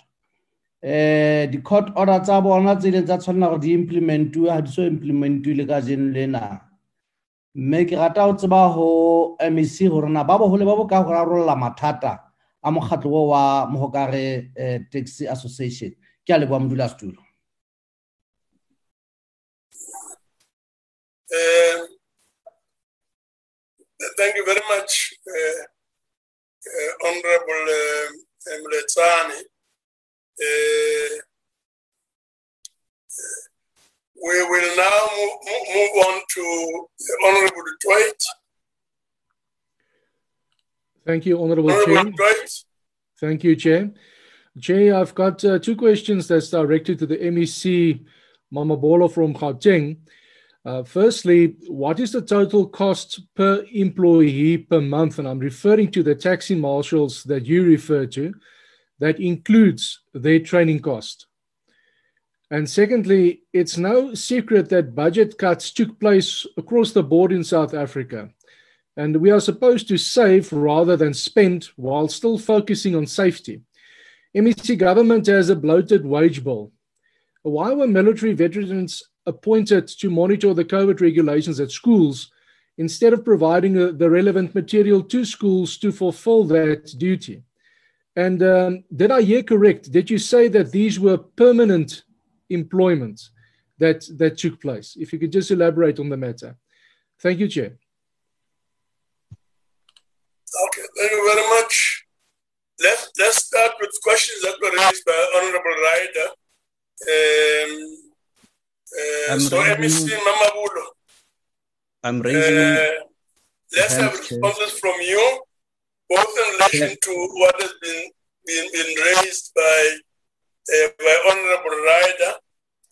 Eh di-court order tsa bona tse ileng tsa tshwanela gore di implementuwe ha di so implementuwe le ka jeno lena. Mme ke rata ho tseba ho mec gore na ba bohole ba bo ka go rarolola mathata a wa eh, taxi association ke a leboa Um, thank you very much, uh, uh, Honorable uh, Mletsane. Uh, we will now move, move on to Honorable Du Toit. Thank you, Honorable Chair. Thank you, Chair. Chair, I've got uh, two questions that's directed to the MEC Mamabolo from Gauteng. Uh, firstly, what is the total cost per employee per month? And I'm referring to the taxi marshals that you refer to. That includes their training cost. And secondly, it's no secret that budget cuts took place across the board in South Africa. And we are supposed to save rather than spend while still focusing on safety. MEC government has a bloated wage bill. Why were military veterans appointed to monitor the COVID regulations at schools instead of providing uh, the relevant material to schools to fulfill that duty. And um, did I hear correct? Did you say that these were permanent employments that, that took place? If you could just elaborate on the matter. Thank you, Chair. Okay, thank you very much. Let's, let's start with questions that were raised by Honorable Ryder. Um, uh, so, raising- MEC Mamabolo, I'm raising. uh, let's have responses from you, both in relation to what has been, been, been raised by, uh, by Honorable Ryder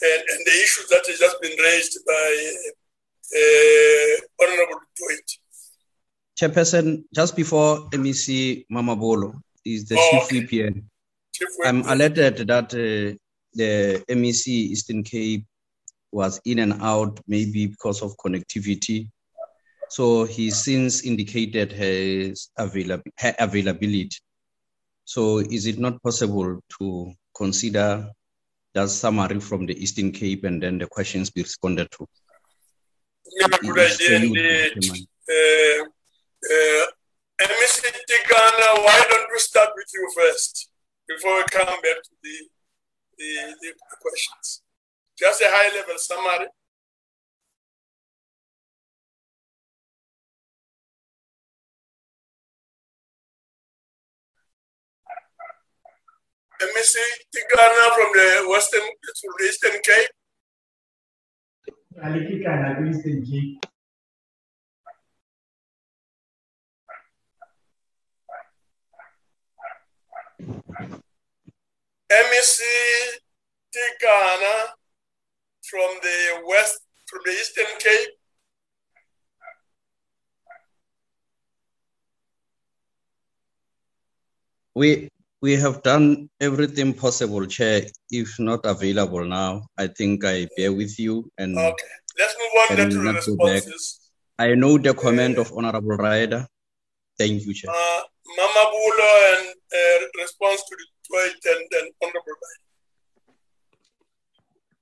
and, and the issues that has just been raised by uh, Honorable Du Toit. Chairperson, just before MEC Mamabolo is the Oh, chief okay. here. Chief I'm alerted that uh, the MEC Eastern Cape was in and out, maybe because of connectivity. So he since indicated his availab- her availability. So is it not possible to consider just summary from the Eastern Cape and then the questions be responded to? A good idea Uh, MEC Tikana, why don't we start with you first before we come back to the, the, the questions? Just a high level summary. MEC Tikana from the Western, from the Eastern Cape. Alikikana kwi-Eastern Cape. MEC Tikana from the West, from the Eastern Cape. We we have done everything possible, Chair. If not available now, I think I bear with you and Okay, let's move on to the not go back. responses. I know the comment of Honorable Ryder. Thank you, Chair. Uh, Mamabolo and uh, response to the tweet and Honorable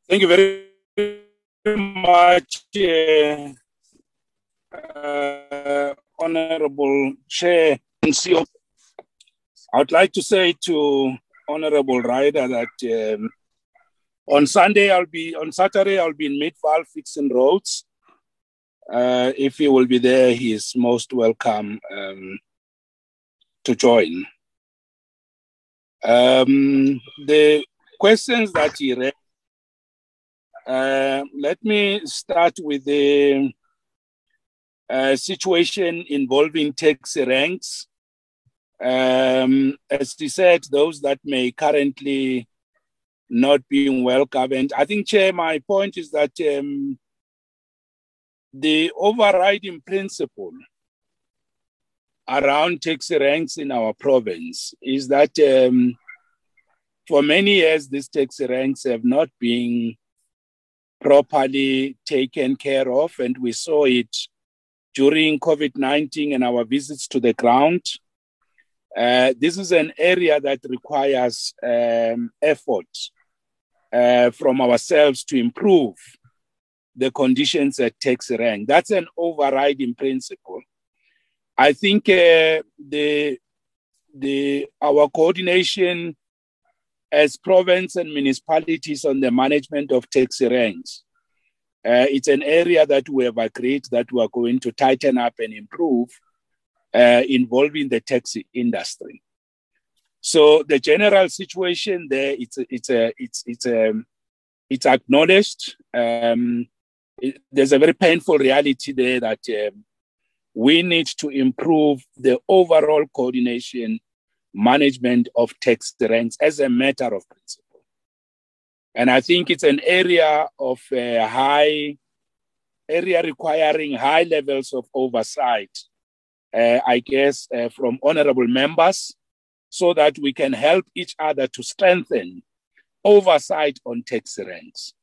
Thank you very much, uh, uh, Honorable Chair. I would like to say to Honorable Ryder that um, on Sunday I'll be on Saturday I'll be in Midvaal fixing roads. Uh, if he will be there, he is most welcome um, to join. Um, the questions that he read. Uh, let me start with the uh, situation involving taxi ranks. Um, as he said, those that may currently not being well governed. I think, Chair, my point is that um, the overriding principle around taxi ranks in our province is that um, for many years, these taxi ranks have not been properly taken care of, and we saw it during COVID 19 and our visits to the ground. Uh, this is an area that requires um, effort uh, from ourselves to improve the conditions at taxi rank. That's an overriding principle. I think uh, the the our coordination as province and municipalities on the management of taxi ranks. Uh, it's an area that we have agreed that we are going to tighten up and improve uh, involving the taxi industry. So the general situation there, it's it's a, it's it's a, it's acknowledged. Um, it, there's a very painful reality there that um, we need to improve the overall coordination management of tax ranks as a matter of principle. And I think it's an area of uh, high, area requiring high levels of oversight, uh, I guess, uh, from honorable members, so that we can help each other to strengthen oversight on tax ranks.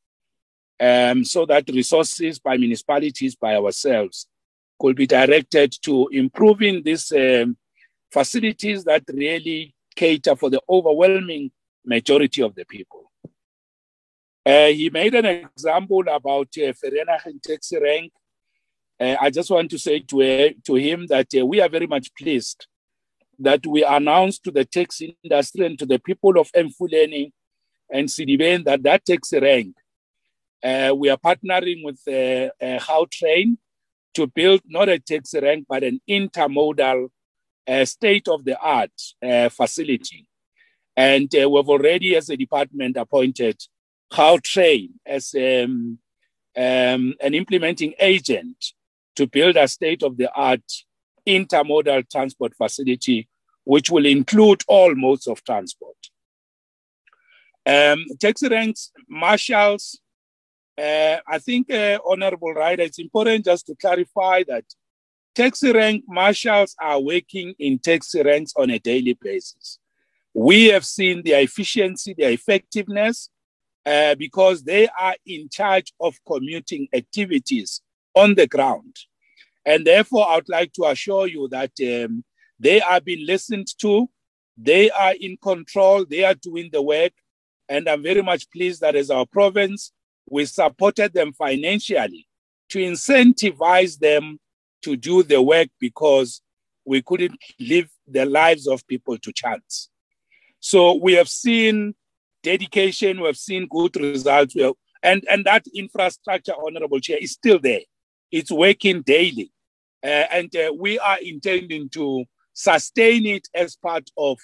Um, so that resources by municipalities, by ourselves, could be directed to improving these um, facilities that really cater for the overwhelming majority of the people. Uh, he made an example about uh, Vereeniging Taxi Rank. uh, I just want to say to, uh, to him that uh, we are very much pleased that we announced to the tax industry and to the people of Mfuleni and Sedibeng that that taxi rank, uh, we are partnering with uh, uh, Train to build not a taxi rank, but an intermodal uh, state-of-the-art uh, facility. And uh, we've already, as a department, appointed Train as um, um, an implementing agent to build a state-of-the-art intermodal transport facility, which will include all modes of transport. Um, taxi ranks, marshals, uh, I think, uh, Honorable Ryder, it's important just to clarify that taxi rank marshals are working in taxi ranks on a daily basis. We have seen their efficiency, their effectiveness, uh, because they are in charge of commuting activities on the ground. And therefore, I would like to assure you that um, they are being listened to, they are in control, they are doing the work. And I'm very much pleased that as our province, we supported them financially to incentivize them to do the work because we couldn't leave the lives of people to chance. So we have seen dedication, we have seen good results, have, and, and that infrastructure, Honorable Chair, is still there. It's working daily. Uh, and uh, we are intending to sustain it as part of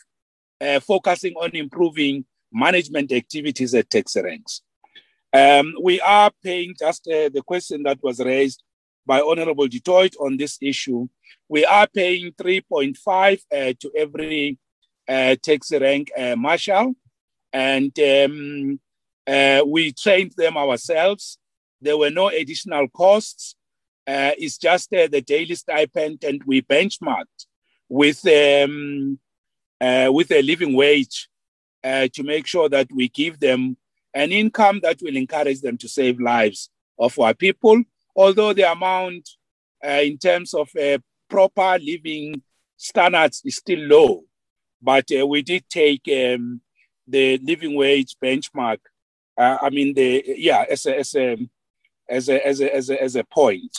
uh, focusing on improving management activities at taxi ranks. Um, we are paying just uh, the question that was raised by Honorable Du Toit on this issue. We are paying 3.5 uh, to every uh, taxi rank uh, marshal, and um, uh, we trained them ourselves. There were no additional costs. Uh, it's just the daily stipend, and we benchmarked with um, with a living wage to make sure that we give them an income that will encourage them to save lives of our people, although the amount uh, in terms of uh, proper living standards is still low. But uh, we did take um, the living wage benchmark. Uh, I mean, the yeah, as a as a as a as a as a, as a point.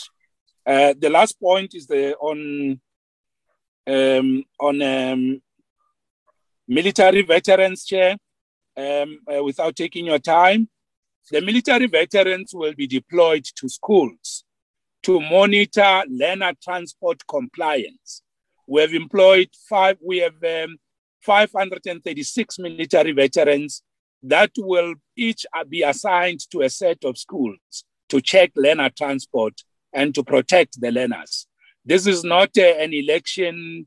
Uh, the last point is the on um, on um, military veterans chair um, uh, without taking your time, the military veterans will be deployed to schools to monitor learner transport compliance. We have employed five, we have um, 536 military veterans that will each be assigned to a set of schools to check learner transport and to protect the learners. This is not uh, an election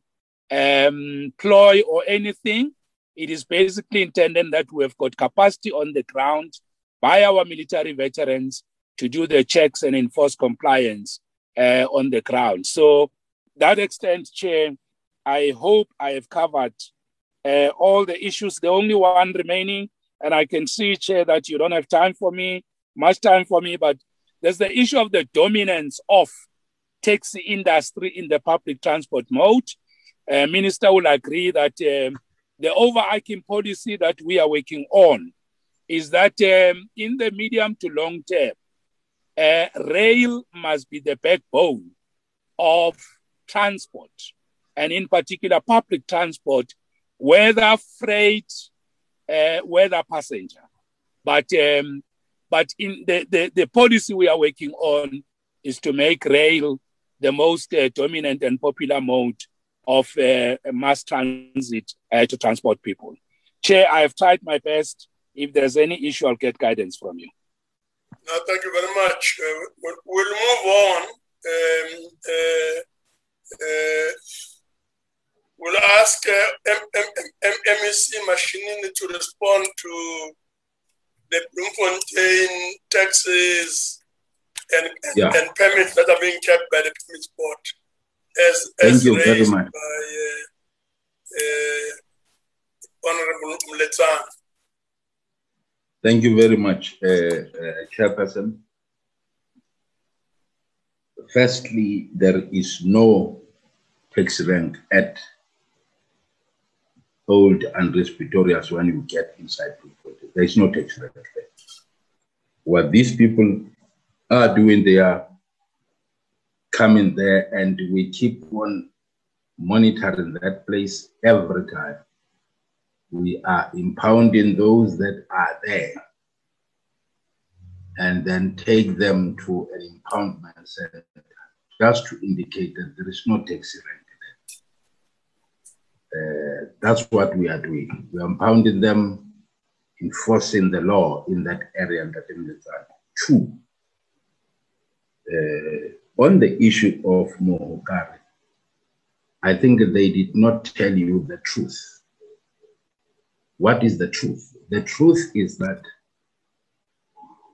um, ploy or anything. It is basically intended that we have got capacity on the ground by our military veterans to do the checks and enforce compliance uh, on the ground. So, that extent, Chair, I hope I have covered uh, all the issues. The only one remaining, and I can see, Chair, that you don't have time for me, much time for me, but there's the issue of the dominance of taxi industry in the public transport mode. Uh, Minister will agree that um, the overarching policy that we are working on is that um, in the medium to long term, uh, rail must be the backbone of transport, and in particular, public transport, whether freight, uh, whether passenger. But um, but in the, the, the policy we are working on is to make rail the most uh, dominant and popular mode of uh, mass transit uh, to transport people. Chair, I have tried my best. If there's any issue, I'll get guidance from you. No, thank you very much. Uh, we'll, we'll, move on. Um, uh, uh, we'll ask uh, MEC Mashinini to respond to the Bloemfontein taxes and, and, yeah. and permits that are being kept by the permits board as, Thank as you very much. by uh, uh, Honorable. Thank you very much, uh, Chairperson. Firstly, there is no tax rank at old and respiratories when you get inside people. There is no tax rank there. What these people are doing, they are coming there, and we keep on monitoring that place every time. We are impounding those that are there and then take them to an impoundment center just to indicate that there is no taxi there. Uh, that's what we are doing. We are impounding them, enforcing the law in that area that in Two, uh, on the issue of Mohokare, I think they did not tell you the truth. What is the truth? The truth is that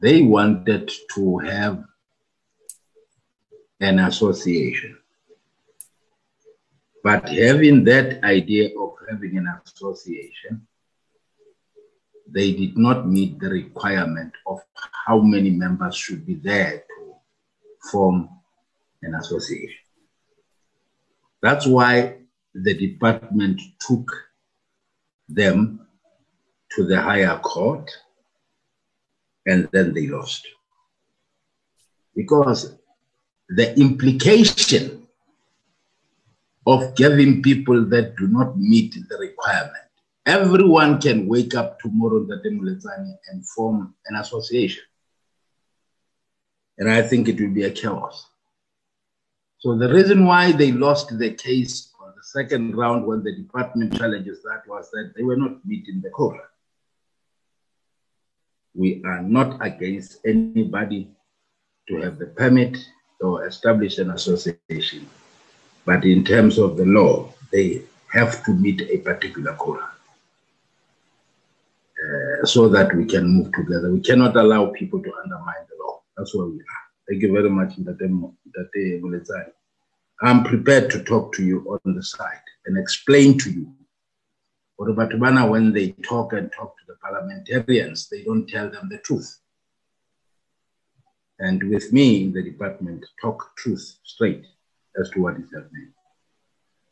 they wanted to have an association. But having that idea of having an association, they did not meet the requirement of how many members should be there to form an association. That's why the department took them to the higher court and then they lost. Because the implication of giving people that do not meet the requirement, everyone can wake up tomorrow and form an association. And I think it will be a chaos. So the reason why they lost the case on the second round when the department challenges that was that they were not meeting the quota. We are not against anybody to have the permit or establish an association. But in terms of the law, they have to meet a particular quota uh, so that we can move together. We cannot allow people to undermine the law. That's where we are. Thank you very much, Mulezani. I'm prepared to talk to you on the side and explain to you. Batubana, when they talk and talk to the parliamentarians, they don't tell them the truth. And with me in the department, talk truth straight as to what is happening.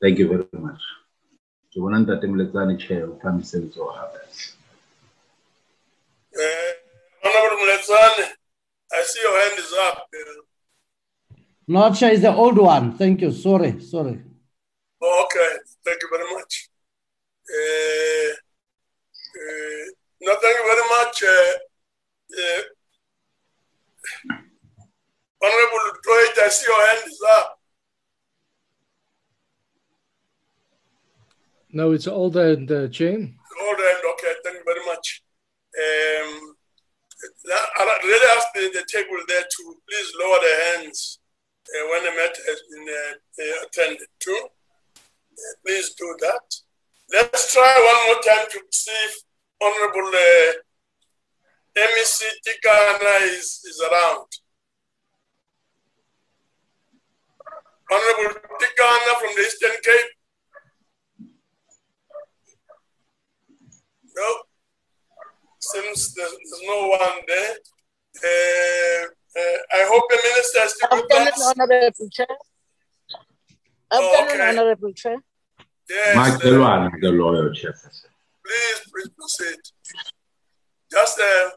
Thank you very much. So, when I'm chair of family service or. Honorable Mulezani, I see your hand is up. Not Chair is the old one. Thank you. Sorry, sorry. Oh, okay, thank you very much. Uh, uh, no, thank you very much. Uh, uh, Honorable Dwight, I see your hand is up. No, it's all the, the chain. All right, okay, thank you very much. Um, I really ask the, the table there to please lower their hands uh, when the matter has been uh, uh, attended to. Uh, please do that. Let's try one more time to see if Honorable uh, MEC Tikana is, is around. Honorable Tikana from the Eastern Cape. No, seems there's, there's no one there. Uh, uh, I hope the minister is still with us. Honorable Chair. Afternoon, Okay. Honorable Chair. Yes, Mike uh, Delwan, the lawyer, Chairperson. please, please proceed. Just a,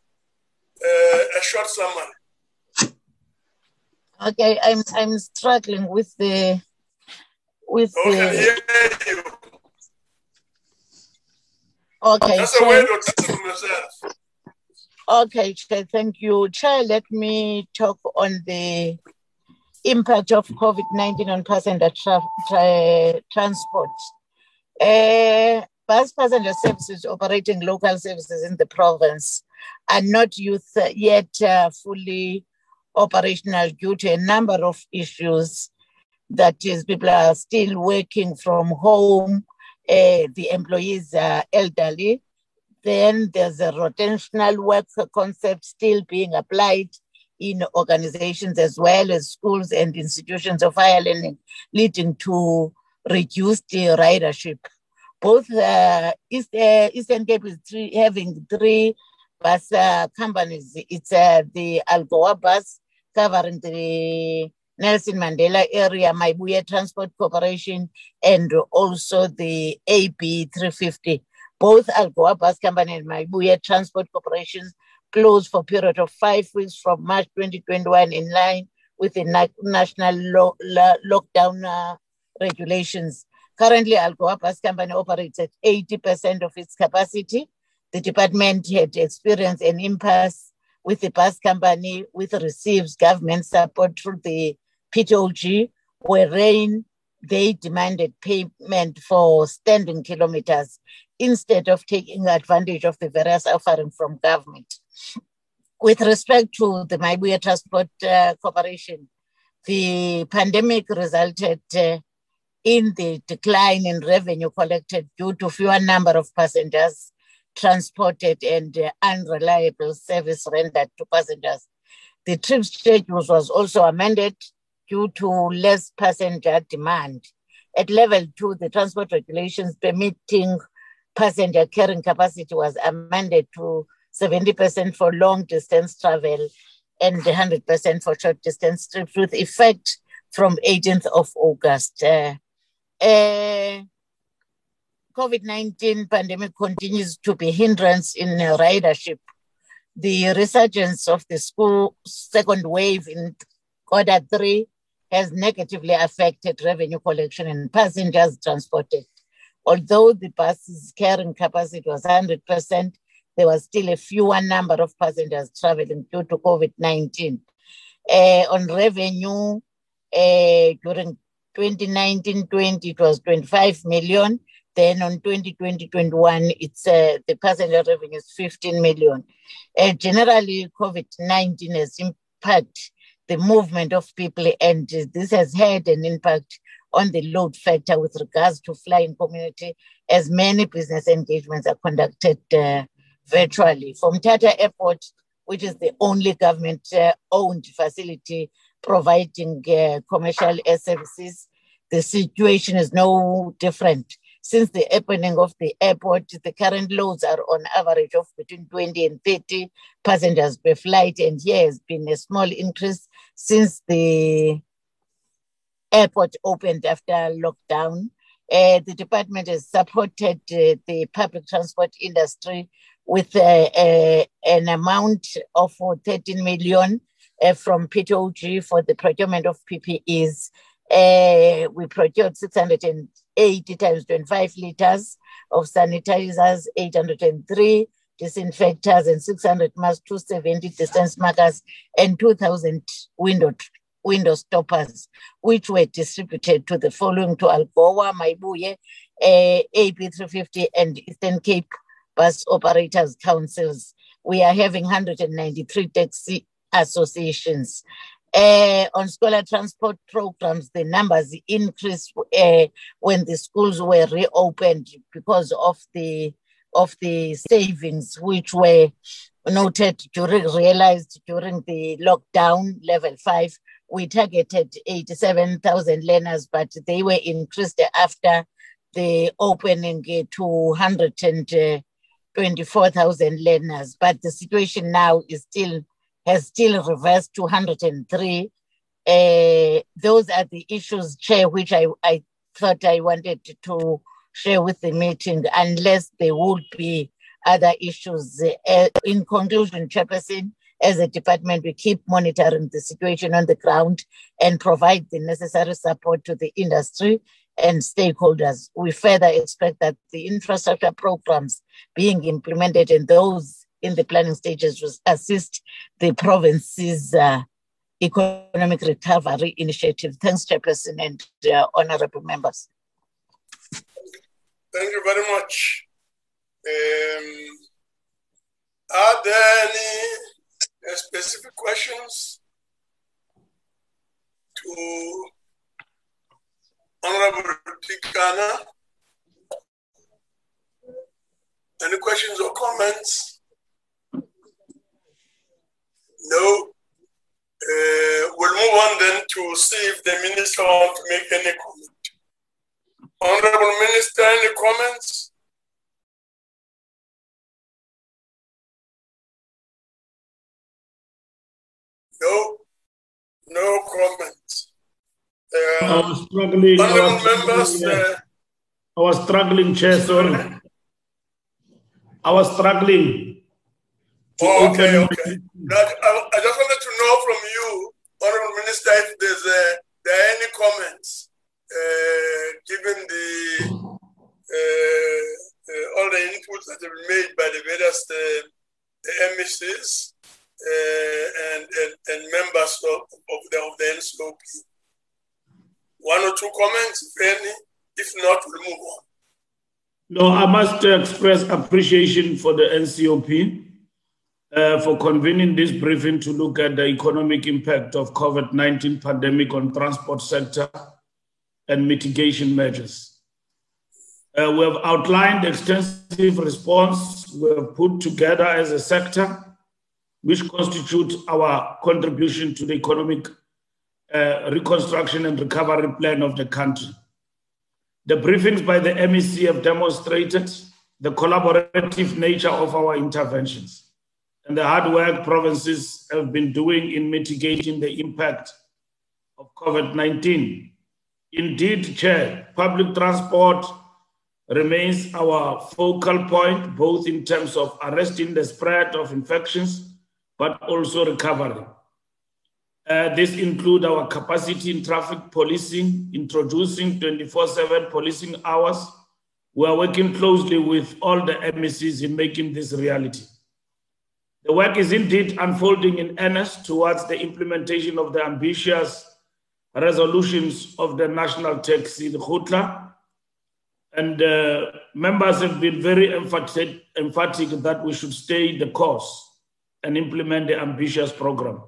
a, a short summary. Okay, I'm I'm struggling with the with Oh, I can the hear you. Okay. That's a Chair. way to listen to yourself. Okay, Chair, thank you. Chair, let me talk on the impact of COVID 19 on passenger tra- tra- transport. Uh, bus passenger services operating local services in the province are not youth yet uh, fully operational due to a number of issues. That is, people are still working from home. Uh, the employees are elderly. Then there's a rotational work concept still being applied in organizations as well as schools and institutions of higher learning, leading to reduced ridership. Both uh, East, uh, Eastern Cape is three, having three bus uh, companies. It's uh, the Algoa bus covering the Nelson Mandela area, Mayibuye Transport Corporation, and also the AB 350 both Algoa Bus Company and Mayibuye Transport Corporation closed for a period of five weeks from March 2021 in line with the na- national lo- la- lockdown uh, regulations. Currently, Algoa Bus Company operates at 80% of its capacity. The department had experienced an impasse with the bus company, which receives government support through the PTOG, wherein they demanded payment for standing kilometers instead of taking advantage of the various offerings from government. With respect to the Mayibuye Transport uh, Corporation, the pandemic resulted uh, in the decline in revenue collected due to fewer number of passengers transported and uh, unreliable service rendered to passengers. The trip schedule was also amended due to less passenger demand. At level two, the transport regulations permitting passenger carrying capacity was amended to 70% for long distance travel and 100% for short distance trips with effect from 18th of August. Uh, uh, COVID-19 pandemic continues to be hindrance in ridership. The resurgence of the school second wave in quarter three has negatively affected revenue collection and passengers transported. Although the bus's carrying capacity was 100%, there was still a fewer number of passengers traveling due to COVID-19. Uh, on revenue, uh, during 2019-20, it was 25 million. Then on 2020-21, it's uh, the passenger revenue is 15 million. Uh, generally, COVID-19 has impacted the movement of people, and this has had an impact on the load factor with regards to flying community, as many business engagements are conducted uh, virtually. From Mthatha Airport, which is the only government uh, owned facility providing uh, commercial air services, the situation is no different. Since the opening of the airport, the current loads are on average of between 20 and 30 passengers per flight, and here has been a small increase since the airport opened after lockdown. Uh, the department has supported uh, the public transport industry with uh, an amount of 13 million uh, from PTOG for the procurement of PPEs. Uh, we procured 680 times 25 liters of sanitizers, 803 disinfectors, and 600 masks, 270 distance markers, and 2,000 window window stoppers, which were distributed to the following to Algoa, Mayibuye, uh, AB350, and Eastern Cape Bus Operators Councils. We are having 193 taxi associations. Uh, on scholar transport programs, the numbers increased uh, when the schools were reopened because of the of the savings which were noted during realized during the lockdown level five we targeted 87,000 learners, but they were increased after the opening to 124,000 learners. But the situation now is still has still reversed to 103. Uh, those are the issues, Chair, which I, I thought I wanted to share with the meeting, unless there would be other issues. Uh, in conclusion, Chairperson, as a department, we keep monitoring the situation on the ground and provide the necessary support to the industry and stakeholders. We further expect that the infrastructure programs being implemented and those in the planning stages will assist the province's uh, economic recovery initiative. Thanks, Chairperson and uh, honorable members. Thank you very much. Um, are there any specific questions to Honorable Tikana? Any questions or comments? No. Uh, we'll move on then to see if the minister wants to make any comment. Honorable Minister, any comments? No, no comments. Uh, I was struggling. I honorable was members, struggling, uh, I was struggling, Chair, sorry. I was struggling. oh, okay, okay. I, I just wanted to know from you, Honorable Minister, if there's a, there are any comments, uh, given the uh, all the inputs that have been made by the various uh, and, and, and members of, of, the, of the NCOP. One or two comments, if any. If not, we'll move on. No, I must express appreciation for the NCOP uh, for convening this briefing to look at the economic impact of COVID-19 pandemic on transport sector and mitigation measures. Uh, we have outlined extensive response we have put together as a sector, which constitute our contribution to the economic uh, reconstruction and recovery plan of the country. The briefings by the MEC have demonstrated the collaborative nature of our interventions and the hard work provinces have been doing in mitigating the impact of COVID 19. Indeed, Chair, public transport remains our focal point, both in terms of arresting the spread of infections, but also recovery. Uh, this includes our capacity in traffic policing, introducing 24-7 policing hours. We are working closely with all the MECs in making this reality. The work is indeed unfolding in earnest towards the implementation of the ambitious resolutions of the National Taxi Lekgotla. And uh, members have been very emphatic, emphatic that we should stay the course and implement the ambitious program.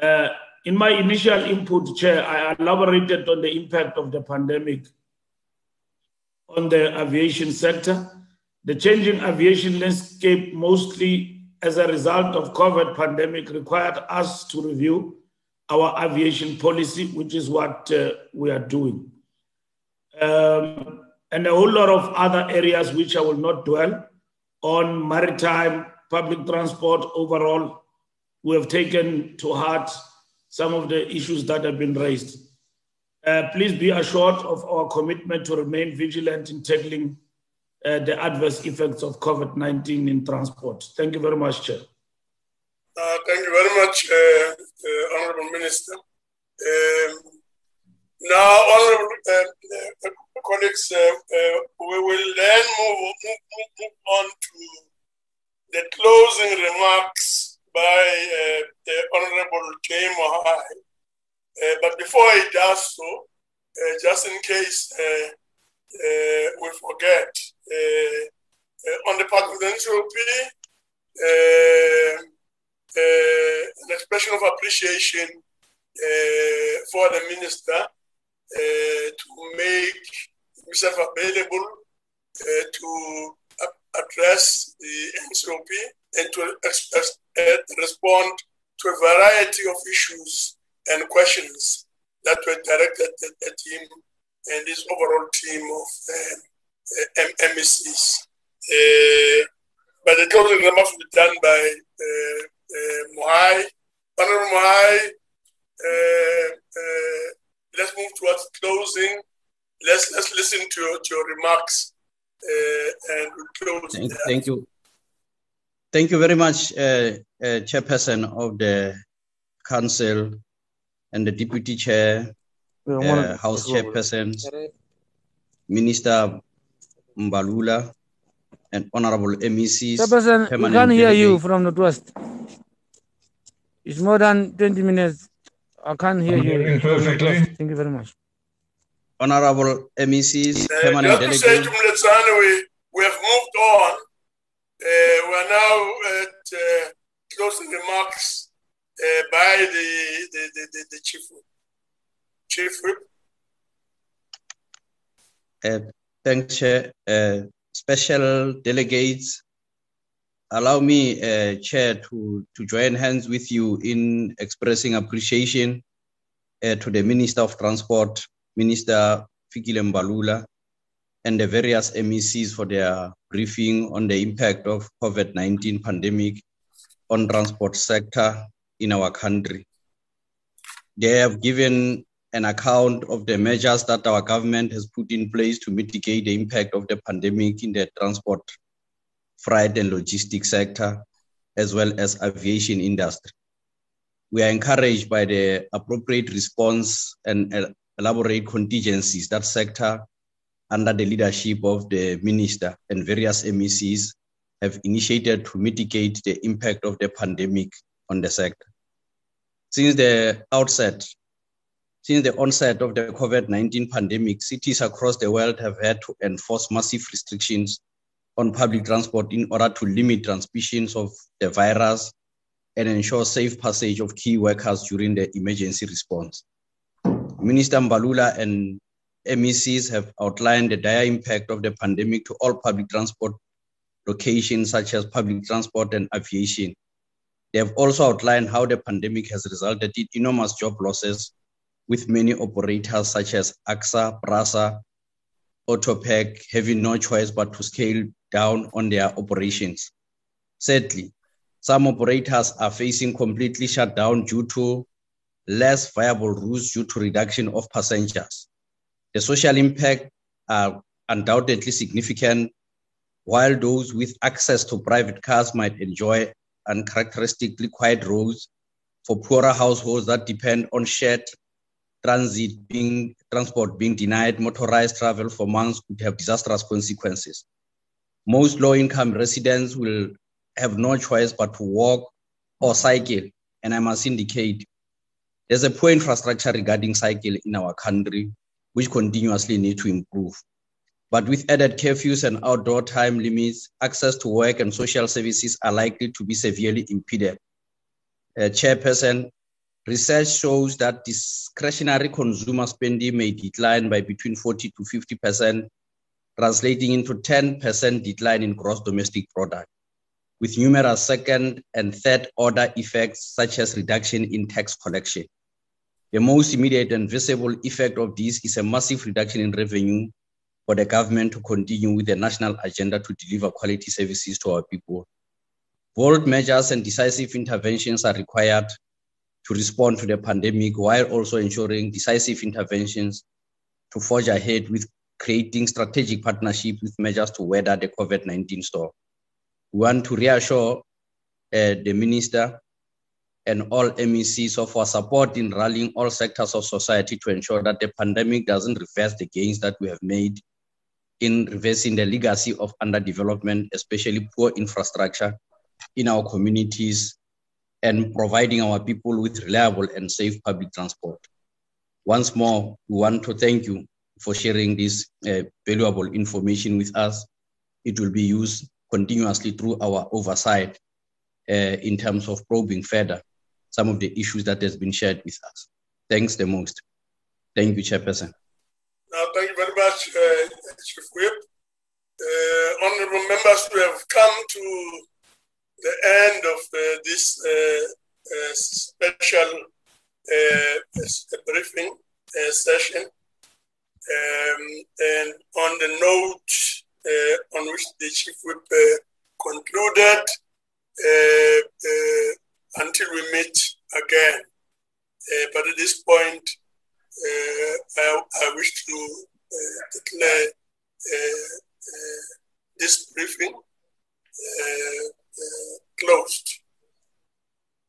Uh, in my initial input, Chair, I elaborated on the impact of the pandemic on the aviation sector. The changing aviation landscape mostly as a result of COVID pandemic required us to review our aviation policy, which is what uh, we are doing. Um, and a whole lot of other areas which I will not dwell on maritime, public transport overall. We have taken to heart some of the issues that have been raised. Uh, please be assured of our commitment to remain vigilant in tackling uh, the adverse effects of COVID 19 in transport. Thank you very much, Chair. Uh, thank you very much, uh, uh Honorable Minister. Um, now, Honorable uh, uh, colleagues, we will then move, move, move, on to the closing remarks by the Honorable Jay Mohai. but before he does so, just in case we forget, on the part of the NCOP, uh, an expression of appreciation for the minister to make himself available to address the NCOP and to respond to a variety of issues and questions that were directed at team and this overall team of um, MECs. Uh, but the closing remarks will be done by uh, uh, Mohai. Honorable Mohai, let's move towards closing. Let's let's listen to, your, to your remarks and we'll close. Thank, thank, you. Thank you very much, uh, uh, Chairperson of the Council and the Deputy Chair, uh, House Chairperson, Minister Mbalula, and Honorable MECs. Chairperson, we can't hear you from the west. It's more than 20 minutes. I can't hear I'm you. perfectly. Thank you very much. Honorable MECs, uh, permanent just to say delegates. to Mletsane, we, we have moved on. Uh, we are now at uh, closing remarks uh, by the, the, the, the, the chief whip. Chief whip. Uh, Thanks, Chair. Uh, special delegates, allow me, uh, Chair, to, to join hands with you in expressing appreciation uh, to the Minister of Transport, Minister Fikile Mbalula, and the various MECs for their briefing on the impact of COVID-19 pandemic on transport sector in our country. They have given an account of the measures that our government has put in place to mitigate the impact of the pandemic in the transport, freight, and logistics sector, as well as aviation industry. we are encouraged by the appropriate response and uh, elaborate contingencies that sector under the leadership of the minister and various MECs have initiated to mitigate the impact of the pandemic on the sector. Since the outset, since the onset of the COVID-19 pandemic, cities across the world have had to enforce massive restrictions on public transport in order to limit transmissions of the virus and ensure safe passage of key workers during the emergency response. Minister Mbalula and MECs have outlined the dire impact of the pandemic to all public transport locations such as public transport and aviation. They have also outlined how the pandemic has resulted in enormous job losses with many operators such as ACSA, PRASA, Autopax having no choice but to scale down on their operations. Sadly, some operators are facing completely shut down due to less viable routes due to reduction of passengers. The social impact are undoubtedly significant, while those with access to private cars might enjoy uncharacteristically quiet roads for poorer households that depend on shared transit being transport being denied motorized travel for months could have disastrous consequences. Most low-income residents will have no choice but to walk or cycle, and I must indicate there's a poor infrastructure regarding cycle in our country, which continuously need to improve. But with added curfews and outdoor time limits, access to work and social services are likely to be severely impeded. Uh, Chairperson, research shows that discretionary consumer spending may decline by between 40 to 50%, translating into 10% decline in gross domestic product, with numerous second and third order effects such as reduction in tax collection. The most immediate and visible effect of this is a massive reduction in revenue for the government to continue with the national agenda to deliver quality services to our people. Bold measures and decisive interventions are required to respond to the pandemic while also ensuring decisive interventions to forge ahead with creating strategic partnerships with measures to weather the COVID-19 storm. We want to reassure uh, the minister and all MECs of our support in rallying all sectors of society to ensure that the pandemic doesn't reverse the gains that we have made in reversing the legacy of underdevelopment, especially poor infrastructure in our communities and providing our people with reliable and safe public transport. Once more, we want to thank you for sharing this uh, valuable information with us. It will be used continuously through our oversight uh, in terms of probing further some of the issues that has been shared with us. Thanks the most. Thank you, Chairperson. Now, thank you very much, uh, Chief Whip. Uh, honorable members, we have come to the end of uh, this special briefing session. Um, and on the note uh, on which the Chief Whip uh, concluded, uh, until we meet again. but at this point, I, I, wish to declare this briefing closed.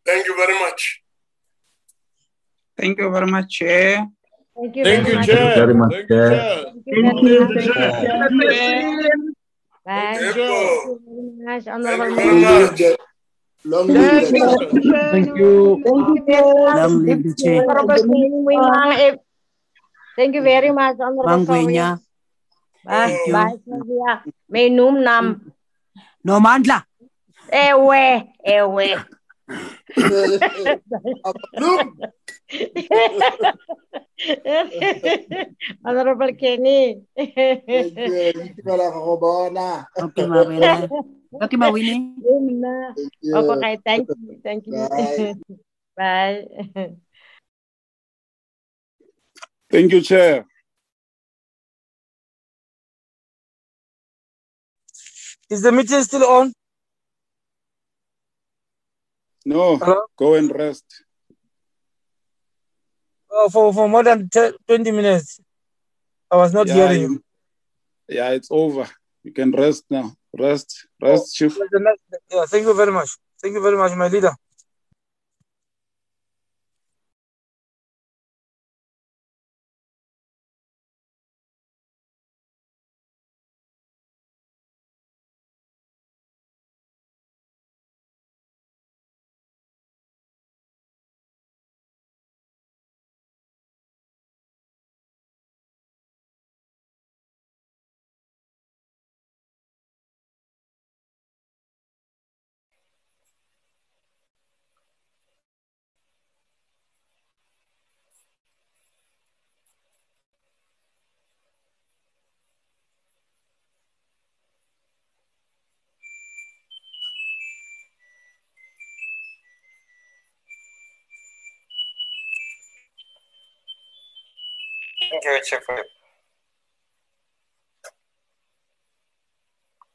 Thank you very much. Thank you very much, Chair. Thank you Thank very you, much. Chair. very much, Thank you, Chair. Chair. Thank you, Chair. Bye. Thank you. Nice, Thank honorable you very member. much. Long Thank live you. the Thank you. Thank you. Long live the chair. Honorable Sylvia. Thank you very much, Honorable Bangwenya. Sylvia. Bye, Thank you. bye, Sylvia. May num nam. Nomandla. Ewe, ewe. Honorable Kenny. Itumela go bona. Okay, Mawene. Okay, Mawini. Yun you. Okay, thank you. Thank you. Bye. Bye. Thank you, Chair. Is the meeting still on? No, Hello? go and rest. Oh, for, for more than 10, 20 minutes. I was not yeah, hearing you. you- yeah, it's over. You can rest now. Rest, rest, oh, Chief. Yeah, thank you very much. Thank you very much, my leader. Thank you, Chief Whip.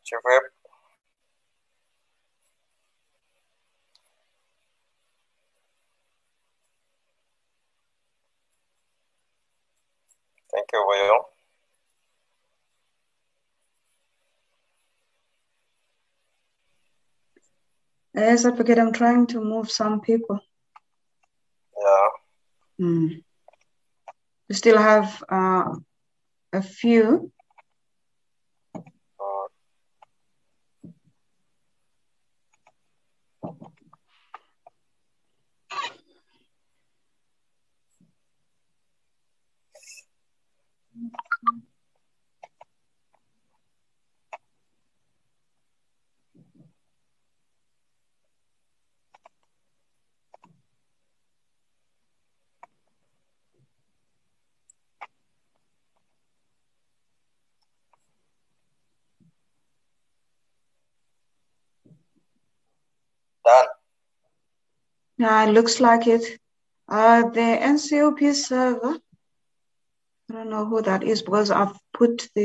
Chief Whip. Thank you, Will. Yes, Advocate, I'm trying to move some people. Yeah. Mm. We still have uh, a few. Uh, Done. It looks like it. Uh, the NCOP server, I don't know who that is because I've put the